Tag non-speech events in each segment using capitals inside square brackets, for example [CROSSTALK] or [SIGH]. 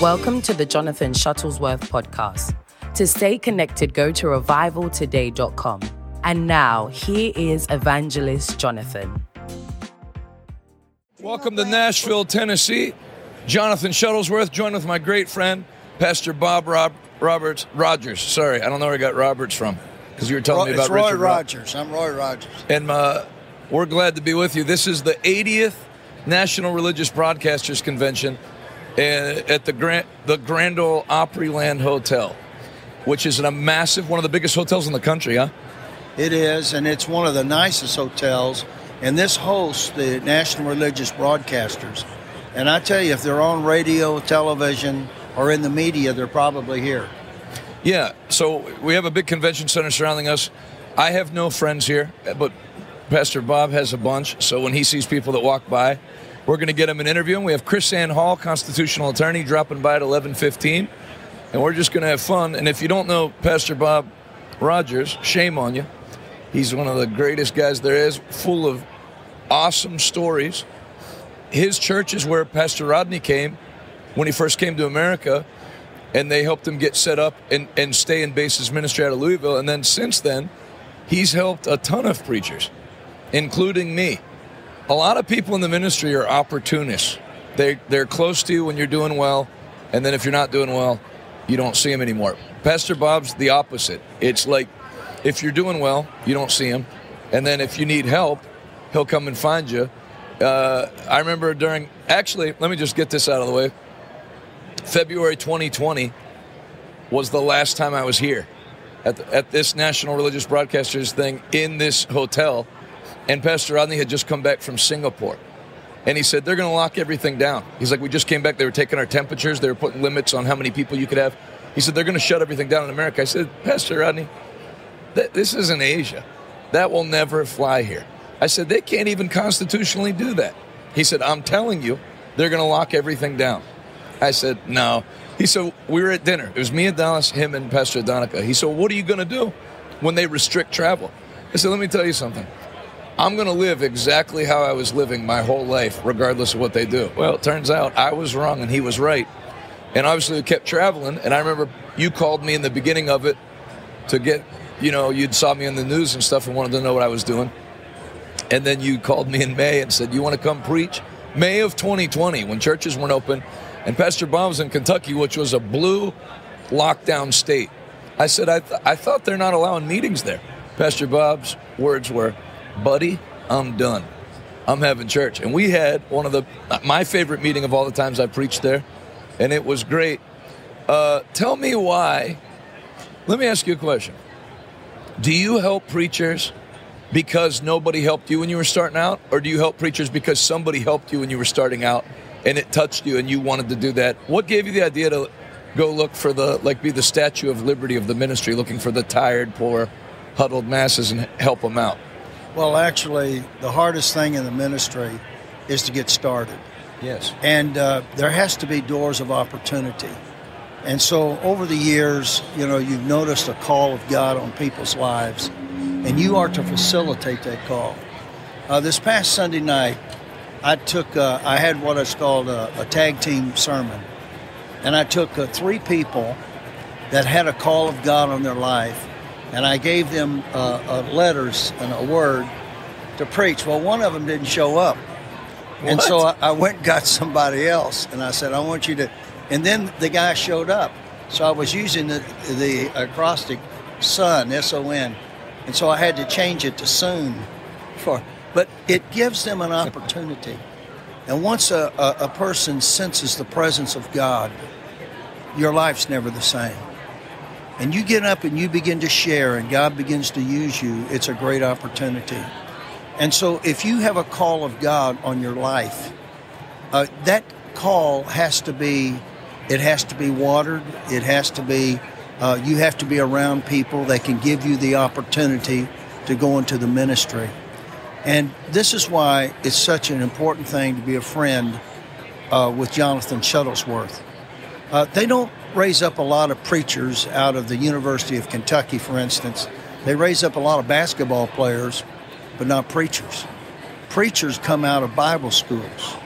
Welcome to the Jonathan Shuttlesworth podcast. To stay connected, go to revivaltoday.com. And now, here is Evangelist Jonathan. Welcome to Nashville, Tennessee. Jonathan Shuttlesworth, joined with my great friend, Pastor Bob Rob- Roberts Rogers. Sorry, I don't know where I got Roberts from because you were telling me it's about Roy Richard Ro- Rogers. I'm Roy Rogers. And uh, we're glad to be with you. This is the 80th National Religious Broadcasters Convention Uh, at the Grand, the Grand Ole Opryland Hotel, which is a massive, one of the biggest hotels in the country, huh? It is, and it's one of the nicest hotels. And this hosts the National Religious Broadcasters. And I tell you, if they're on radio, television, or in the media, they're probably here. Yeah, so we have a big convention center surrounding us. I have no friends here, but Pastor Bob has a bunch. So when he sees people that walk by, we're going to get him an interview. And we have KrisAnne Hall, constitutional attorney, dropping by at 11:15, and we're just going to have fun. And if you don't know Pastor Bob Rogers, shame on you. He's one of the greatest guys there is, full of awesome stories. His church is where Pastor Rodney came when he first came to America and they helped him get set up and, and stay in basis ministry out of Louisville. And then since then, he's helped a ton of preachers, including me. A lot of people in the ministry are opportunists. They, they're close to you when you're doing well, and then if you're not doing well, you don't see them anymore. Pastor Bob's the opposite. It's like if you're doing well, you don't see him, and then if you need help, he'll come and find you. Uh, I remember during, actually, let me just get this out of the way. February 2020 was the last time I was here at, the, at this National Religious Broadcasters thing in this hotel. And Pastor Rodney had just come back from Singapore. And he said, they're going to lock everything down. He's like, we just came back. They were taking our temperatures. They were putting limits on how many people you could have. He said, they're going to shut everything down in America. I said, Pastor Rodney, th- this isn't Asia. That will never fly here. I said, they can't even constitutionally do that. He said, I'm telling you, they're going to lock everything down. I said, no. He said, we were at dinner. It was me and Dallas, him and Pastor Adonica. He said, what are you going to do when they restrict travel? I said, let me tell you something. I'm going to live exactly how I was living my whole life, regardless of what they do. Well, it turns out I was wrong and he was right. And obviously, we kept traveling. And I remember you called me in the beginning of it to get, you know, you'd saw me in the news and stuff and wanted to know what I was doing. And then you called me in May and said, You want to come preach? May of 2020, when churches weren't open. And Pastor Bob was in Kentucky, which was a blue lockdown state. I said, I, th- I thought they're not allowing meetings there. Pastor Bob's words were, Buddy, I'm done. I'm having church. And we had one of the, my favorite meeting of all the times I preached there. And it was great. Uh, tell me why. Let me ask you a question. Do you help preachers because nobody helped you when you were starting out? Or do you help preachers because somebody helped you when you were starting out and it touched you and you wanted to do that? What gave you the idea to go look for the, like, be the statue of liberty of the ministry, looking for the tired, poor, huddled masses and help them out? Well, actually, the hardest thing in the ministry is to get started. Yes. And uh, there has to be doors of opportunity. And so over the years, you know, you've noticed a call of God on people's lives, and you are to facilitate that call. Uh, this past Sunday night, I took, uh, I had what is called a, a, tag team sermon, and I took uh, three people that had a call of God on their life, and I gave them uh, uh, letters and a word to preach. Well, one of them didn't show up. What? And so I, I went and got somebody else, and I said, I want you to. And then the guy showed up. So I was using the, the acrostic son, S O N. And so I had to change it to soon. For, but it gives them an opportunity. And once a, a, a person senses the presence of God, your life's never the same. And you get up and you begin to share, and God begins to use you, it's a great opportunity. And so, if you have a call of God on your life, uh, that call has to be, it has to be watered. It has to be, uh, you have to be around people that can give you the opportunity to go into the ministry. And this is why it's such an important thing to be a friend uh, with Jonathan Shuttlesworth. Uh, they don't raise up a lot of preachers out of the University of Kentucky, for instance. They raise up a lot of basketball players, but not preachers. Preachers come out of Bible schools.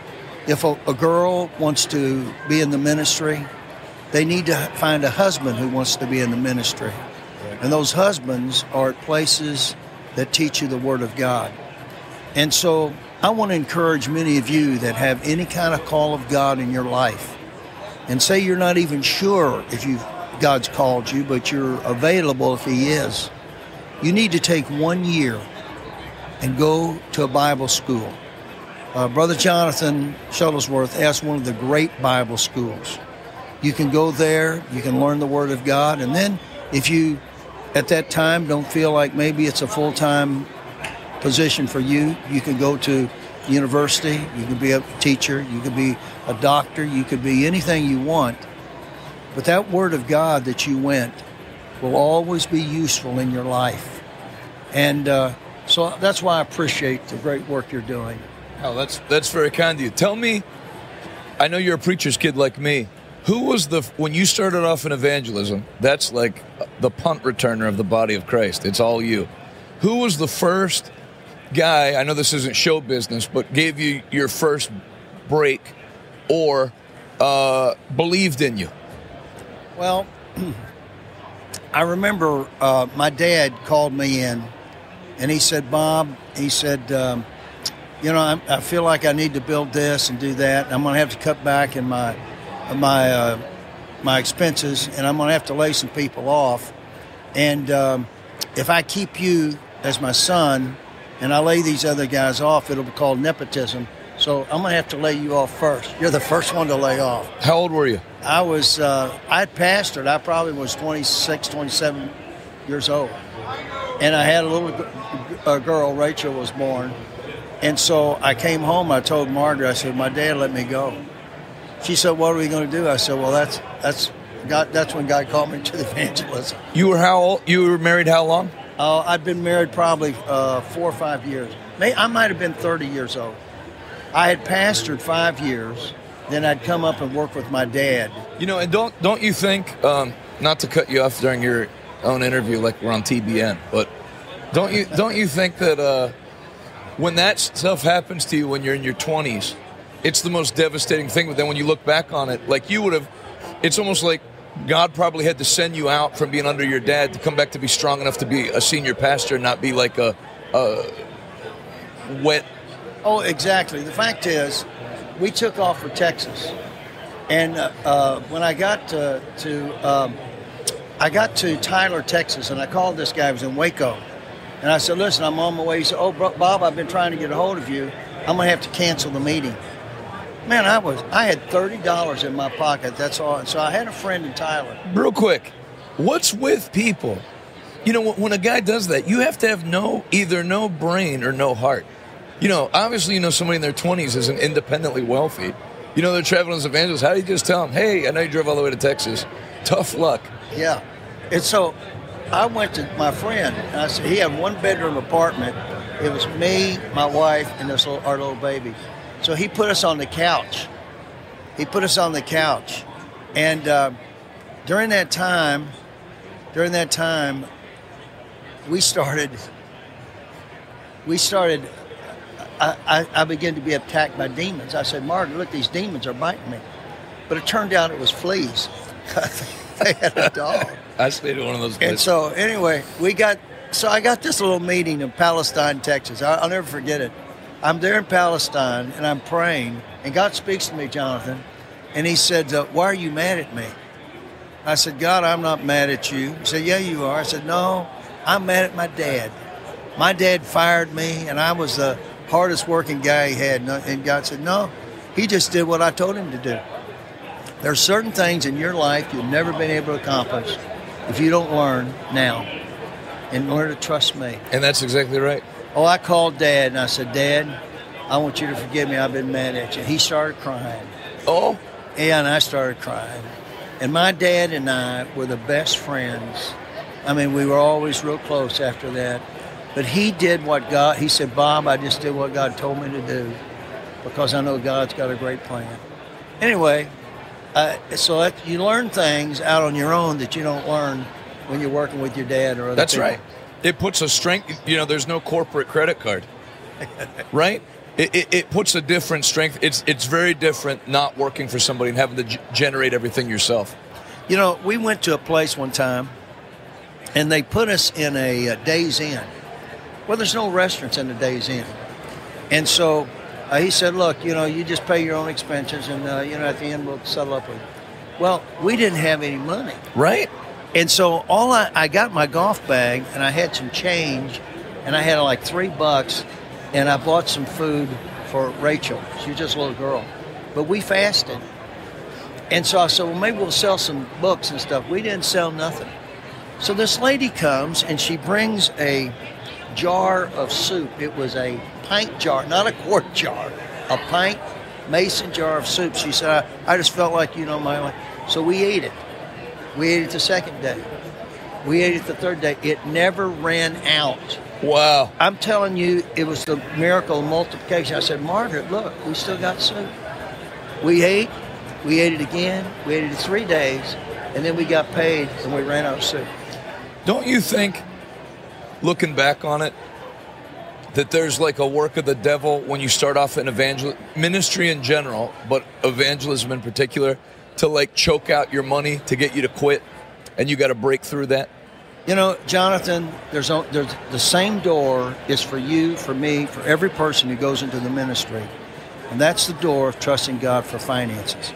If a, a girl wants to be in the ministry, they need to find a husband who wants to be in the ministry. And those husbands are at places that teach you the Word of God. And so I want to encourage many of you that have any kind of call of God in your life and say you're not even sure if you God's called you, but you're available if He is. You need to take one year and go to a Bible school. Uh, Brother Jonathan Shuttlesworth asked one of the great Bible schools. You can go there, you can learn the Word of God, and then if you at that time don't feel like maybe it's a full time position for you, you can go to university, you can be a teacher, you can be a doctor, you could be anything you want. But that Word of God that you went will always be useful in your life. And uh, so that's why I appreciate the great work you're doing. Oh, that's that's very kind of you. Tell me, I know you're a preacher's kid like me. Who was the when you started off in evangelism? That's like the punt returner of the body of Christ. It's all you. Who was the first guy? I know this isn't show business, but gave you your first break or uh, believed in you. Well, [CLEARS THROAT] I remember uh, my dad called me in, and he said, "Bob," he said. Um, you know, I, I, feel like I need to build this and do that. I'm going to have to cut back in my my uh, my expenses, and I'm going to have to lay some people off. And um, if I keep you as my son, and I lay these other guys off, it'll be called nepotism. So I'm going to have to lay you off first. You're the first one to lay off. How old were you? I was. Uh, I had pastored. I probably was 26, 27 years old, and I had a little a girl. Rachel was born, and so I came home. I told Margaret. I said, "My dad let me go." she said, "What are we going to do?" I said, "Well, that's that's God. That's when God called me to the [LAUGHS] evangelism." You were how old? You were married how long? Uh, I'd been married probably uh, four or five years. I might have been thirty years old. I had pastored five years. Then I'd come up and work with my dad. You know, and don't don't you think? Um, not to cut you off during your own interview, like we're on TBN, but don't you don't you think that uh, when that stuff happens to you when you're in your twenties? it's the most devastating thing. But then when you look back on it, like you would have, it's almost like God probably had to send you out from being under your dad to come back to be strong enough to be a senior pastor and not be like a, a wet. Oh, exactly. The fact is, we took off for Texas, and uh, uh, when I got to, to um, I got to Tyler, Texas, and I called this guy. who was in Waco, and I said, "Listen, I'm on my way." He said, "Oh, Bob, I've been trying to get a hold of you. I'm gonna have to cancel the meeting." Man, I was I had thirty dollars in my pocket. That's all. And so I had a friend in Tyler. Real quick, what's with people? You know, when a guy does that, you have to have no either no brain or no heart. You know, obviously, you know somebody in their twenties isn't independently wealthy. You know, they're traveling as evangelists. How do you just tell them, "Hey, I know you drove all the way to Texas. Tough luck." Yeah, and so I went to my friend. and I said he had one bedroom apartment. It was me, my wife, and this little, our little baby. So he put us on the couch. He put us on the couch. And uh, during that time, during that time, we started, we started, I, I, I began to be attacked by demons. I said, Martin, look, these demons are biting me. But it turned out it was fleas. [LAUGHS] they had a dog. I stayed at one of those. Places. And so, anyway, we got, so I got this little meeting in Palestine, Texas. I, I'll never forget it. I'm there in Palestine and I'm praying, and God speaks to me, Jonathan, and He said, uh, Why are you mad at me? I said, God, I'm not mad at you. He said, Yeah, you are. I said, No, I'm mad at my dad. My dad fired me, and I was the hardest working guy he had. And God said, No, he just did what I told him to do. There are certain things in your life you've never been able to accomplish if you don't learn now and learn to trust me. And that's exactly right. Oh, I called Dad and I said, Dad, I want you to forgive me. I've been mad at you. He started crying. Oh? Yeah, and I started crying. And my dad and I were the best friends. I mean, we were always real close after that. But he did what God, he said, Bob, I just did what God told me to do because I know God's got a great plan. Anyway, uh, so that, you learn things out on your own that you don't learn when you're working with your dad or other That's people. right it puts a strength. You know, there's no corporate credit card, [LAUGHS] right? It, it, it, puts a different strength. It's it's very different not working for somebody and having to g- generate everything yourself. You know, we went to a place one time, and they put us in a, a Days Inn. Well, there's no restaurants in the Days Inn, and so uh, he said, "Look, you know, you just pay your own expenses, and uh, you know, at the end we'll settle up with." You. Well, we didn't have any money, Right? And so all I, I got my golf bag, and I had some change, and I had like three bucks, and I bought some food for Rachel. She was just a little girl, but we fasted, and so I said, well, maybe we'll sell some books and stuff. We didn't sell nothing. So this lady comes and she brings a jar of soup. It was a pint jar, not a quart [LAUGHS] jar, a pint mason jar of soup. She said, I, I just felt like, you know, my life. So we ate it. We ate it the second day. We ate it the third day. It never ran out. Wow. I'm telling you, it was the miracle of multiplication. I said, Margaret, look, we still got soup. We ate, we ate it again, we ate it three days, and then we got paid and we ran out of soup. Don't you think, looking back on it, that there's like a work of the devil when you start off in evangel ministry in general, but evangelism in particular, to like choke out your money to get you to quit, and you got to break through that? You know, Jonathan, there's, o- there's the same door is for you, for me, for every person who goes into the ministry. And that's the door of trusting God for finances.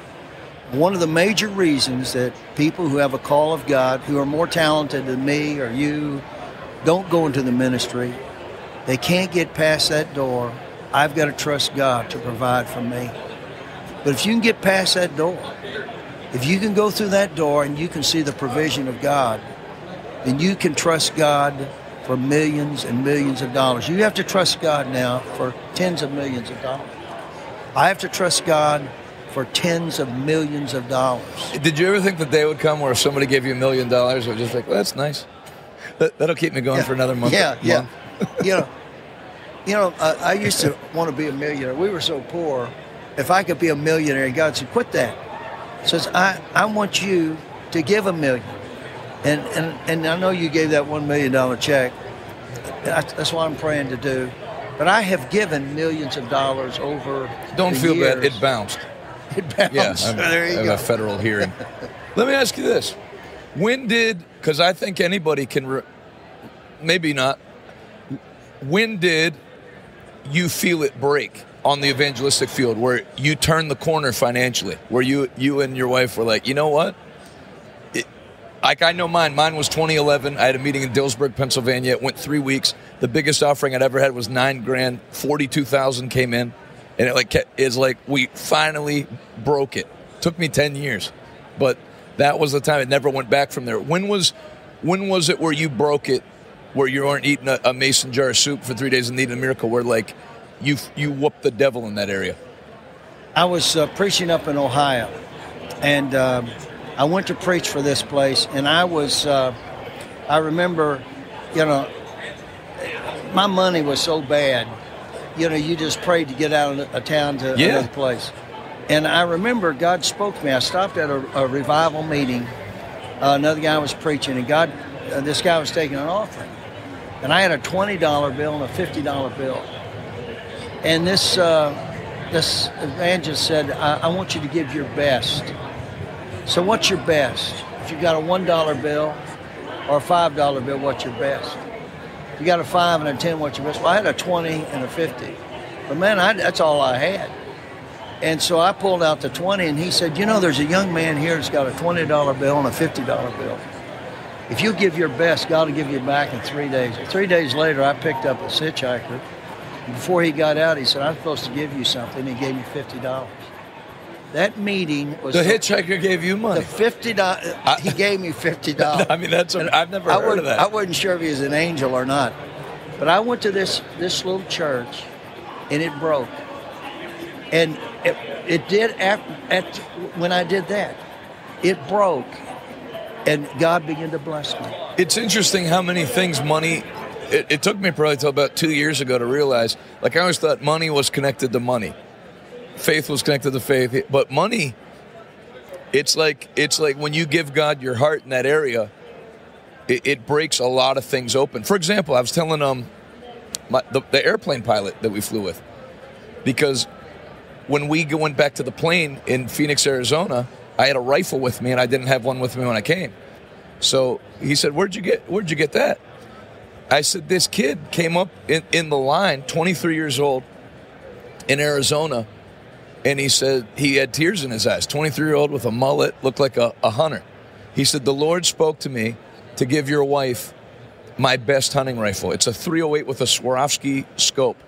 One of the major reasons that people who have a call of God, who are more talented than me or you, don't go into the ministry, they can't get past that door. I've got to trust God to provide for me. But if you can get past that door, if you can go through that door and you can see the provision of God, then you can trust God for millions and millions of dollars. You have to trust God now for tens of millions of dollars. I have to trust God for tens of millions of dollars. Did you ever think the day would come where if somebody gave you a million dollars, it was just like, well, that's nice. That, that'll keep me going for another month. Yeah, yeah. month." you know, [LAUGHS] you know. Uh, I used to want to be a millionaire. We were so poor. If I could be a millionaire, God said, "Quit that." Says, "I I want you to give a million, and and and I know you gave that one million dollar check. That's, what I'm praying to do." But I have given millions of dollars over. Don't feel bad. It bounced. [LAUGHS] It bounced. Yeah, [LAUGHS] I'm, there I you have go. a federal hearing. Let me ask you this: When did? Because I think anybody can. Re, maybe not. When did you feel it break on the evangelistic field, where you turned the corner financially, where you you and your wife were like, you know what? Like I know mine. Mine was 2011. I had a meeting in Dillsburg, Pennsylvania. It went three weeks. The biggest offering I'd ever had was nine grand. Forty-two thousand came in, and it like is like we finally broke it. Took me ten years, but that was the time. It never went back from there. When was when was it where you broke it? Where you weren't eating a, a mason jar of soup for three days and needing a miracle? Where like you you whooped the devil in that area? I was uh, preaching up in Ohio, and um, I went to preach for this place, and I was, uh, I remember, you know, my money was so bad, you know, you just prayed to get out of, of town to Yeah. another place. And I remember God spoke to me. I stopped at a, a revival meeting. Uh, another guy was preaching, and God, uh, this guy was taking an offering, and I had a twenty dollar bill and a fifty dollar bill. And this uh, this evangelist said, I, I want you to give your best. So what's your best? If you got a one dollar bill or a five dollar bill, what's your best? If you got a five and a ten, what's your best? Well, I had a twenty and a fifty, but man, I, that's all I had. And so I pulled out the twenty, and he said, "You know, there's a young man here that's got a twenty dollar bill and a fifty dollar bill. If you give your best, God will give you back in three days." Three days later, I picked up a hitchhiker. Before he got out, he said, "I'm supposed to give you something." He gave me fifty dollars. That meeting was The hitchhiker gave you money. The fifty dollars. He gave me fifty dollars. [LAUGHS] I mean, that's I've never I heard of that. I wasn't sure if he was an angel or not, but I went to this this little church, and it broke. And it, it did after at when I did that, it broke, and God began to bless me. It's interesting how many things money. It, it took me probably till about two years ago to realize. Like I always thought, money was connected to money, faith was connected to faith, but money. It's like it's like when you give God your heart in that area, it, it breaks a lot of things open. For example, I was telling um, my, the, the airplane pilot that we flew with, because when we went back to the plane in Phoenix, Arizona, I had a rifle with me, and I didn't have one with me when I came. So he said, "Where'd you get? Where'd you get that?" I said, "This kid came up in, in the line, 23 years old, in Arizona, and he said he had tears in his eyes. 23 year old with a mullet, looked like a, a hunter. He said, "The Lord spoke to me to give your wife my best hunting rifle. It's a 308 with a Swarovski scope."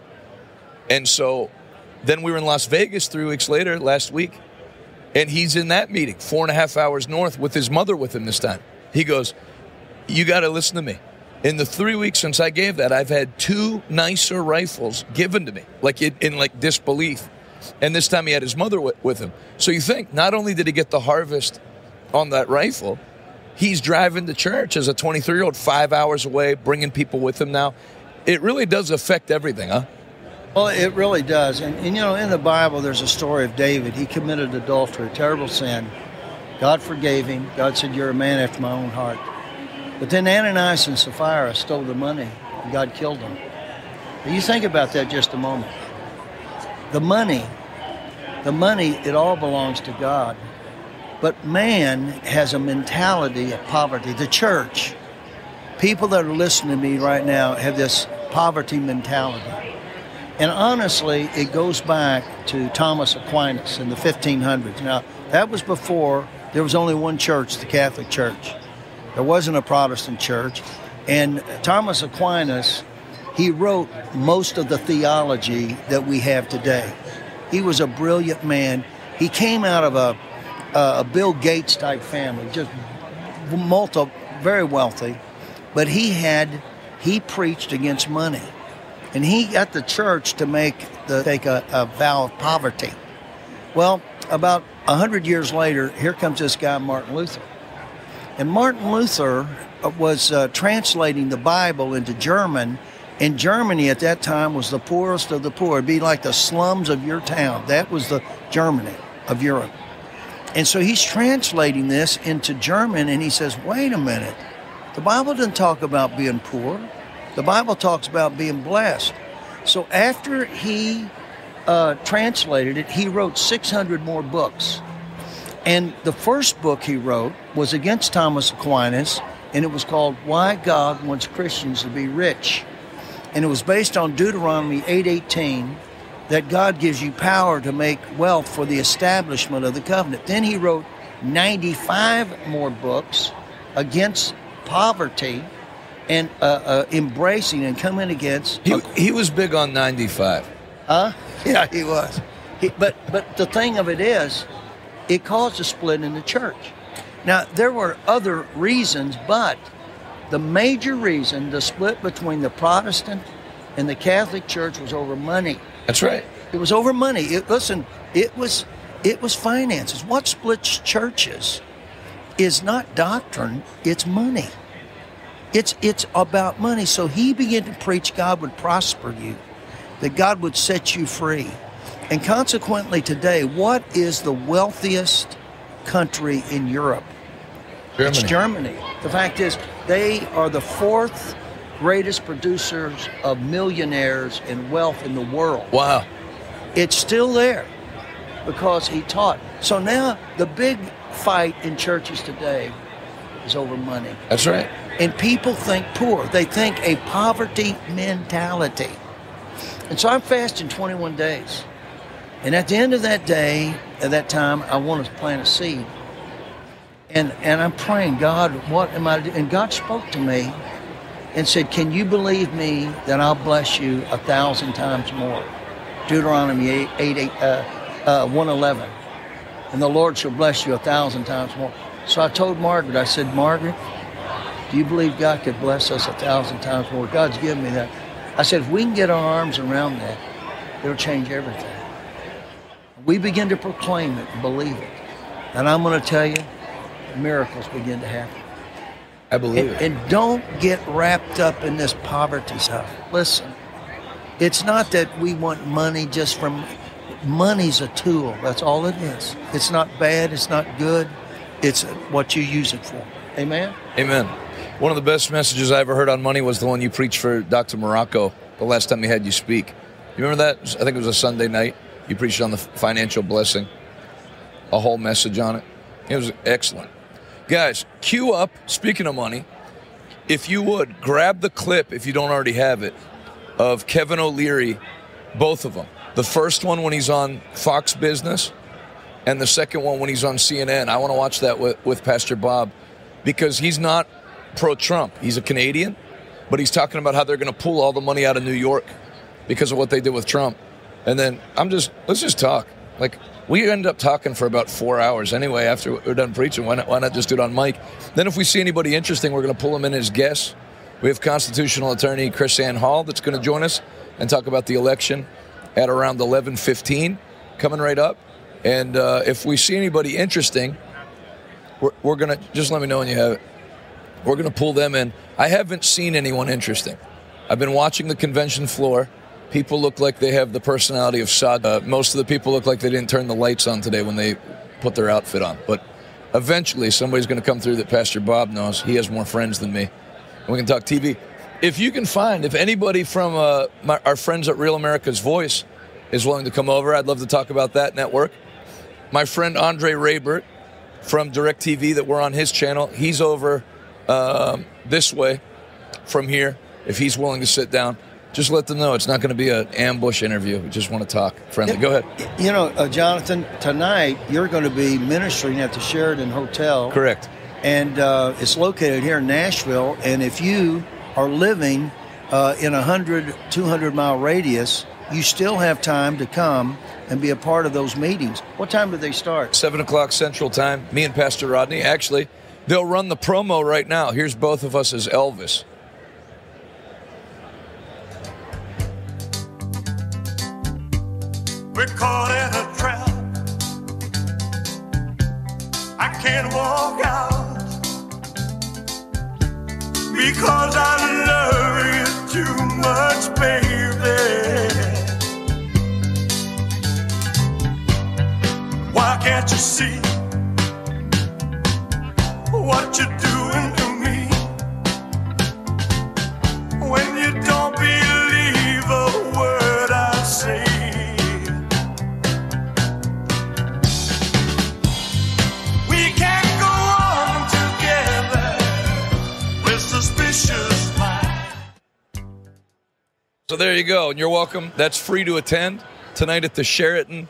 And so, then we were in Las Vegas three weeks later, last week, and he's in that meeting, four and a half hours north, with his mother with him this time. He goes, You got to listen to me. In the three weeks since I gave that, I've had two nicer rifles given to me, like in, like disbelief. And this time he had his mother with, with him. So you think not only did he get the harvest on that rifle, he's driving to church as a 23 year old, five hours away, bringing people with him now. It really does affect everything, huh? Well, it really does. And, and, you know, in the Bible, there's a story of David. He committed adultery, terrible sin. God forgave him. God said, You're a man after my own heart. But then Ananias and Sapphira stole the money, and God killed them. You think about that just a moment. The money, the money, it all belongs to God. But man has a mentality of poverty. The church, people that are listening to me right now have this poverty mentality. And honestly, it goes back to Thomas Aquinas in the 1500s. Now, that was before there was only one church, the Catholic Church. There wasn't a Protestant church. And Thomas Aquinas, he wrote most of the theology that we have today. He was a brilliant man. He came out of a, a Bill Gates type family, just multi, very wealthy. But he had, he preached against money and he got the church to make the take a, a vow of poverty. Well, about a hundred years later, here comes this guy Martin Luther, and Martin Luther uh, was uh, translating the Bible into German. And Germany at that time was the poorest of the poor. It'd be like the slums of your town. That was the Germany of Europe. And so he's translating this into German, and he says, "Wait a minute, the Bible doesn't talk about being poor." The Bible talks about being blessed. So after he uh, translated it, he wrote 600 more books. And the first book he wrote was against Thomas Aquinas, and it was called Why God Wants Christians to Be Rich. And it was based on Deuteronomy 8:18 that God gives you power to make wealth for the establishment of the covenant. Then he wrote 95 more books against poverty and uh, uh, embracing and coming against. He, he was big on 95. Huh? [LAUGHS] Yeah, he was. He, but but the thing of it is, it caused a split in the church. Now there were other reasons, but the major reason the split between the Protestant and the Catholic Church was over money. That's right. It was over money. It, listen, it was it was finances. What splits churches is not doctrine; it's money. It's it's about money. So he began to preach God would prosper you, that God would set you free. And consequently today, what is the wealthiest country in Europe? Germany. It's Germany. The fact is they are the fourth greatest producers of millionaires and wealth in the world. Wow. It's still there because he taught. So now the big fight in churches today is over money. That's right. And people think poor. They think a poverty mentality. And so I'm fasting 21 days. And at the end of that day, at that time, I want to plant a seed. And, and I'm praying, God, what am I doing? And God spoke to me and said, Can you believe me that I'll bless you a thousand times more? Deuteronomy 8, 8, 8 uh, uh, 111. And the Lord shall bless you a thousand times more. So I told Margaret, I said, Margaret, do you believe God could bless us a thousand times more? God's given me that. I said, if we can get our arms around that, it'll change everything. We begin to proclaim it and believe it. And I'm going to tell you, miracles begin to happen. I believe and, it. And don't get wrapped up in this poverty stuff. Listen, it's not that we want money just from money's a tool. That's all it is. It's not bad, it's not good. It's what you use it for. Amen. Amen. One of the best messages I ever heard on money was the one you preached for Dr. Morocco the last time he had you speak. You remember that? I think it was a Sunday night. You preached on the financial blessing, a whole message on it. It was excellent. Guys, queue up. Speaking of money, if you would grab the clip, if you don't already have it, of Kevin O'Leary, both of them. The first one when he's on Fox Business, and the second one when he's on CNN. I want to watch that with, with Pastor Bob because he's not pro Trump. He's a Canadian, but he's talking about how they're going to pull all the money out of New York because of what they did with Trump. And then I'm just, let's just talk. Like, we end up talking for about four hours anyway after we're done preaching. Why not, why not just do it on mic? Then, if we see anybody interesting, we're going to pull them in as guests. We have constitutional attorney KrisAnne Hall that's going to join us and talk about the election at around 11:15, coming right up. And uh, if we see anybody interesting, we're, we're going to just let me know when you have it. We're going to pull them in. I haven't seen anyone interesting. I've been watching the convention floor. People look like they have the personality of Sod. Uh, most of the people look like they didn't turn the lights on today when they put their outfit on. But eventually, somebody's going to come through that Pastor Bob knows. He has more friends than me. And we can talk TV. If you can find, if anybody from uh, my, our friends at Real America's Voice is willing to come over, I'd love to talk about that network. My friend Andre Raybert from DirecTV that we're on his channel, he's over um, this way from here. If he's willing to sit down, just let them know it's not going to be an ambush interview. We just want to talk friendly. Go ahead. You know, uh, Jonathan, tonight you're going to be ministering at the Sheraton Hotel. Correct. And uh, it's located here in Nashville. And if you are living uh, in a 100, 200 mile radius, you still have time to come and be a part of those meetings. What time do they start? Seven o'clock Central Time. Me and Pastor Rodney. Actually, they'll run the promo right now. Here's both of us as Elvis. We're caught in a trap. I can't walk out because I love you too much, baby. Why can't you see what you're doing So there you go, and you're welcome. That's free to attend tonight at the Sheraton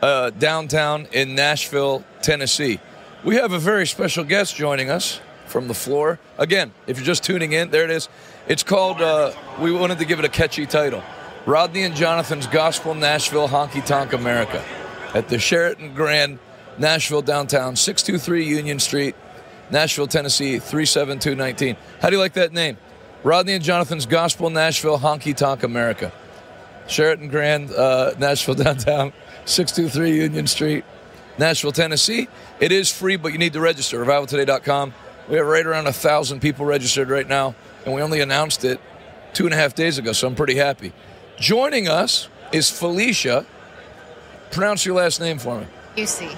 uh, downtown in Nashville, Tennessee. We have a very special guest joining us from the floor. Again, if you're just tuning in, there it is. It's called, uh, we wanted to give it a catchy title Rodney and Jonathan's Gospel Nashville Honky Tonk America at the Sheraton Grand, Nashville downtown, 623 Union Street, Nashville, Tennessee, 37219. How do you like that name? Rodney and Jonathan's Gospel Nashville Honky Tonk America. Sheraton Grand, uh, Nashville [LAUGHS] downtown, 623 Union Street, Nashville, Tennessee. It is free, but you need to register. RevivalToday.com. We have right around a thousand people registered right now, and we only announced it two and a half days ago, so I'm pretty happy. Joining us is Felicia. Pronounce your last name for me. UC.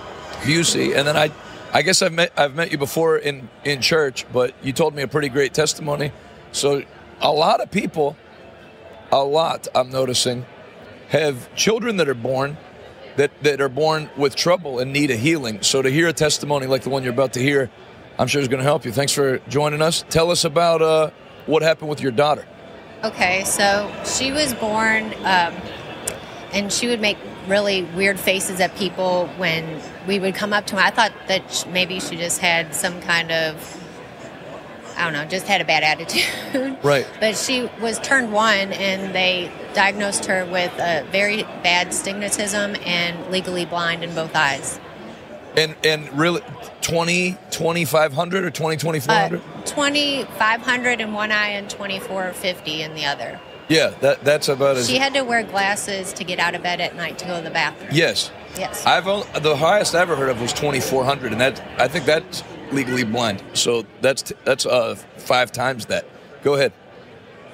Busey, and then I, I guess I've met I've met you before in in church, but you told me a pretty great testimony. So a lot of people, a lot I'm noticing, have children that are born that that are born with trouble and need a healing. So to hear a testimony like the one you're about to hear, I'm sure is going to help you. Thanks for joining us. Tell us about uh, what happened with your daughter. Okay, so she was born, um, and she would make really weird faces at people when we would come up to her. I thought that maybe she just had some kind of, I don't know, just had a bad attitude. [LAUGHS] Right. But she was turned one, and they diagnosed her with a very bad stigmatism and legally blind in both eyes. And and really 20 2500 or 20 2400? Uh, 2500 in one eye and 2450 in the other. yeah, that that's about as She had to wear glasses to get out of bed at night to go to the bathroom. Yes. Yes. I've only, the highest I ever heard of was 2400 and that I think that's legally blind. So that's that's uh 5 times that. Go ahead.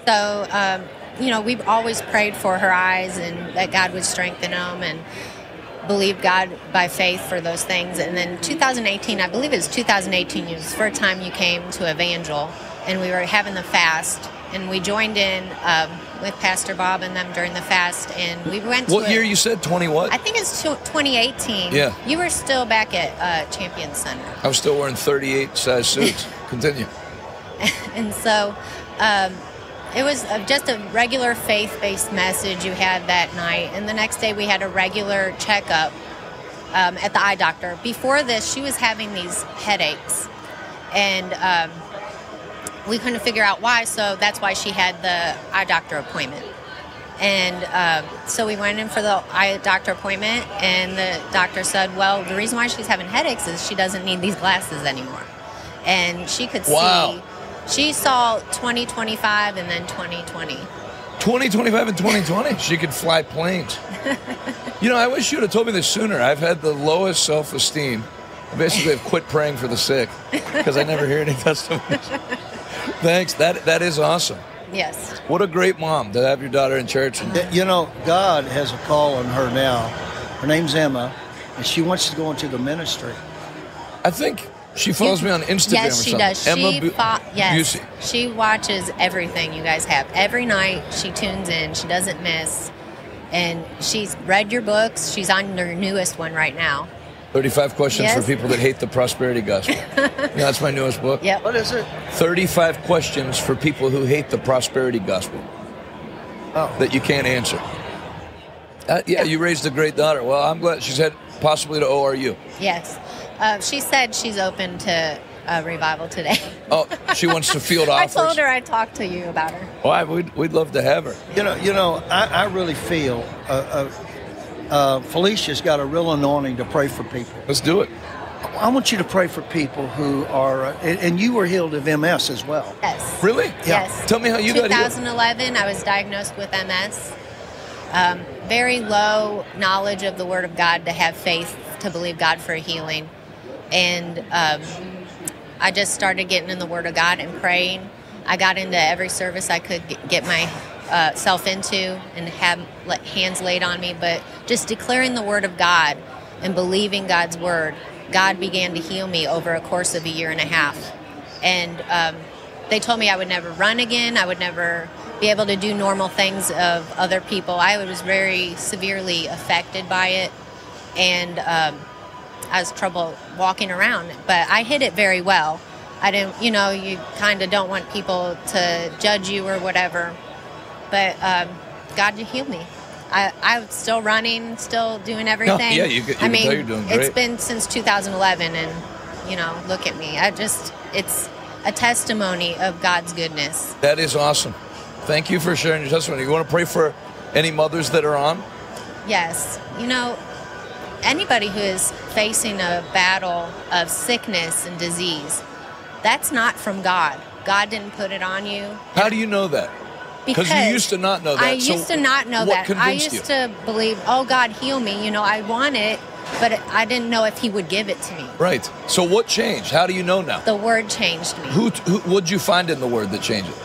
So, um, you know, we've always prayed for her eyes and that God would strengthen them and believe God by faith for those things. And then 2018, I believe it was 2018, it was the first time you came to Evangel and we were having the fast and we joined in um, with Pastor Bob and them during the fast, and we went. What year it. you said? 20 what? I think it's 2018. Yeah. You were still back at uh, Champion Center. I was still wearing 38 size suits. [LAUGHS] Continue. [LAUGHS] And so um, it was just a regular faith based message you had that night. And the next day we had a regular checkup um, at the eye doctor. Before this, she was having these headaches. And um, we couldn't figure out why, so that's why she had the eye doctor appointment. And um, so we went in for the eye doctor appointment, and the doctor said, Well, the reason why she's having headaches is she doesn't need these glasses anymore. And she could Wow. see, she saw 2025 and then 2020. 2025 and 2020. She could fly planes. [LAUGHS] You know, I wish you would have told me this sooner. I've had the lowest self esteem. I basically have quit praying for the sick because I never hear any [LAUGHS] testimonies. Thanks. That That is awesome. Yes. What a great mom to have your daughter in church. And You know, God has a call on her now. Her name's Emma, and she wants to go into the ministry. I think she follows me on Instagram or Yes, she something. does. Emma she Bu- fo- yes, Busey. she watches everything you guys have every night. She tunes in. She doesn't miss, and she's read your books. She's on her newest one right now. 35 questions Yes. for people that hate the prosperity gospel. [LAUGHS] yeah, that's my newest book. Yeah. What is it? 35 questions for people who hate the prosperity gospel Oh, that you can't answer. Uh, yeah, you raised a great daughter. Well, I'm glad she's head possibly to ORU. Yes. Uh, she said she's open to a revival today. [LAUGHS] Oh, she wants to field office. [LAUGHS] I told her I'd talk to you about her. Why? We'd, we'd love to have her. you know, you know, I, I really feel uh, uh, Felicia's got a real anointing to pray for people. Let's do it. I want you to pray for people who are, uh, and, and you were healed of MS as well. Yes. Really? Yes. Tell me how you got healed. 2011, I was diagnosed with MS. Um, very low knowledge of the Word of God to have faith to believe God for healing, and um, I just started getting in the Word of God and praying. I got into every service I could get- get my uh, self into and have let hands laid on me, but just declaring the Word of God and believing God's Word, God began to heal me over a course of a year and a half. And um, they told me I would never run again. I would never be able to do normal things of other people. I was very severely affected by it, and um, I was trouble walking around. But I hid it very well. I didn't, you know, you kind of don't want people to judge you or whatever. But um, God you healed me. I, I'm still running, still doing everything. yeah, you could- you I mean, you're doing it's great. been since 2011, and you know, look at me. I just, it's a testimony of God's goodness. That is awesome. Thank you for sharing your testimony. You want to pray for any mothers that are on? Yes. You know, anybody who is facing a battle of sickness and disease, that's not from God. God didn't put it on you. How do you know that? Because you used to not know that. I So used to not know that. I used you? to believe, oh, God, heal me. You know, I want it, but I didn't know if He would give it to me. Right. So what changed? How do you know now? The Word changed me. Who, who what'd you find in the word that changed it?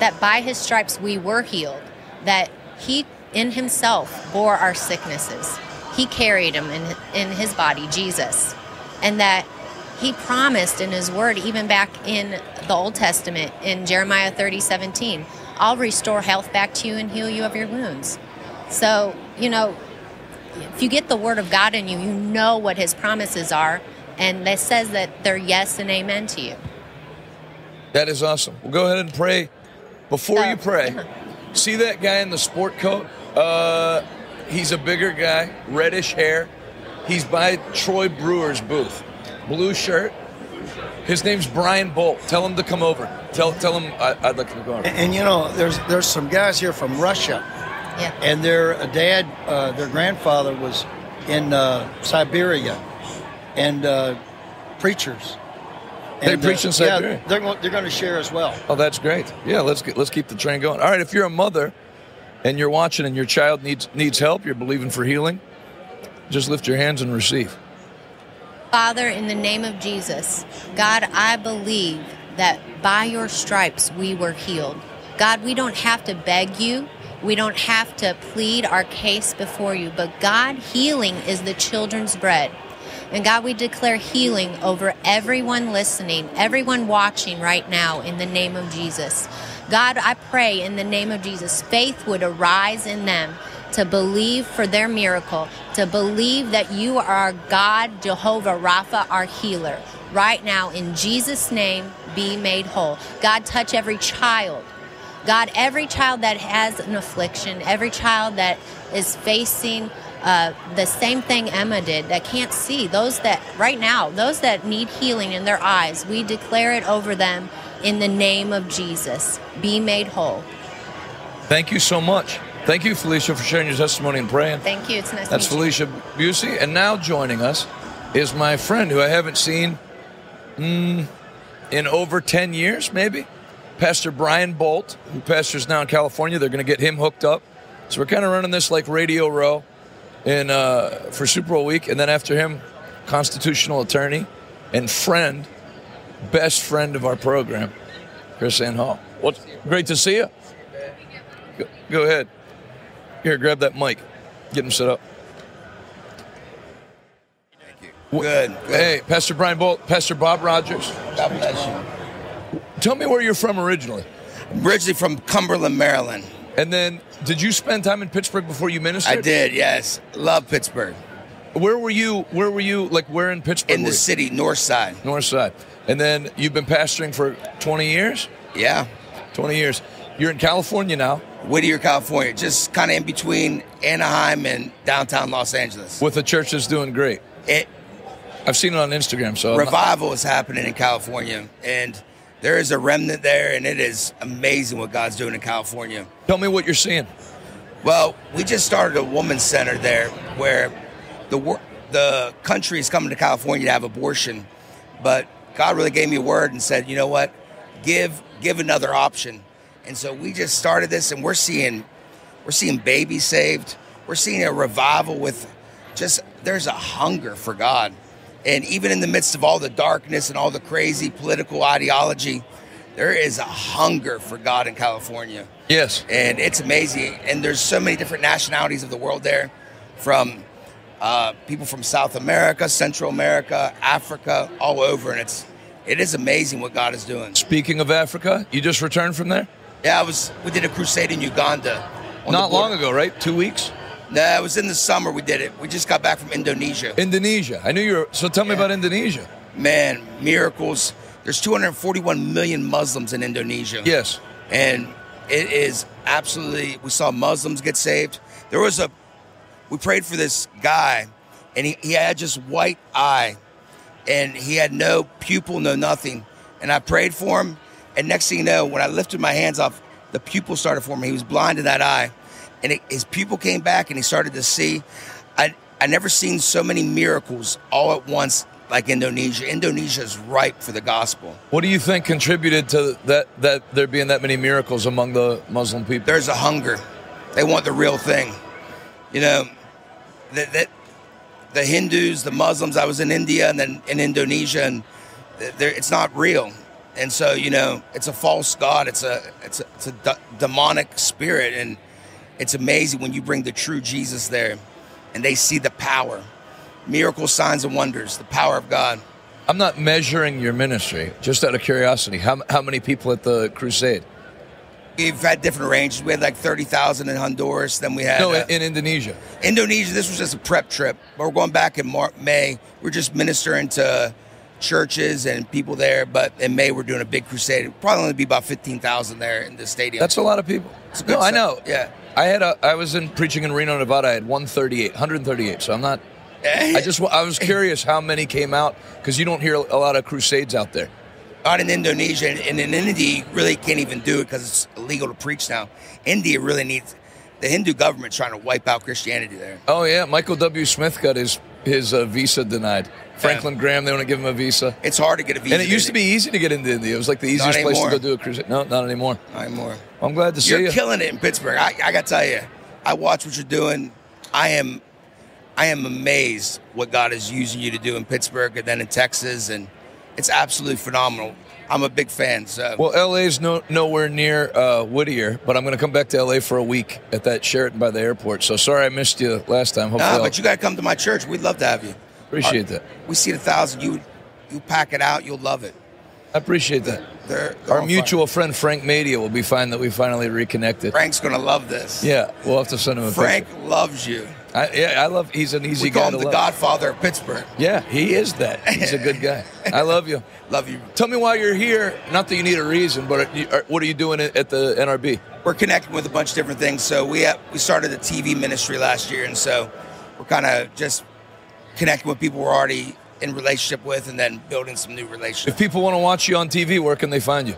that by his stripes we were healed, that he in himself bore our sicknesses. He carried them in, in his body, Jesus. And that he promised in his word, even back in the Old Testament, in Jeremiah 30 17, I'll restore health back to you and heal you of your wounds. So, you know, if you get the word of God in you, you know what his promises are. And that says that they're yes and amen to you. That is awesome. Well, go ahead and pray. Before Oh. you pray, see that guy in the sport coat? Uh, he's a bigger guy, reddish hair. He's by Troy Brewer's booth. Blue shirt. His name's Brian Bolt. Tell him to come over. Tell tell him I, I'd like him to go over. And, and you know, there's there's some guys here from Russia, Yeah. and their dad, uh, their grandfather was in uh, Siberia, and uh, preachers. They And, preach in uh, Siberia? Yeah, they're going, they're going to share as well. Oh, that's great. Yeah, let's get, let's keep the train going. All right, if you're a mother and you're watching and your child needs needs help, you're believing for healing, just lift your hands and receive. Father, in the name of Jesus, God, I believe that by your stripes we were healed. God, we don't have to beg you. We don't have to plead our case before you, but God, healing is the children's bread. And God, we declare healing over everyone listening, everyone watching right now in the name of Jesus. God, I pray in the name of Jesus, faith would arise in them to believe for their miracle, to believe that you are God, Jehovah Rapha, our healer. Right now, in Jesus' name, be made whole. God, touch every child. God, every child that has an affliction, every child that is facing uh, the same thing Emma did, that can't see, those that, right now, those that need healing in their eyes, we declare it over them in the name of Jesus. Be made whole. Thank you so much. Thank you, Felicia, for sharing your testimony and praying. Thank you. It's nice That's to meet you. Felicia Busey. And now joining us is my friend who I haven't seen mm, in over 10 years, maybe. Pastor Brian Bolt, who pastors now in California. They're going to get him hooked up. So we're kind of running this like Radio Row in uh, for Super Bowl week. And then after him, constitutional attorney and friend, best friend of our program, KrisAnne Hall. What? Great to see you. Go, go ahead. Here, grab that mic. Get him set up. Thank you. Good, good. Hey, Pastor Brian Bolt, Pastor Bob Rogers. God bless you. Tell me where you're from originally. I'm originally from Cumberland, Maryland. And then, did you spend time in Pittsburgh before you ministered? I did, yes. Love Pittsburgh. Where were you? Where were you? Like where in Pittsburgh? In the city, north side. North Side. And then you've been pastoring for 20 years. Yeah. 20 years. You're in California now Whittier, California. Just kind of in between Anaheim and downtown Los Angeles. with a church that's doing great. It, I've seen it on Instagram. So I'm not- revival is happening in California. And there is a remnant there, and it is amazing what God's doing in California. tell me what you're seeing. Well, we just started a women's center there where the wor- the country is coming to California to have abortion, but God really gave me a word and said, you know what, give give another option, and so we just started this, and we're seeing we're seeing babies saved, we're seeing a revival with just there's a hunger for God, and even in the midst of all the darkness and all the crazy political ideology, there is a hunger for God in California Yes. and it's amazing. And there's so many different nationalities of the world there, from uh, people from South America, Central America, Africa, all over, and it's it is amazing what God is doing. Speaking of Africa, you just returned from there? Yeah, I was we did a crusade in Uganda. Not long ago, right? Two weeks? No, it was in the summer. We did it. We just got back from Indonesia. Indonesia. I knew you were. So tell me Yeah. about Indonesia. Man, miracles. There's 241 million Muslims in Indonesia. Yes. and it is absolutely we saw muslims get saved there was a we prayed for this guy and he, he had just white eye and he had no pupil no nothing and i prayed for him and next thing you know when i lifted my hands off the pupil started forming he was blind in that eye and it, his pupil came back and he started to see i i never seen so many miracles all at once like indonesia indonesia is ripe for the gospel What do you think contributed to that? That there being that many miracles among the Muslim people? there's a hunger. They want the real thing. You know, that, that the Hindus, the Muslims. I was in India and then in Indonesia, and it's not real. And so, you know, it's a false god. It's a it's a, it's a de- demonic spirit, and it's amazing when you bring the true Jesus there, and they see the power, miracles, signs, and wonders, the power of God. I'm not measuring your ministry, just out of curiosity. How, how many people at the crusade? We've had different ranges. We had like thirty thousand in Honduras. Then we had No, uh, in Indonesia. Indonesia, this was just a prep trip, but we're going back in Mar- May. We're just ministering to churches and people there, but in May we're doing a big crusade. It'll probably only be about fifteen thousand there in the stadium. That's a lot of people. It's No, I know. Yeah. I had a. I was in preaching in Reno, Nevada. I had 138, 138. So I'm not. [LAUGHS] I just. I was curious how many came out because you don't hear a lot of crusades out there. out in Indonesia and, in India, you really can't even do it because it's illegal to preach now. India really needs the Hindu government trying to wipe out Christianity there. Oh yeah, Michael W. Smith got his his uh, visa denied. Franklin Graham, they want to give him a visa. It's hard to get a visa. And it used to be easy to get into India. It was like the easiest place to go do a cruise. No, not anymore. Not anymore. I'm glad to see You're you. Are killing it in Pittsburgh. I, I got to tell you, I watch what you're doing. I am, I am amazed what God is using you to do in Pittsburgh and then in Texas, and it's absolutely phenomenal. I'm a big fan. So Well, LA's no, nowhere near uh, Whittier, but I'm going to come back to LA for a week at that Sheraton by the airport. So sorry I missed you last time. Hopefully, nah, I'll but you got to come to my church. We'd love to have you. Appreciate that. We see a thousand. You, you pack it out. You'll love it. I appreciate that. They're, they're Our mutual friend Frank Media will be fine that we finally reconnected. Frank's gonna love this. Yeah, we'll have to send him a Frank picture. loves you. I, yeah, I love. He's an easy We guy call to him the love. Godfather of Pittsburgh. Yeah, he is that. He's a good guy. [LAUGHS] I love you. Love you. Tell me why you're here. Not that you need a reason, but you- are- what are you doing at at the NRB? We're connecting with a bunch of different things. So we have, we started a TV ministry last year, and so we're kind of just connecting with people we're already in relationship with, and then building some new relationships. If people want to watch you on TV, where can they find you?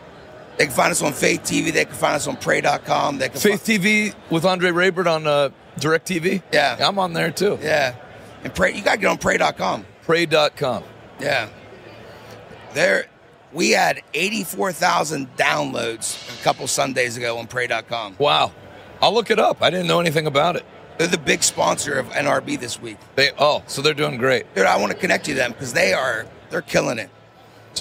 They can find us on Faith TV. They can find us on Pray.com. They can Faith fi- TV with Andre Raybert on uh, Direct TV. Yeah. I'm on there too. Yeah, and Pray. You got to get on Pray.com. Pray.com. Yeah. There, we had 84,000 downloads a couple Sundays ago on Pray.com. Wow. I'll look it up. I didn't know anything about it. They're the big sponsor of NRB this week. They oh, so they're doing great. Dude, I want to connect you to them because they are, they're killing it.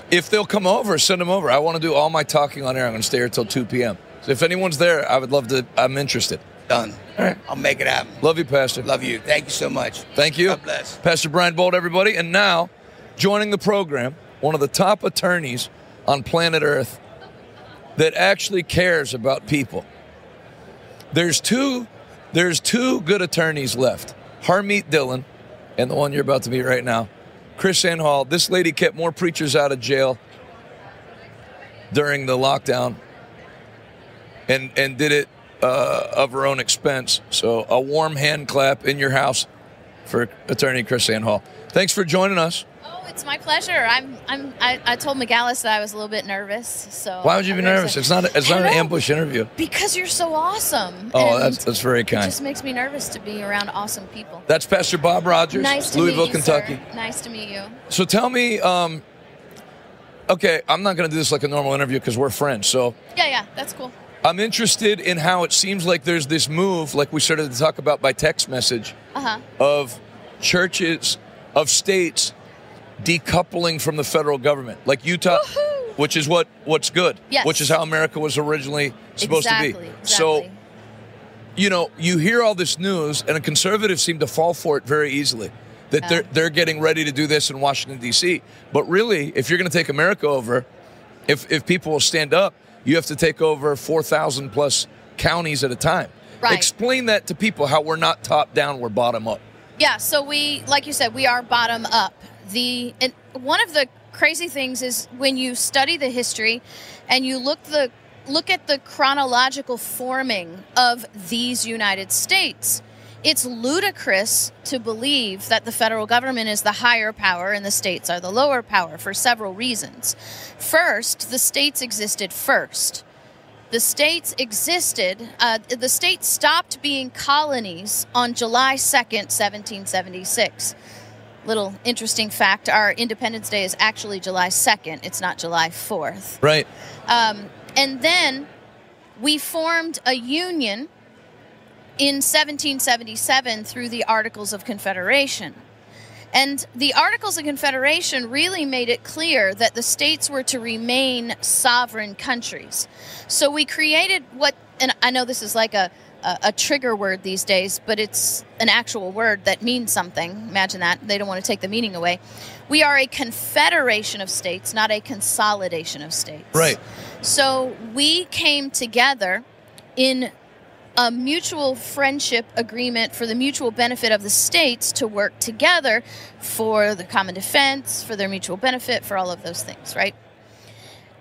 If they'll come over, send them over. I want to do all my talking on air. I'm going to stay here till 2 p.m. So if anyone's there, I would love to. I'm interested. Done. All right. I'll make it happen. Love you, Pastor. Love you. Thank you so much. Thank you. God bless. Pastor Brian Bolt, everybody. And now, joining the program, one of the top attorneys on planet Earth that actually cares about people. There's two there's two good attorneys left. Harmeet Dhillon and the one you're about to meet right now. KrisAnne Hall. This lady kept more preachers out of jail during the lockdown and and did it uh, of her own expense. So a warm hand clap in your house for attorney KrisAnne Hall. Thanks for joining us. Oh, it's my pleasure. I'm. I'm. I, I told McGallis that I was a little bit nervous. So Why would you be nervous? It's not. A, it's not an ambush interview. Because you're so awesome. Oh, that's that's very kind. It just makes me nervous to be around awesome people. That's Pastor Bob Rogers, Nice Louisville, you, Kentucky. Sir. Nice to meet you. So tell me, um, okay, I'm not going to do this like a normal interview because we're friends. So Yeah, yeah, that's cool. I'm interested in how it seems like there's this move, like we started to talk about by text message, Uh huh. of churches, of states decoupling from the federal government, like Utah, Woohoo! which is what what's good, Yes. which is how America was originally supposed exactly, to be. Exactly. So you know, you hear all this news, and conservatives seem to fall for it very easily. That they're they're getting ready to do this in Washington D.C. But really, if you're going to take America over, if if people will stand up, you have to take over four thousand plus counties at a time. Right. Explain that to people how we're not top down, we're bottom up. Yeah, so we, like you said, we are bottom up. The and one of the crazy things is when you study the history, and you look the look at the chronological forming of these United States. It's ludicrous to believe that the federal government is the higher power and the states are the lower power for several reasons. First, the states existed first the states existed. Uh, the states stopped being colonies on July 2nd, 1776. Little interesting fact our Independence Day is actually July 2nd, it's not July 4th. Right. Um, and then we formed a union in 1777 through the Articles of Confederation. And the Articles of Confederation really made it clear that the states were to remain sovereign countries. So we created what, and I know this is like a, a, a trigger word these days, but it's an actual word that means something. Imagine that. They don't want to take the meaning away. We are a confederation of states, not a consolidation of states. Right. So we came together in a mutual friendship agreement for the mutual benefit of the states to work together for the common defense, for their mutual benefit, for all of those things, right?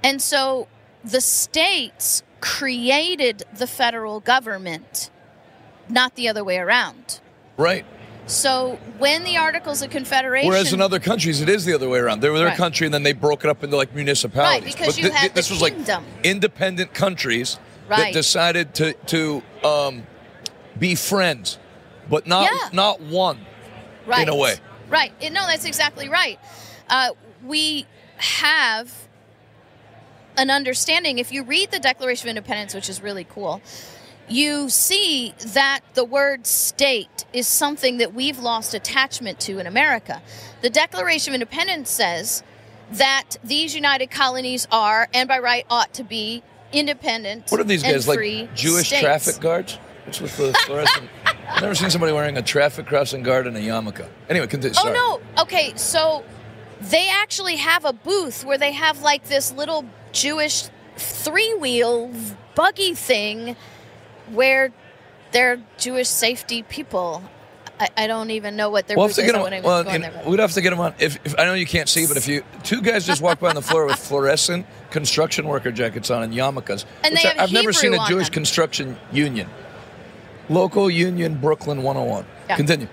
And so the states created the federal government, not the other way around. Right. So when the Articles of Confederation Whereas in other countries, it is the other way around. They were their Right. country, and then they broke it up into like municipalities. Right, because you thi- had the this was like independent countries that decided to to um, be friends, but not Yeah. not one. right. In a way. Right. No, that's exactly right. Uh, we have an understanding. If you read the Declaration of Independence, which is really cool, you see that the word state is something that we've lost attachment to in America. The Declaration of Independence says that these united colonies are, and by right ought to be, independent. What are these guys like? Jewish states. traffic guards? What's with the [LAUGHS] fluorescent? I've never seen somebody wearing a traffic crossing guard and a yarmulke. Anyway, continue. Oh no. Okay, so they actually have a booth where they have like this little Jewish three wheel buggy thing where they're Jewish safety people. I, I don't even know what their We'll have to is. get I him. Well, you know, there, we'd have to get them on. If, if I know you can't see, but if you two guys just walk by on the floor with [LAUGHS] fluorescent construction worker jackets on and yarmulkes, And they I- have I've never seen a Jewish them. construction union. Local union, Brooklyn 101. Yeah. Continue.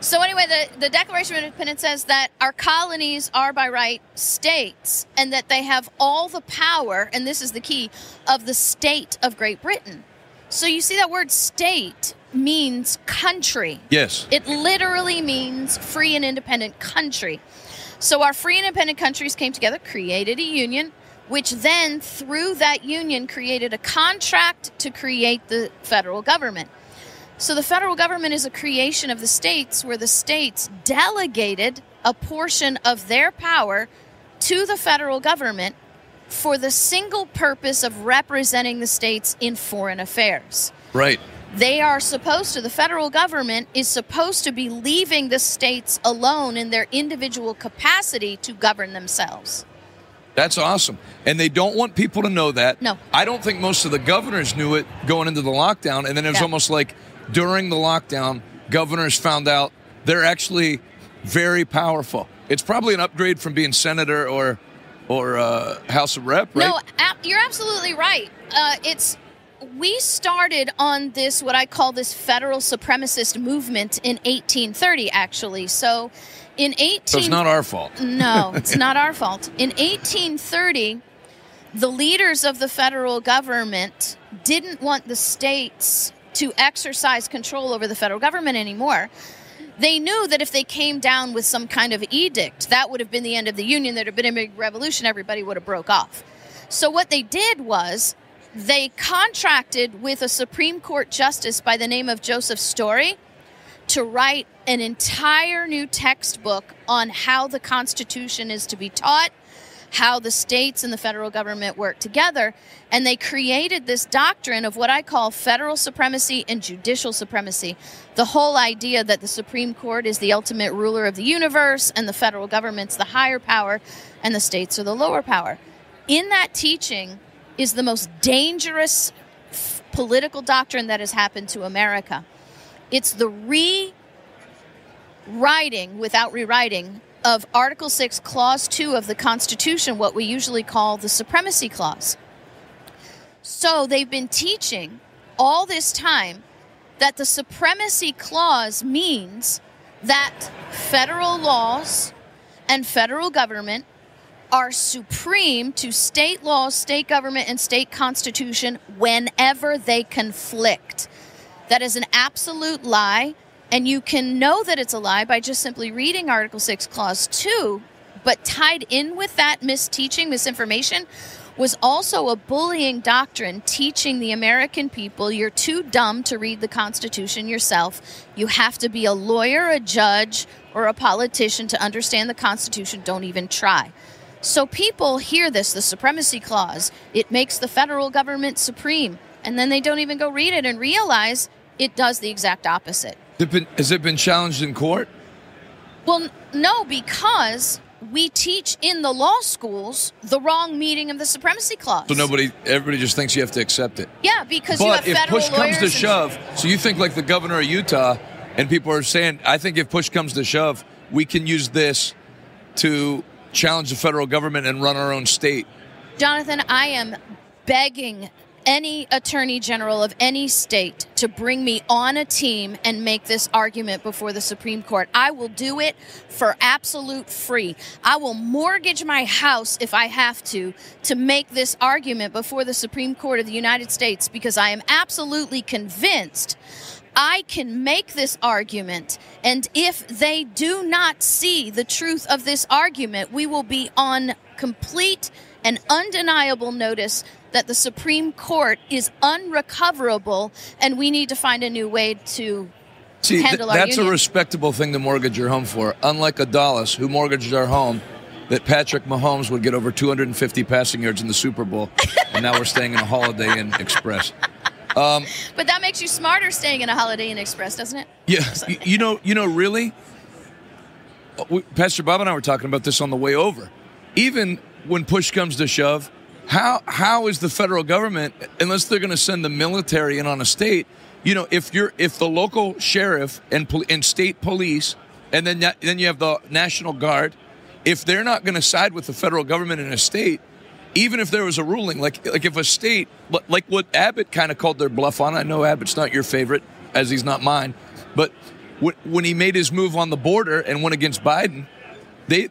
So anyway, the, the Declaration of Independence says that our colonies are by right states and that they have all the power, and this is the key, of the state of Great Britain. So you see that word state means country. Yes. It literally means free and independent country. So our free and independent countries came together, created a union, which then, through that union, created a contract to create the federal government. So the federal government is a creation of the states where the states delegated a portion of their power to the federal government for the single purpose of representing the states in foreign affairs Right. they are supposed to the federal government is supposed to be leaving the states alone in their individual capacity to govern themselves That's awesome. And they don't want people to know that. No. I don't think most of the governors knew it going into the lockdown. And then it was Yeah. almost like during the lockdown, governors found out they're actually very powerful. It's probably an upgrade from being senator or or uh, House of Rep, right? no ab- you're absolutely right uh, it's we started on this what i call this federal supremacist movement in 1830 actually so in 18 so it's not our fault. No, [LAUGHS] it's not our fault. In 1830, the leaders of the federal government didn't want the states to exercise control over the federal government anymore. They knew that if they came down with some kind of edict, that would have been the end of the union. There'd have been a big revolution. Everybody would have broke off. So what they did was they contracted with a Supreme Court justice by the name of Joseph Story to write an entire new textbook on how the Constitution is to be taught, how the states and the federal government work together. And they created this doctrine of what I call federal supremacy and judicial supremacy. The whole idea that the Supreme Court is the ultimate ruler of the universe and the federal government's the higher power and the states are the lower power. In that teaching is the most dangerous f- political doctrine that has happened to America. It's the rewriting without rewriting of Article 6, Clause 2 of the Constitution, what we usually call the Supremacy Clause. So they've been teaching all this time that the Supremacy Clause means that federal laws and federal government are supreme to state laws, state government, and state constitution whenever they conflict. That is an absolute lie, and you can know that it's a lie by just simply reading Article 6, Clause 2. But tied in with that misteaching, misinformation, was also a bullying doctrine teaching the American people you're too dumb to read the Constitution yourself. You have to be a lawyer, a judge, or a politician to understand the Constitution. Don't even try. So people hear this, the Supremacy Clause. It makes the federal government supreme. And then they don't even go read it and realize it does the exact opposite. Has it been, has it been challenged in court? Well, no, because we teach in the law schools the wrong meaning of the Supremacy Clause. So nobody, everybody just thinks you have to accept it. Yeah, because you But have if push comes to shove, so you think like the governor of Utah, and people are saying, I think if push comes to shove, we can use this to challenge the federal government and run our own state. Jonathan, I am begging any attorney general of any state to bring me on a team and make this argument before the Supreme Court. I will do it for absolute free. I will mortgage my house if I have to to make this argument before the Supreme Court of the United States because I am absolutely convinced I can make this argument, and if they do not see the truth of this argument, we will be on complete and undeniable notice that the Supreme Court is unrecoverable, and we need to find a new way to See, th- that's a respectable thing to mortgage your home for. Unlike Adonica, who mortgaged our home, that Patrick Mahomes would get over 250 passing yards in the Super Bowl, and now we're staying in a Holiday Inn Express. Um, but that makes you smarter staying in a Holiday Inn Express, doesn't it? Yeah, you, you know, you know, really, uh, we, Pastor Bob and I were talking about this on the way over. Even when push comes to shove, how how is the federal government, unless they're going to send the military in on a state, you know, if you're if the local sheriff and and state police, and then then you have the National Guard, if they're not going to side with the federal government in a state, even if there was a ruling, like like if a state, like what Abbott kind of called their bluff on. I know Abbott's not your favorite, as he's not mine, but when he made his move on the border and went against Biden, they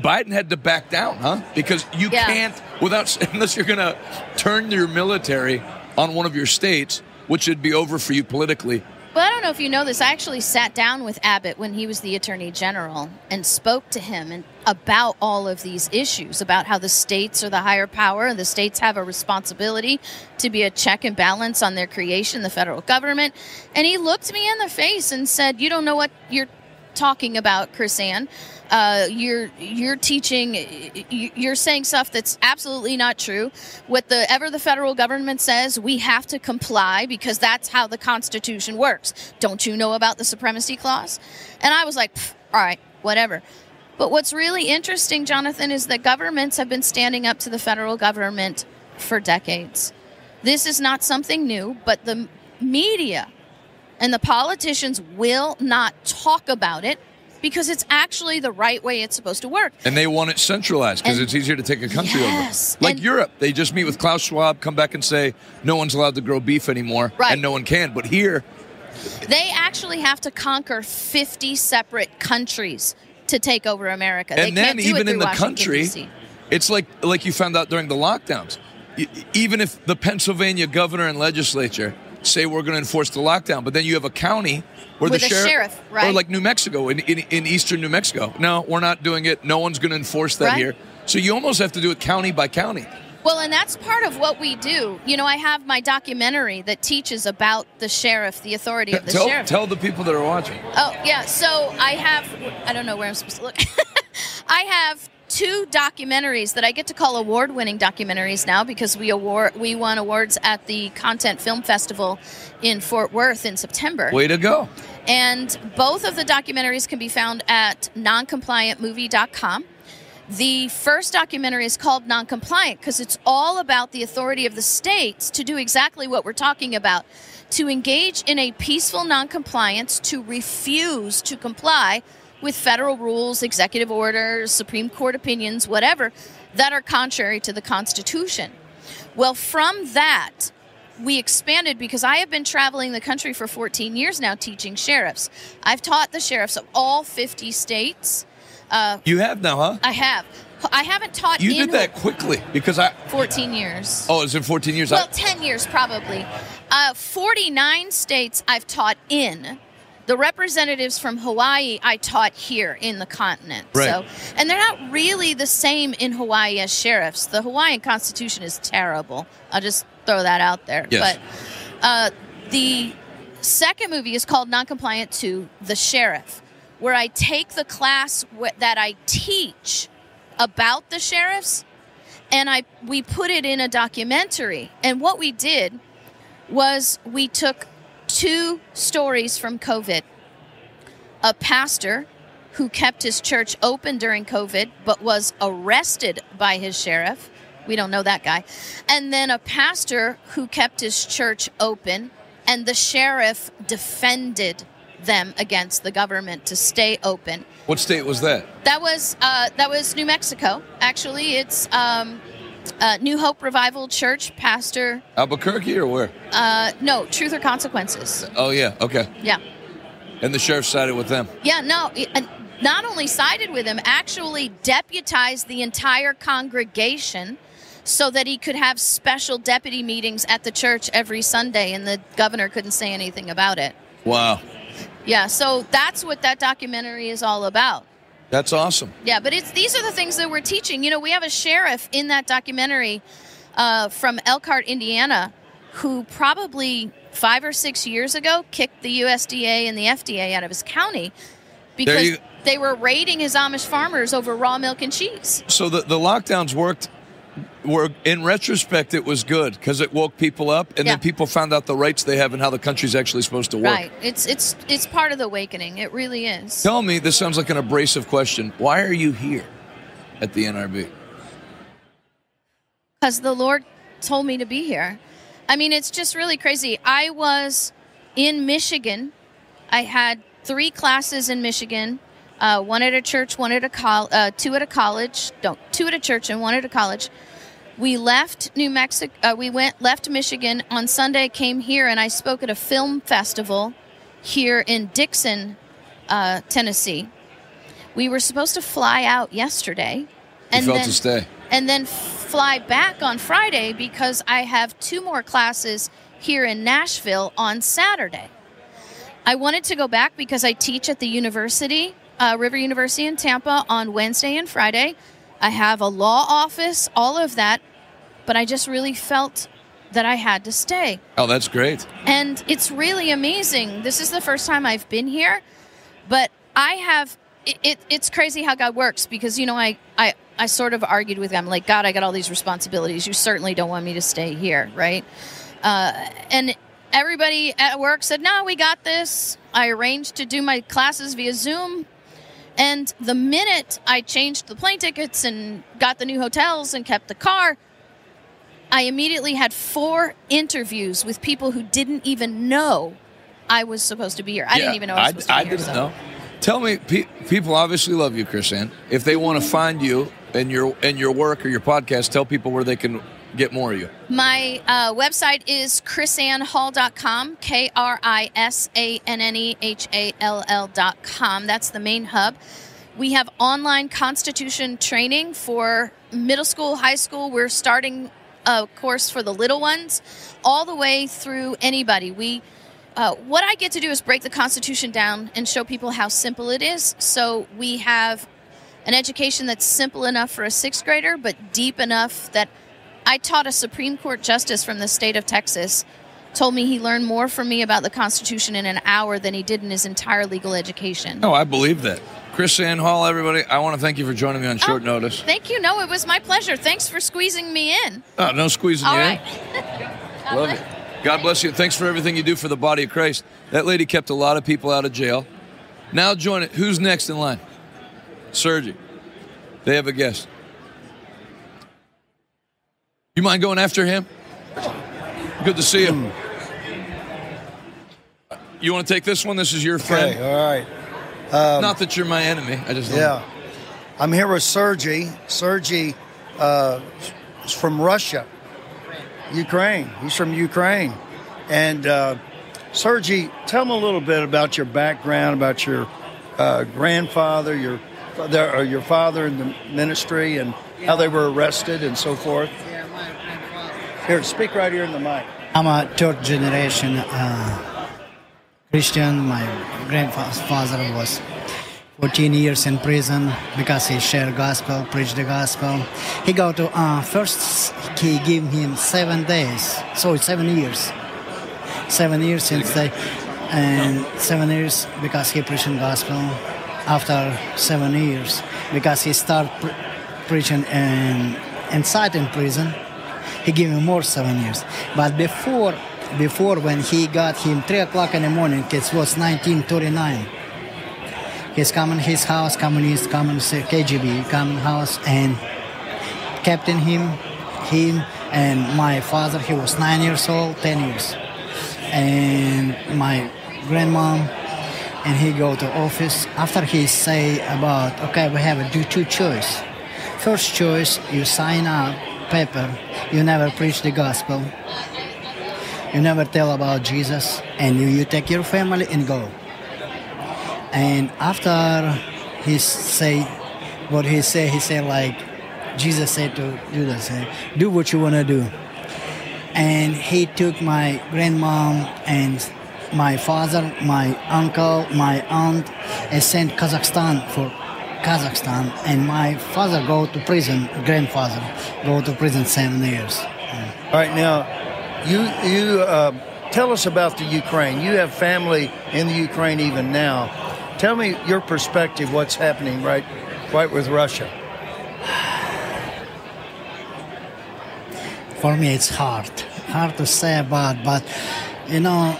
Biden had to back down, huh? Because you Yeah. can't without [LAUGHS] unless you're going to turn your military on one of your states, which would be over for you politically. But I don't know if you know this. I actually sat down with Abbott when he was the Attorney General and spoke to him and about all of these issues, about how the states are the higher power, and the states have a responsibility to be a check and balance on their creation, the federal government. And he looked me in the face and said, "You don't know what you're talking about, KrisAnne. Uh, you're you're teaching, you- you're saying stuff that's absolutely not true. What the ever the federal government says, we have to comply because that's how the Constitution works. Don't you know about the supremacy clause? And I was like, all right, whatever. But what's really interesting, Jonathan, is that governments have been standing up to the federal government for decades. This is not something new, but the media and the politicians will not talk about it because it's actually the right way it's supposed to work. And they want it centralized because it's easier to take a country Yes, over. Like Europe, they just meet with Klaus Schwab, come back and say no one's allowed to grow beef anymore, Right. and no one can. But here, They actually have to conquer 50 separate countries to take over America. they and then can't do even in the Washington, country, D.C. it's like like you found out during the lockdowns. Even if the Pennsylvania governor and legislature say we're going to enforce the lockdown, but then you have a county where With the sheriff, sheriff, or like New Mexico in, in, in eastern New Mexico, no, we're not doing it. No one's going to enforce that Right. here. So you almost have to do it county by county. Well, and that's part of what we do. You know, I have my documentary that teaches about the sheriff, the authority of the tell, sheriff. tell the people that are watching. Oh, yeah. So I have, I don't know where I'm supposed to look. [LAUGHS] I have two documentaries that I get to call award winning documentaries now because we award we won awards at the Content Film Festival in Fort Worth in September. Way to go. And both of the documentaries can be found at noncompliantmovie.com. The first documentary is called Noncompliant because it's all about the authority of the states to do exactly what we're talking about to engage in a peaceful noncompliance, to refuse to comply with federal rules, executive orders, Supreme Court opinions, whatever, that are contrary to the Constitution. Well, from that, we expanded because I have been traveling the country for 14 years now teaching sheriffs. I've taught the sheriffs of all 50 states. You have now, huh? I have. I haven't taught You did that quickly because I. 14 years. Oh, it's in 14 years. Well, I, 10 years probably. Uh, 49 states I've taught in. The representatives from Hawaii I taught here in the continent. Right. So, and they're not really the same in Hawaii as sheriffs. The Hawaiian Constitution is terrible. I'll just throw that out there. Yes. But uh, the second movie is called Noncompliant to The Sheriff, where I take the class that I teach about the sheriffs and I we put it in a documentary. And what we did was we took two stories from COVID. A pastor who kept his church open during COVID but was arrested by his sheriff. We don't know that guy. And then a pastor who kept his church open and the sheriff defended them against the government to stay open. what state was that? That was uh, that was New Mexico. Actually, it's um, uh, New Hope Revival Church pastor. Albuquerque or where? Uh, no, Truth or Consequences. Oh yeah, okay. Yeah, And the sheriff sided with them. yeah. No, and not only sided with him, actually deputized the entire congregation so that he could have special deputy meetings at the church every Sunday, and the governor couldn't say anything about it. Wow, Yeah, so that's what that documentary is all about. That's awesome. Yeah, but it's these are the things that we're teaching. You know, we have a sheriff in that documentary uh, from Elkhart, Indiana, who probably five or six years ago kicked the USDA and the FDA out of his county because you- they were raiding his Amish farmers over raw milk and cheese. So the the lockdowns worked we're in retrospect, it was good because it woke people up, and Yeah. then people found out the rights they have and how the country's actually supposed to work. Right. It's it's it's part of the awakening. It really is. Tell me, this sounds like an abrasive question. Why are you here at the NRB? because the Lord told me to be here. I mean, it's just really crazy. I was in Michigan. I had three classes in Michigan. Uh, one at a church, one at a col- uh, two at a college. No, two at a church and one at a college. We left New Mexico. Uh, we went left Michigan on Sunday. Came here and I spoke at a film festival here in Dickson, uh, Tennessee. We were supposed to fly out yesterday, You and felt then to stay. and then fly back on Friday because I have two more classes here in Nashville on Saturday. I wanted to go back because I teach at the university, uh, River University in Tampa, on Wednesday and Friday. I have a law office, all of that, but I just really felt that I had to stay. Oh, that's great. And it's really amazing. This is the first time I've been here, but I have. It, it, it's crazy how God works because you know I, I I sort of argued with him like God I got all these responsibilities you certainly don't want me to stay here right uh, and everybody at work said no we got this I arranged to do my classes via Zoom and the minute I changed the plane tickets and got the new hotels and kept the car I immediately had four interviews with people who didn't even know I was supposed to be here. I Yeah, didn't even know I was supposed to be I here. didn't so. know. Tell me, pe- people obviously love you, KrisAnne. If they want to find you and your and your work or your podcast, tell people where they can get more of you. My uh, website is krisannehall.com, K R I S A N N E H A L L.com. That's the main hub. We have online constitution training for middle school, high school. We're starting a course for the little ones, all the way through anybody. We uh, what I get to do is break the Constitution down and show people how simple it is. So we have an education that's simple enough for a sixth grader, but deep enough that I taught a Supreme Court justice from the state of Texas. Told me he learned more from me about the Constitution in an hour than he did in his entire legal education. Oh, I believe that. KrisAnne Hall, everybody, I want to thank you for joining me on short Oh, notice. Thank you. No, it was my pleasure. Thanks for squeezing me in. Oh, no squeezing All [LAUGHS] you right. in. Love it. God bless you. Thanks for everything you do for the body of Christ. That lady kept a lot of people out of jail. Now join it. Who's next in line? Sergi. They have a guest. You mind going after him? Good to see you. You want to take this one? This is your friend. Okay, all right. Not that you're my enemy. I just don't- Yeah. I'm here with Sergey. Sergey uh, is from Russia, Ukraine. He's from Ukraine. And uh, Sergey, tell me a little bit about your background, about your uh, grandfather, your or your father in the ministry, and how they were arrested and so forth. Here, speak right here in the mic. I'm a third generation uh, Christian. My grandfather was 14 years in prison because he shared gospel, preached the gospel. He go to uh, first he gave him seven days, so it's seven years. Seven years since they, and seven years because he preached the gospel. After seven years, because he started pre- preaching in, inside in prison, he gave him more seven years. But before, before when he got him three o'clock in the morning, it was 1939. He's coming his house, communist, coming KGB, coming house, and captain him, him, and my father. He was nine years old, ten years, and my grandmom. And he go to office. After he say about okay, we have a do two choice. First choice, you sign up paper. You never preach the gospel. You never tell about Jesus, and you, you take your family and go. And after he say what he said, he said like Jesus said to Judas, eh, do what you wanna do. And he took my grandmom and my father, my uncle, my aunt, and sent Kazakhstan for Kazakhstan. And my father go to prison, grandfather go to prison seven years. All right, now you you uh, tell us about the Ukraine. You have family in the Ukraine even now. Tell me your perspective. What's happening right right with Russia? For me, it's hard. Hard to say about, but you know,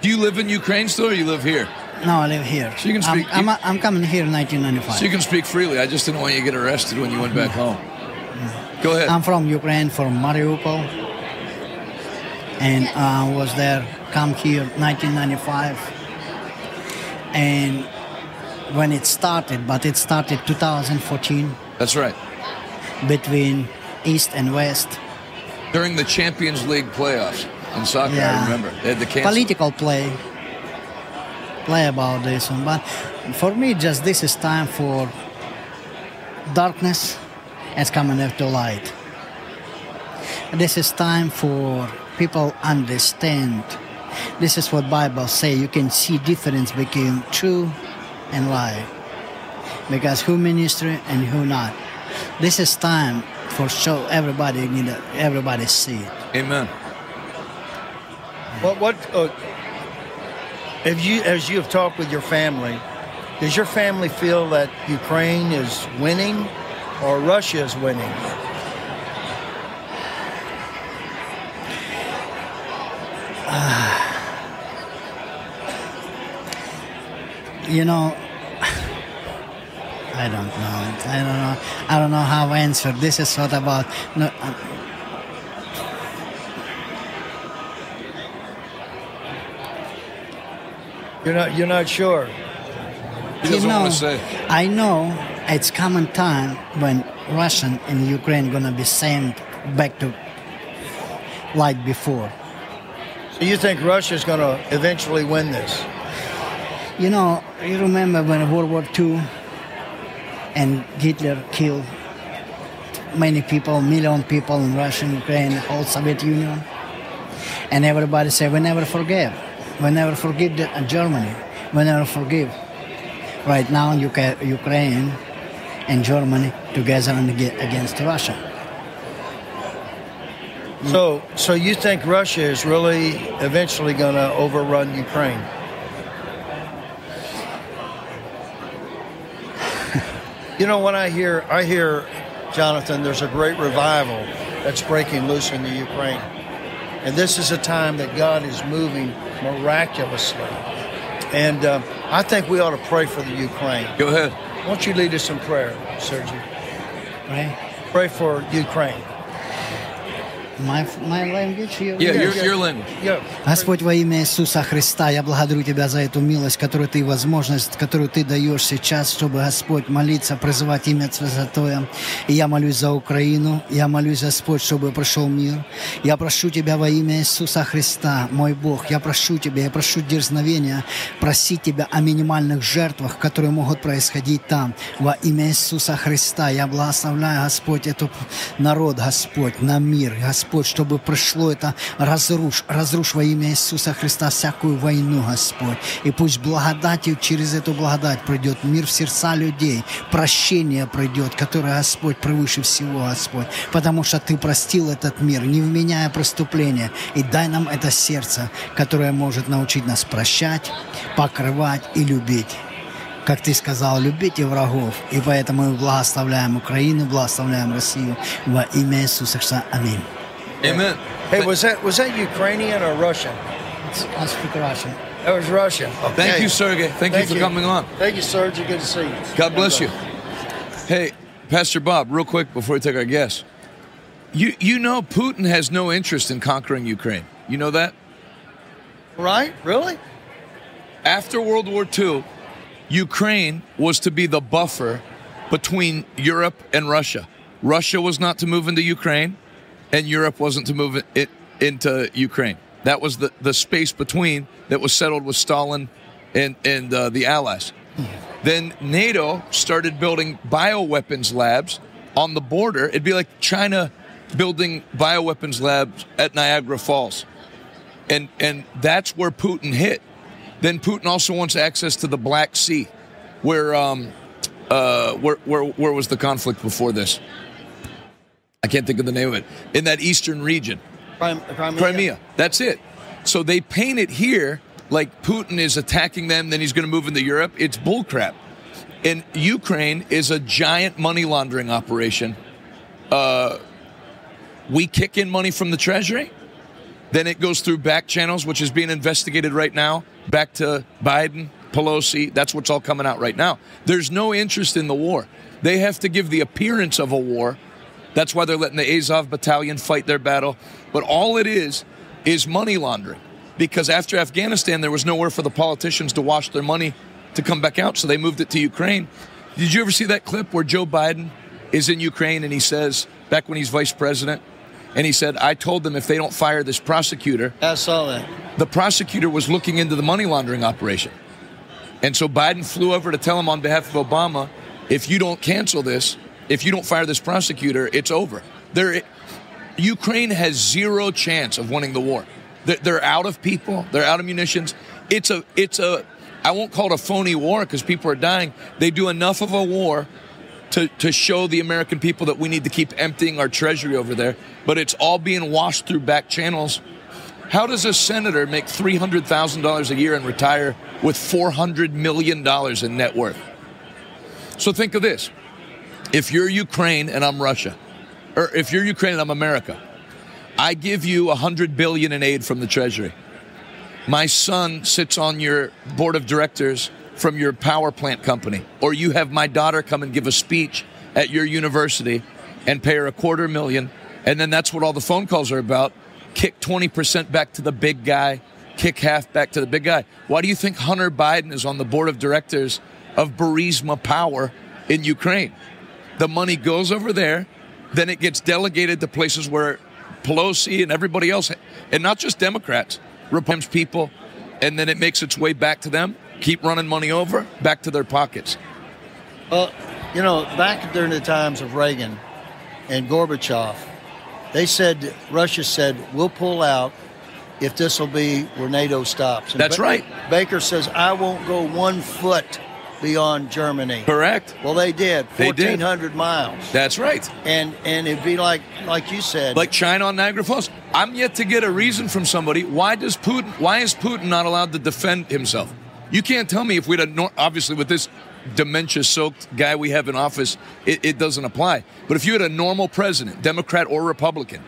Do you live in Ukraine still, or you live here? No, I live here. So you can speak- I'm, I'm, I'm coming here in 1995. So you can speak freely. I just didn't want you to get arrested when you went back home. Go ahead. I'm from Ukraine, from Mariupol, and I was there. Come here, 1995, and when it started, but it started 2014 That's right. between East and West. During the Champions League playoffs in soccer, I remember they had to cancel. Political play, play about this one, but for me, just this is time for darkness is coming into light. This is time for people understand. This is what Bible say. You can see difference between true and lie, because who ministry and who not. This is time for show everybody need everybody see it. Amen. What what uh, have you as you have talked with your family? Does your family feel that Ukraine is winning, or Russia is winning? [SIGHS] You know, [SIGHS] I don't know. I don't know. I don't know how to answer. This is what about. No, uh, You're not you're not sure. He you doesn't know, want to say. I know it's coming time when Russian and Ukraine gonna be same back to like before. So you think Russia's going to eventually win this? You know, you remember when World War II and Hitler killed many people, million people in Russia, Ukraine, whole Soviet Union, and everybody say we never forgive, we never forgive the, uh, Germany, we never forgive. Right now, UK, Ukraine and Germany together against Russia. So so you think Russia is really eventually going to overrun Ukraine? [LAUGHS] you know when I hear I hear Jonathan, there's a great revival that's breaking loose in the Ukraine, and this is a time that God is moving miraculously. And uh, I think we ought to pray for the Ukraine. Go ahead. Why don't you lead us in prayer, Sergey? Right? Pray for Ukraine. My, my language? you- Yeah, your, yeah. your language. Yeah. Господь, во имя Иисуса Христа, я благодарю Тебя за эту милость, которую Ты, возможность, которую Ты даешь сейчас, чтобы, Господь, молиться, призывать имя Святое. И я молюсь за Украину, я молюсь, Господь, чтобы пришел мир. Я прошу Тебя во имя Иисуса Христа, мой Бог, я прошу Тебя, я прошу дерзновения, просить Тебя о минимальных жертвах, которые могут происходить там. Во имя Иисуса Христа я благословляю, Господь, этот народ, Господь, на мир, Господь, чтобы пришло это, разрушь, разрушь во имя Иисуса Христа всякую войну, Господь. И пусть благодатью через эту благодать придет мир в сердца людей, прощение придет, которое, Господь, превыше всего, Господь. Потому что Ты простил этот мир, не вменяя преступления. И дай нам это сердце, которое может научить нас прощать, покрывать и любить как ты сказал, любите врагов. И поэтому мы благословляем Украину, благословляем Россию во имя Иисуса Христа. Аминь. Amen. Hey, was that was that Ukrainian or Russian? I speak Russian. That was Russian. Oh, thank you, Sergey. Thank, you for coming on. Thank you, Sergey. Good to see you. God bless you. Hey, Pastor Bob, real quick before we take our guest. You you know Putin has no interest in conquering Ukraine. You know that? Right? Really? After World War II, Ukraine was to be the buffer between Europe and Russia. Russia was not to move into Ukraine, and Europe wasn't to move it into Ukraine. That was the, the space between that was settled with Stalin and, and uh, the Allies. Then NATO started building bioweapons labs on the border. It'd be like China building bioweapons labs at Niagara Falls. And, and that's where Putin hit. Then Putin also wants access to the Black Sea, where um, uh, where, where where was the conflict before this? I can't think of the name of it. In that eastern region, Crim- Crimea. Crimea. That's it. So they paint it here like Putin is attacking them, then he's going to move into Europe. It's bullcrap. And Ukraine is a giant money laundering operation uh, We kick in money from the Treasury. Then it goes through back channels, which is being investigated right now, back to Biden, Pelosi. That's what's all coming out right now. There's no interest in the war. They have to give the appearance of a war. That's why they're letting the Azov battalion fight their battle. But all it is, is money laundering. Because after Afghanistan, there was nowhere for the politicians to wash their money to come back out, so they moved it to Ukraine. Did you ever see that clip where Joe Biden is in Ukraine and he says, back when he's vice president, and he said, I told them if they don't fire this prosecutor, I saw that. the prosecutor was looking into the money laundering operation. And so Biden flew over to tell him on behalf of Obama, if you don't cancel this, if you don't fire this prosecutor, it's over. There, Ukraine has zero chance of winning the war. They're, out of people. They're out of munitions. It's a, it's a, I won't call it a phony war because people are dying. They do enough of a war to, to show the American people that we need to keep emptying our treasury over there, but it's all being washed through back channels. How does a senator make $300,000 a year and retire with $400 million in net worth? So think of this. If you're Ukraine and I'm Russia, or if you're Ukraine and I'm America, I give you 100 billion in aid from the treasury. My son sits on your board of directors from your power plant company, or you have my daughter come and give a speech at your university and pay her a quarter million, and then that's what all the phone calls are about. Kick 20% back to the big guy, kick half back to the big guy. Why do you think Hunter Biden is on the board of directors of Burisma Power in Ukraine? The money goes over there, then it gets delegated to places where Pelosi and everybody else, and not just Democrats, Republicans people, and then it makes its way back to them, keep running money over, back to their pockets. Well, you know, back during the times of Reagan and Gorbachev, they said, Russia said, we'll pull out if this will be where NATO stops. And That's right. Baker says, I won't go one foot beyond Germany. Correct. Well, they did. They did. 1,400 miles. That's right. And and it'd be like like you said. Like China on Niagara Falls. I'm yet to get a reason from somebody. Why does Putin? Why is Putin not allowed to defend himself? You can't tell me if we'd have obviously with this dementia-soaked guy we have in office, it, it doesn't apply. But if you had a normal president, Democrat or Republican,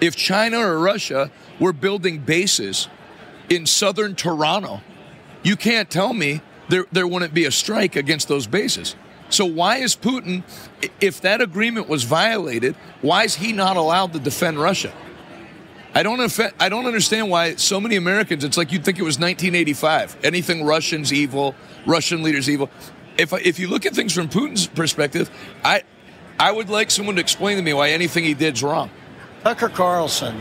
if China or Russia were building bases in southern Toronto, you can't tell me there there wouldn't be a strike against those bases. So why is Putin, if that agreement was violated, why is he not allowed to defend Russia? I don't I don't understand why so many Americans. It's like you'd think it was 1985. Anything Russian's evil, Russian leaders evil. If if you look at things from Putin's perspective, I I would like someone to explain to me why anything he did's wrong. Tucker Carlson,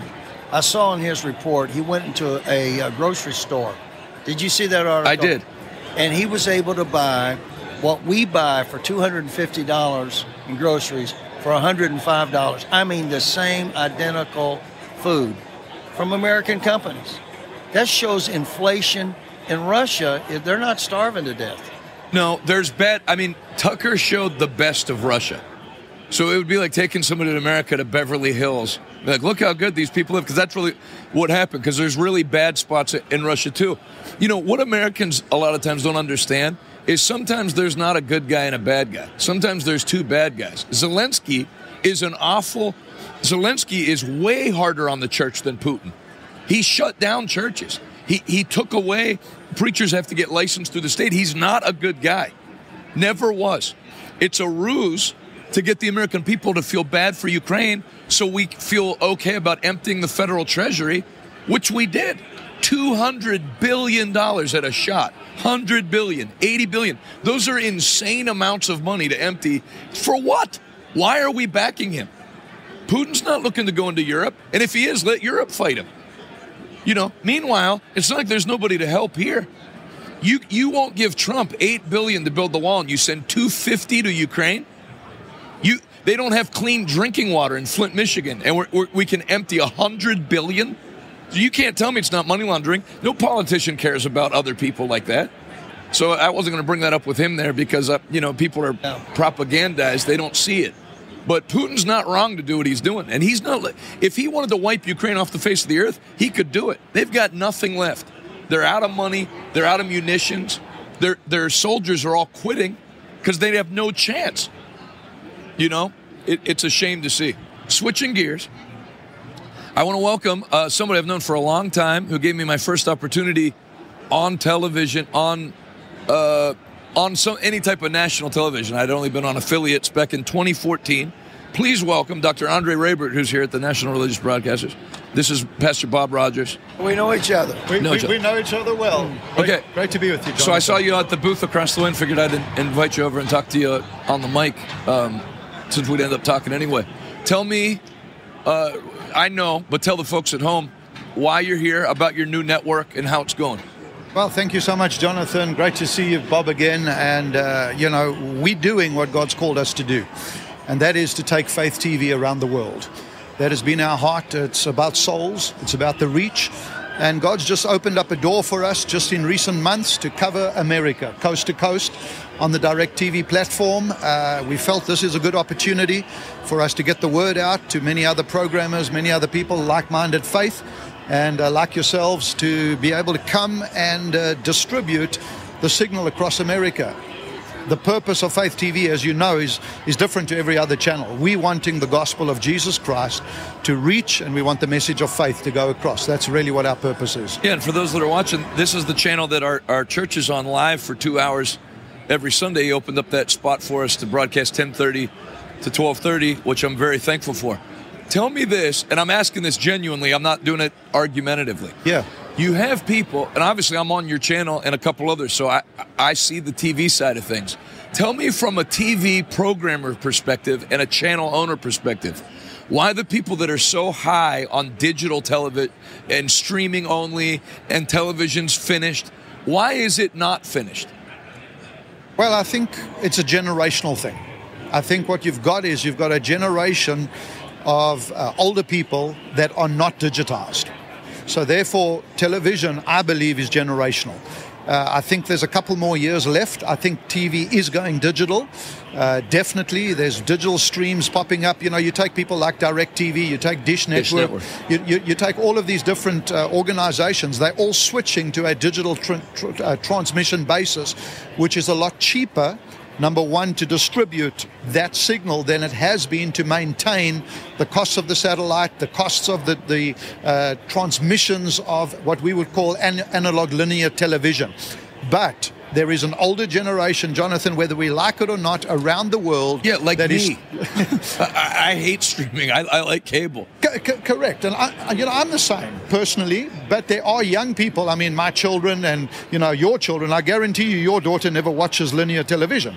I saw in his report, he went into a, uh grocery store. Did you see that article? I did. And he was able to buy what we buy for $250 in groceries for $105. I mean, the same identical food from American companies. That shows inflation in Russia. They're not starving to death. No, there's bet. I mean, Tucker showed the best of Russia. So it would be like taking somebody in America to Beverly Hills. Like, look how good these people live, because that's really what happened. Because there's really bad spots in Russia too. You know what Americans a lot of times don't understand is sometimes there's not a good guy and a bad guy. Sometimes there's two bad guys. Zelensky is an awful. Zelensky is way harder on the church than Putin. He shut down churches. He he took away preachers have to get licensed through the state. He's not a good guy. Never was. It's a ruse to get the American people to feel bad for Ukraine so we feel okay about emptying the federal treasury, which we did. $200 billion at a shot. 100 billion, 80 billion. Those are insane amounts of money to empty. For what? Why are we backing him? Putin's not looking to go into Europe, and if he is, let Europe fight him. You know, meanwhile, it's not like there's nobody to help here. You you won't give Trump 8 billion to build the wall and you send 250 to Ukraine? You they don't have clean drinking water in Flint, Michigan, and we're, we're, we can empty a 100 billion? So you can't tell me it's not money laundering. No politician cares about other people like that. So I wasn't going to bring that up with him there because uh, you know people are propagandized; they don't see it. But Putin's not wrong to do what he's doing, and he's not. If he wanted to wipe Ukraine off the face of the earth, he could do it. They've got nothing left. They're out of money. They're out of munitions. Their their soldiers are all quitting because they have no chance. You know, it, it's a shame to see. Switching gears, I want to welcome uh, somebody I've known for a long time who gave me my first opportunity on television, on uh, on some any type of national television. I'd only been on affiliates back in 2014. Please welcome Dr. Andre Roebert, who's here at the National Religious Broadcasters. This is Pastor Bob Rogers. We know each other. We, Know we, each other. we know each other well. Great, Okay. Great to be with you, John. So I saw you at the booth across the way and figured I'd in- invite you over and talk to you on the mic um, since we'd end up talking anyway. Tell me, uh, I know, but tell the folks at home why you're here, about your new network, and how it's going. Well, thank you so much, Jonathan. Great to see you, Bob, again. And, uh, you know, we're doing what God's called us to do, and that is to take Faith TV around the world. That has been our heart. It's about souls, it's about the reach. And God's just opened up a door for us just in recent months to cover America, coast to coast, on the DirecTV platform. Uh, we felt this is a good opportunity for us to get the word out to many other programmers, many other people, like minded faith and uh, like yourselves to be able to come and uh, distribute the signal across America. The purpose of Faith TV, as you know, is, is different to every other channel. We wanting the gospel of Jesus Christ to reach, and we want the message of faith to go across. That's really what our purpose is. Yeah, and for those that are watching, this is the channel that our, our church is on live for two hours every Sunday. He opened up that spot for us to broadcast 1030 to 1230, which I'm very thankful for. Tell me this, and I'm asking this genuinely, I'm not doing it argumentatively. Yeah. You have people, and obviously I'm on your channel and a couple others, so I, I see the TV side of things. Tell me from a TV programmer perspective and a channel owner perspective, why the people that are so high on digital television and streaming only and television's finished, why is it not finished? Well, I think it's a generational thing. I think what you've got is you've got a generation of uh, older people that are not digitized. So, therefore, television, I believe, is generational. Uh, I think there's a couple more years left. I think TV is going digital. Uh, definitely, there's digital streams popping up. You know, you take people like DirecTV, you take Dish Dish Network, Network. you, you, you take all of these different uh, organizations, they're all switching to a digital tr- tr- uh, transmission basis, which is a lot cheaper. Number one, to distribute that signal than it has been to maintain the costs of the satellite, the costs of the, the uh, transmissions of what we would call an- analog linear television. But there is an older generation, Jonathan, whether we like it or not, around the world. Yeah, like that is- me. [LAUGHS] I, I hate streaming. I, I like cable. Co- co- correct, and I, you know I'm the same personally. But there are young people. I mean, my children and you know your children. I guarantee you, your daughter never watches linear television.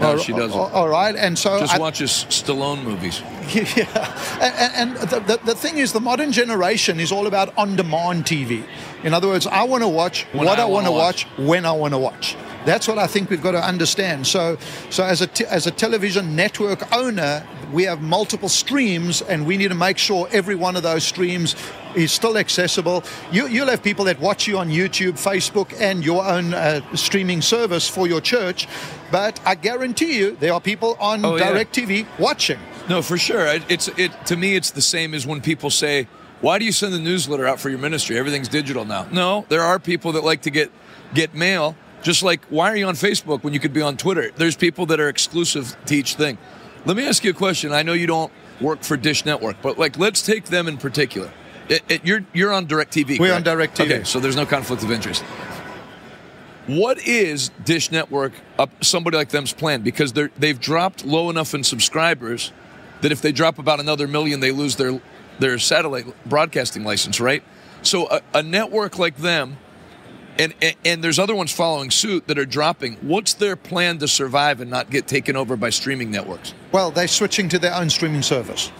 No, All- she doesn't. all- all right, and so Just I- watches Stallone movies. [LAUGHS] yeah, and, and the, the, the thing is, the modern generation is all about on-demand TV. In other words, I want to watch When what I I, want to wanna watch. when I want to watch. That's what I think we've got to understand. So, so as a t- as a television network owner, we have multiple streams, and we need to make sure every one of those streams is still accessible. You, you'll have people that watch you on YouTube, Facebook, and your own uh, streaming service for your church. But I guarantee you, there are people on Oh, yeah. TV watching. No, for sure. It's it to me. It's the same as when people say, "Why do you send the newsletter out for your ministry? Everything's digital now." No, there are people that like to get get mail. Just like, why are you on Facebook when you could be on Twitter? There's people that are exclusive to each thing. Let me ask you a question. I know you don't work for Dish Network, but like, let's take them in particular. It, it, you're you're on DirecTV. We're on? DirecTV. Okay, so there's no conflict of interest. What is Dish Network, up somebody like them's plan? Because they're they've dropped low enough in subscribers that if they drop about another million, they lose their their satellite broadcasting license, right? So a, a network like them, and, and and there's other ones following suit that are dropping. What's their plan to survive and not get taken over by streaming networks? Well, they're switching to their own streaming service.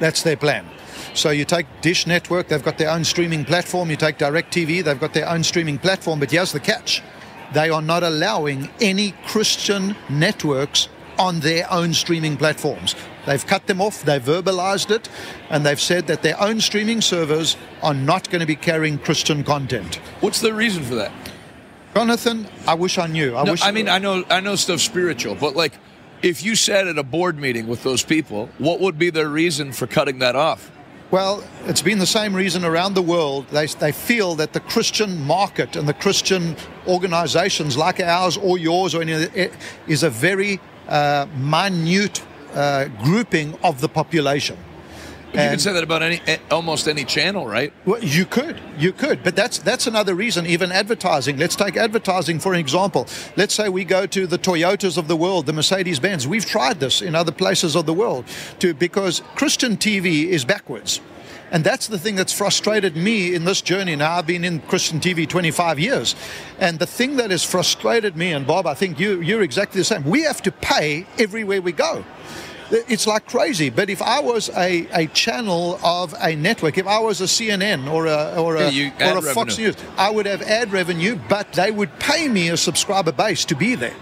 That's their plan. So you take Dish Network, they've got their own streaming platform. You take DirecTV, they've got their own streaming platform. But here's the catch they are not allowing any Christian networks on their own streaming platforms. They've cut them off, they've verbalized it, and they've said that their own streaming servers are not going to be carrying Christian content. What's the reason for that? Jonathan, I wish I knew. I No, wish I mean, I know, I know stuff spiritual, but like, if you sat at a board meeting with those people, what would be their reason for cutting that off? Well, it's been the same reason around the world. They, they feel that the Christian market and the Christian organizations like ours or yours or any is a very uh, minute uh, grouping of the population. But you can say that about any almost any channel, right? Well, you could, you could, but that's that's another reason. Even advertising. Let's take advertising for an example. Let's say we go to the Toyotas of the world, the Mercedes Benz. We've tried this in other places of the world, to because Christian TV is backwards. And that's the thing that's frustrated me in this journey. Now, I've been in Christian TV 25 years. And the thing that has frustrated me, and Bob, I think you, you're exactly the same. We have to pay everywhere we go. It's like crazy. But if I was a, a channel of a network, if I was a CNN or a, or a, Yeah, or a Fox revenue. News, I would have ad revenue, but they would pay me a subscriber base to be there.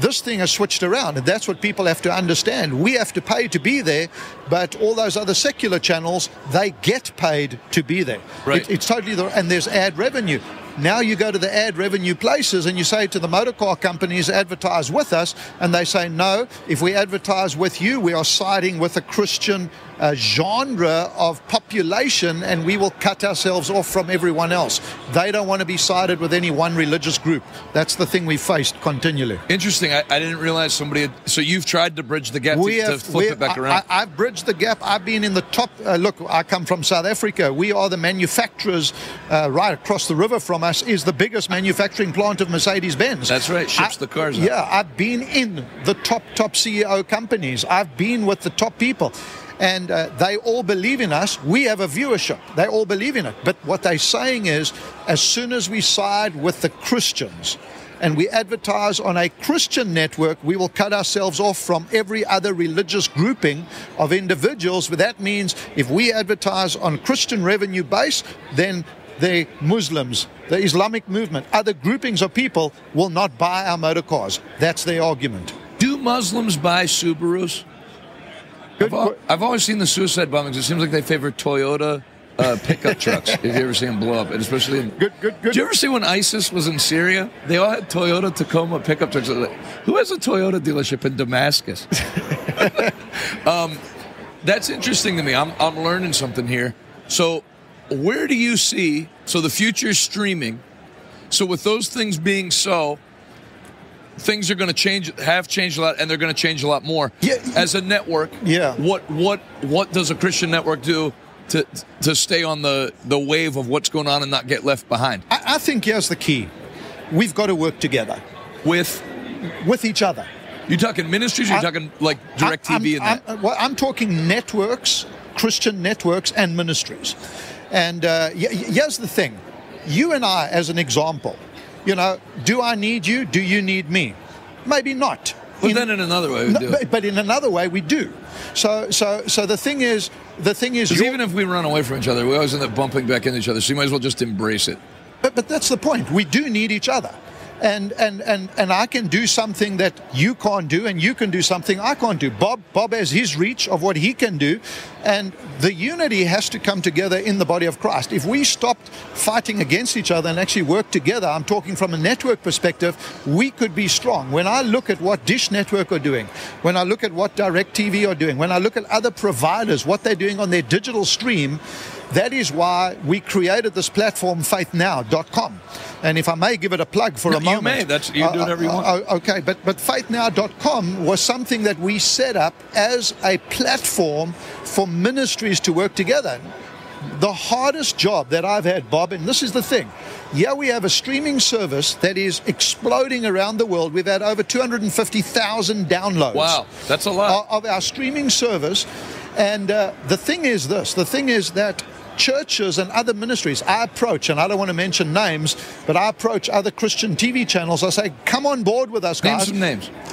This thing has switched around, and that's what people have to understand. We have to pay to be there, but all those other secular channels, they get paid to be there. Right. It- it's totally the, and there's ad revenue. Now you go to the ad revenue places and you say to the motor car companies, advertise with us, and they say, no, if we advertise with you, we are siding with a Christian uh, genre of population and we will cut ourselves off from everyone else. They don't want to be sided with any one religious group. That's the thing we faced continually. Interesting. I, I didn't realize somebody had. So you've tried to bridge the gap to, to flip we- it back I- around. I, have bridged the gap. I've been in the top. Uh, look, I come from South Africa. We are the manufacturers uh, right across the river from us. Is the biggest manufacturing plant of Mercedes Benz. That's right, ships the cars out. Yeah, I've been in the top top CEO companies. I've been with the top people. And uh, they all believe in us. We have a viewership. They all believe in it. But what they're saying is, as soon as we side with the Christians, and we advertise on a Christian network, we will cut ourselves off from every other religious grouping of individuals. But that means if we advertise on Christian revenue base, then the Muslims, the Islamic movement, other groupings of people will not buy our motor cars. That's their argument. Do Muslims buy Subarus? I've, al- I've always seen the suicide bombings. It seems like they favor Toyota uh, pickup [LAUGHS] trucks. if you ever see them blow up, and especially in, good, good, good. Did you ever see when ISIS was in Syria? They all had Toyota Tacoma pickup trucks. Like, Who has a Toyota dealership in Damascus? [LAUGHS] um, that's interesting to me. I'm, I'm learning something here. So, where do you see? So, the future is streaming. So, with those things being so, things are going to change, have changed a lot, and they're going to change a lot more. Yeah. As a network, Yeah. What what what does a Christian network do to to stay on the the wave of what's going on and not get left behind? I, I think here's the key we've got to work together With with each other. You're talking ministries, or you I- talking like direct I- TV and that. I'm, well, I'm talking networks, Christian networks, and ministries. And uh, here's the thing you and I, as an example, you know, do I need you? Do you need me? Maybe not. But In- then in another way, we No, do. but, but in another way, we do. So, so, so the thing is, the thing is, even if we run away from each other, we always end up bumping back into each other. So you might as well just embrace it. But, but that's the point. We do need each other. And, and, and, and I can do something that you can't do, and you can do something I can't do. Bob, Bob has his reach of what he can do, and the unity has to come together in the body of Christ. If we stopped fighting against each other and actually work together, I'm talking from a network perspective, we could be strong. When I look at what Dish Network are doing, when I look at what DirecTV are doing, when I look at other providers, what they're doing on their digital stream, that is why we created this platform, faithnow.com. And if I may give it a plug for No, a you may. That's- you do whatever you want. uh, okay, but, but faithnow.com was something that we set up as a platform for ministries to work together. The hardest job that I've had, Bob, and this is the thing. Yeah, we have a streaming service that is exploding around the world. We've had over 250,000 downloads Wow, that's a lot. of our streaming service. And uh, the thing is this the thing is that churches and other ministries, I approach, and I don't want to mention names, but I approach other Christian TV channels. I say, come on board with us, Name guys. some names. [LAUGHS]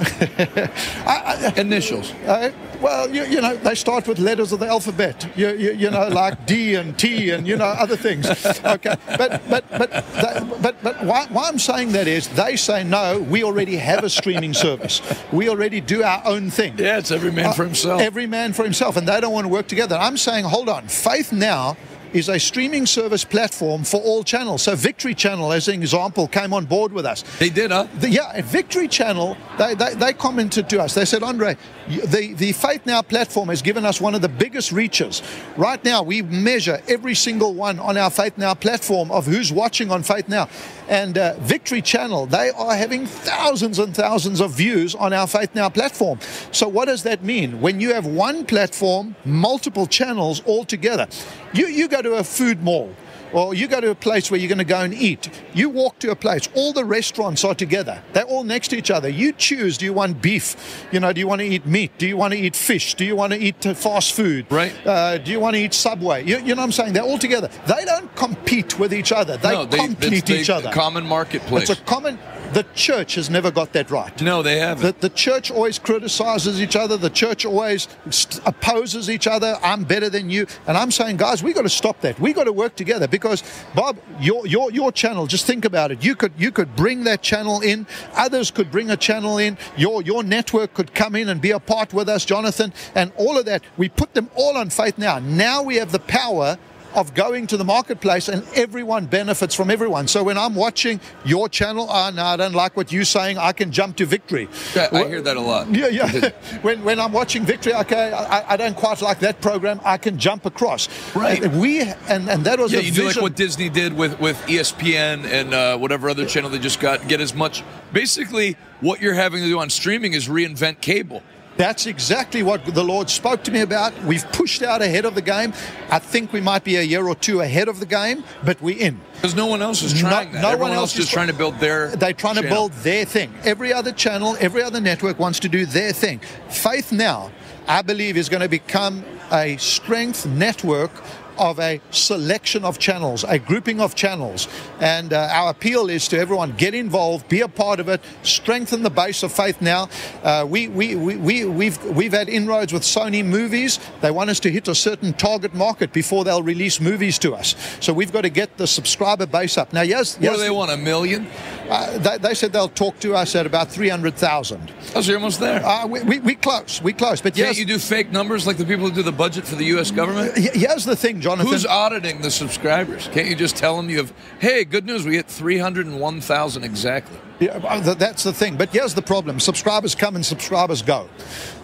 I- I- Initials. uh, well, you, you know, they start with letters of the alphabet. You, you, you know, like D and T and you know other things. Okay, but but but that, but but why, why I'm saying that is they say no. We already have a streaming service. We already do our own thing. Yeah, it's every man for Uh, himself. Every man for himself, and they don't want to work together. I'm saying, hold on, Faith Now is a streaming service platform for all channels. So Victory Channel, as an example, came on board with us. They did, huh? The, yeah, Victory Channel, they, they, they commented to us. They said, Andre, the, the Faith Now platform has given us one of the biggest reaches. Right now, we measure every single one on our Faith Now platform of who's watching on Faith Now. And uh, Victory Channel, they are having thousands and thousands of views on our Faith Now platform. So, what does that mean? When you have one platform, multiple channels all together, you, you go to a food mall or you go to a place where you're going to go and eat. You walk to a place, all the restaurants are together. They're all next to each other. You choose do you want beef? You know, do you want to eat meat? Do you want to eat fish? Do you want to eat uh, fast food? Right. Uh, do you want to eat Subway? You, you know what I'm saying? They're all together. They don't compete with each other, they no, they, complete each other. Common marketplace. It's a common. The church has never got that right. no, they haven't. The, the church always criticizes each other. The church always st- opposes each other. I'm better than you. And I'm saying, guys, we got to stop that. We got to work together because, Bob, your your your channel. Just think about it. You could you could bring that channel in. Others could bring a channel in. Your your network could come in and be a part with us, Jonathan, and all of that. We put them all on faith now. Now we have the power of going to the marketplace and everyone benefits from everyone. So when I'm watching your channel, oh, no, I don't like what you're saying, I can jump to victory. Yeah, I hear that a lot. [LAUGHS] Yeah, yeah. [LAUGHS] when, when I'm watching Victory, okay, I, I don't quite like that program. I can jump across. Right. And we and, and that was Yeah, a you do like what Disney did with with ESPN and uh, whatever other channel they just got. Get as much. Basically, what you're having to do on streaming is reinvent cable. That's exactly what the Lord spoke to me about. We've pushed out ahead of the game. I think we might be a year or two ahead of the game, but we're in. Because no one else is trying no Everyone one else else is is trying to build their. They're trying to build their thing. Every other channel, every other network wants to do their thing. Faith Now, I believe, is going to become a strength network of a selection of channels, a grouping of channels. And uh, our appeal is to everyone get involved, be a part of it, strengthen the base of faith now. Uh, we, we, we, we, we've, we've had inroads with Sony movies. They want us to hit a certain target market before they'll release movies to us. So we've got to get the subscriber base up. Now, yes, What yes do they want? A million? uh, they, they said they'll talk to us at about 300,000. Oh, so you're almost there. Uh, we, we, we close, we close. But Can't yes, you do fake numbers like the people who do the budget for the U.S. government? here's the thing, Jonathan. Who's auditing the subscribers? Can't you just tell them you have, hey, good news, we hit 301,000 exactly? Yeah, that's the thing. But here's the problem: subscribers come and subscribers go.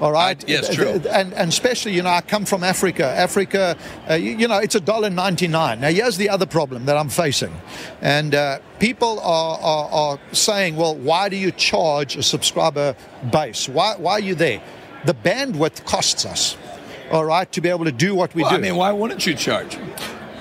All right. Uh, yes, true. And and especially, you know, I come from Africa. Africa, uh, you, you know, it's a dollar ninety nine. Now, here's the other problem that I'm facing, and uh, people are, are are saying, well, why do you charge a subscriber base? Why why are you there? The bandwidth costs us. All right, to be able to do what we Well, do. I mean, why wouldn't you charge?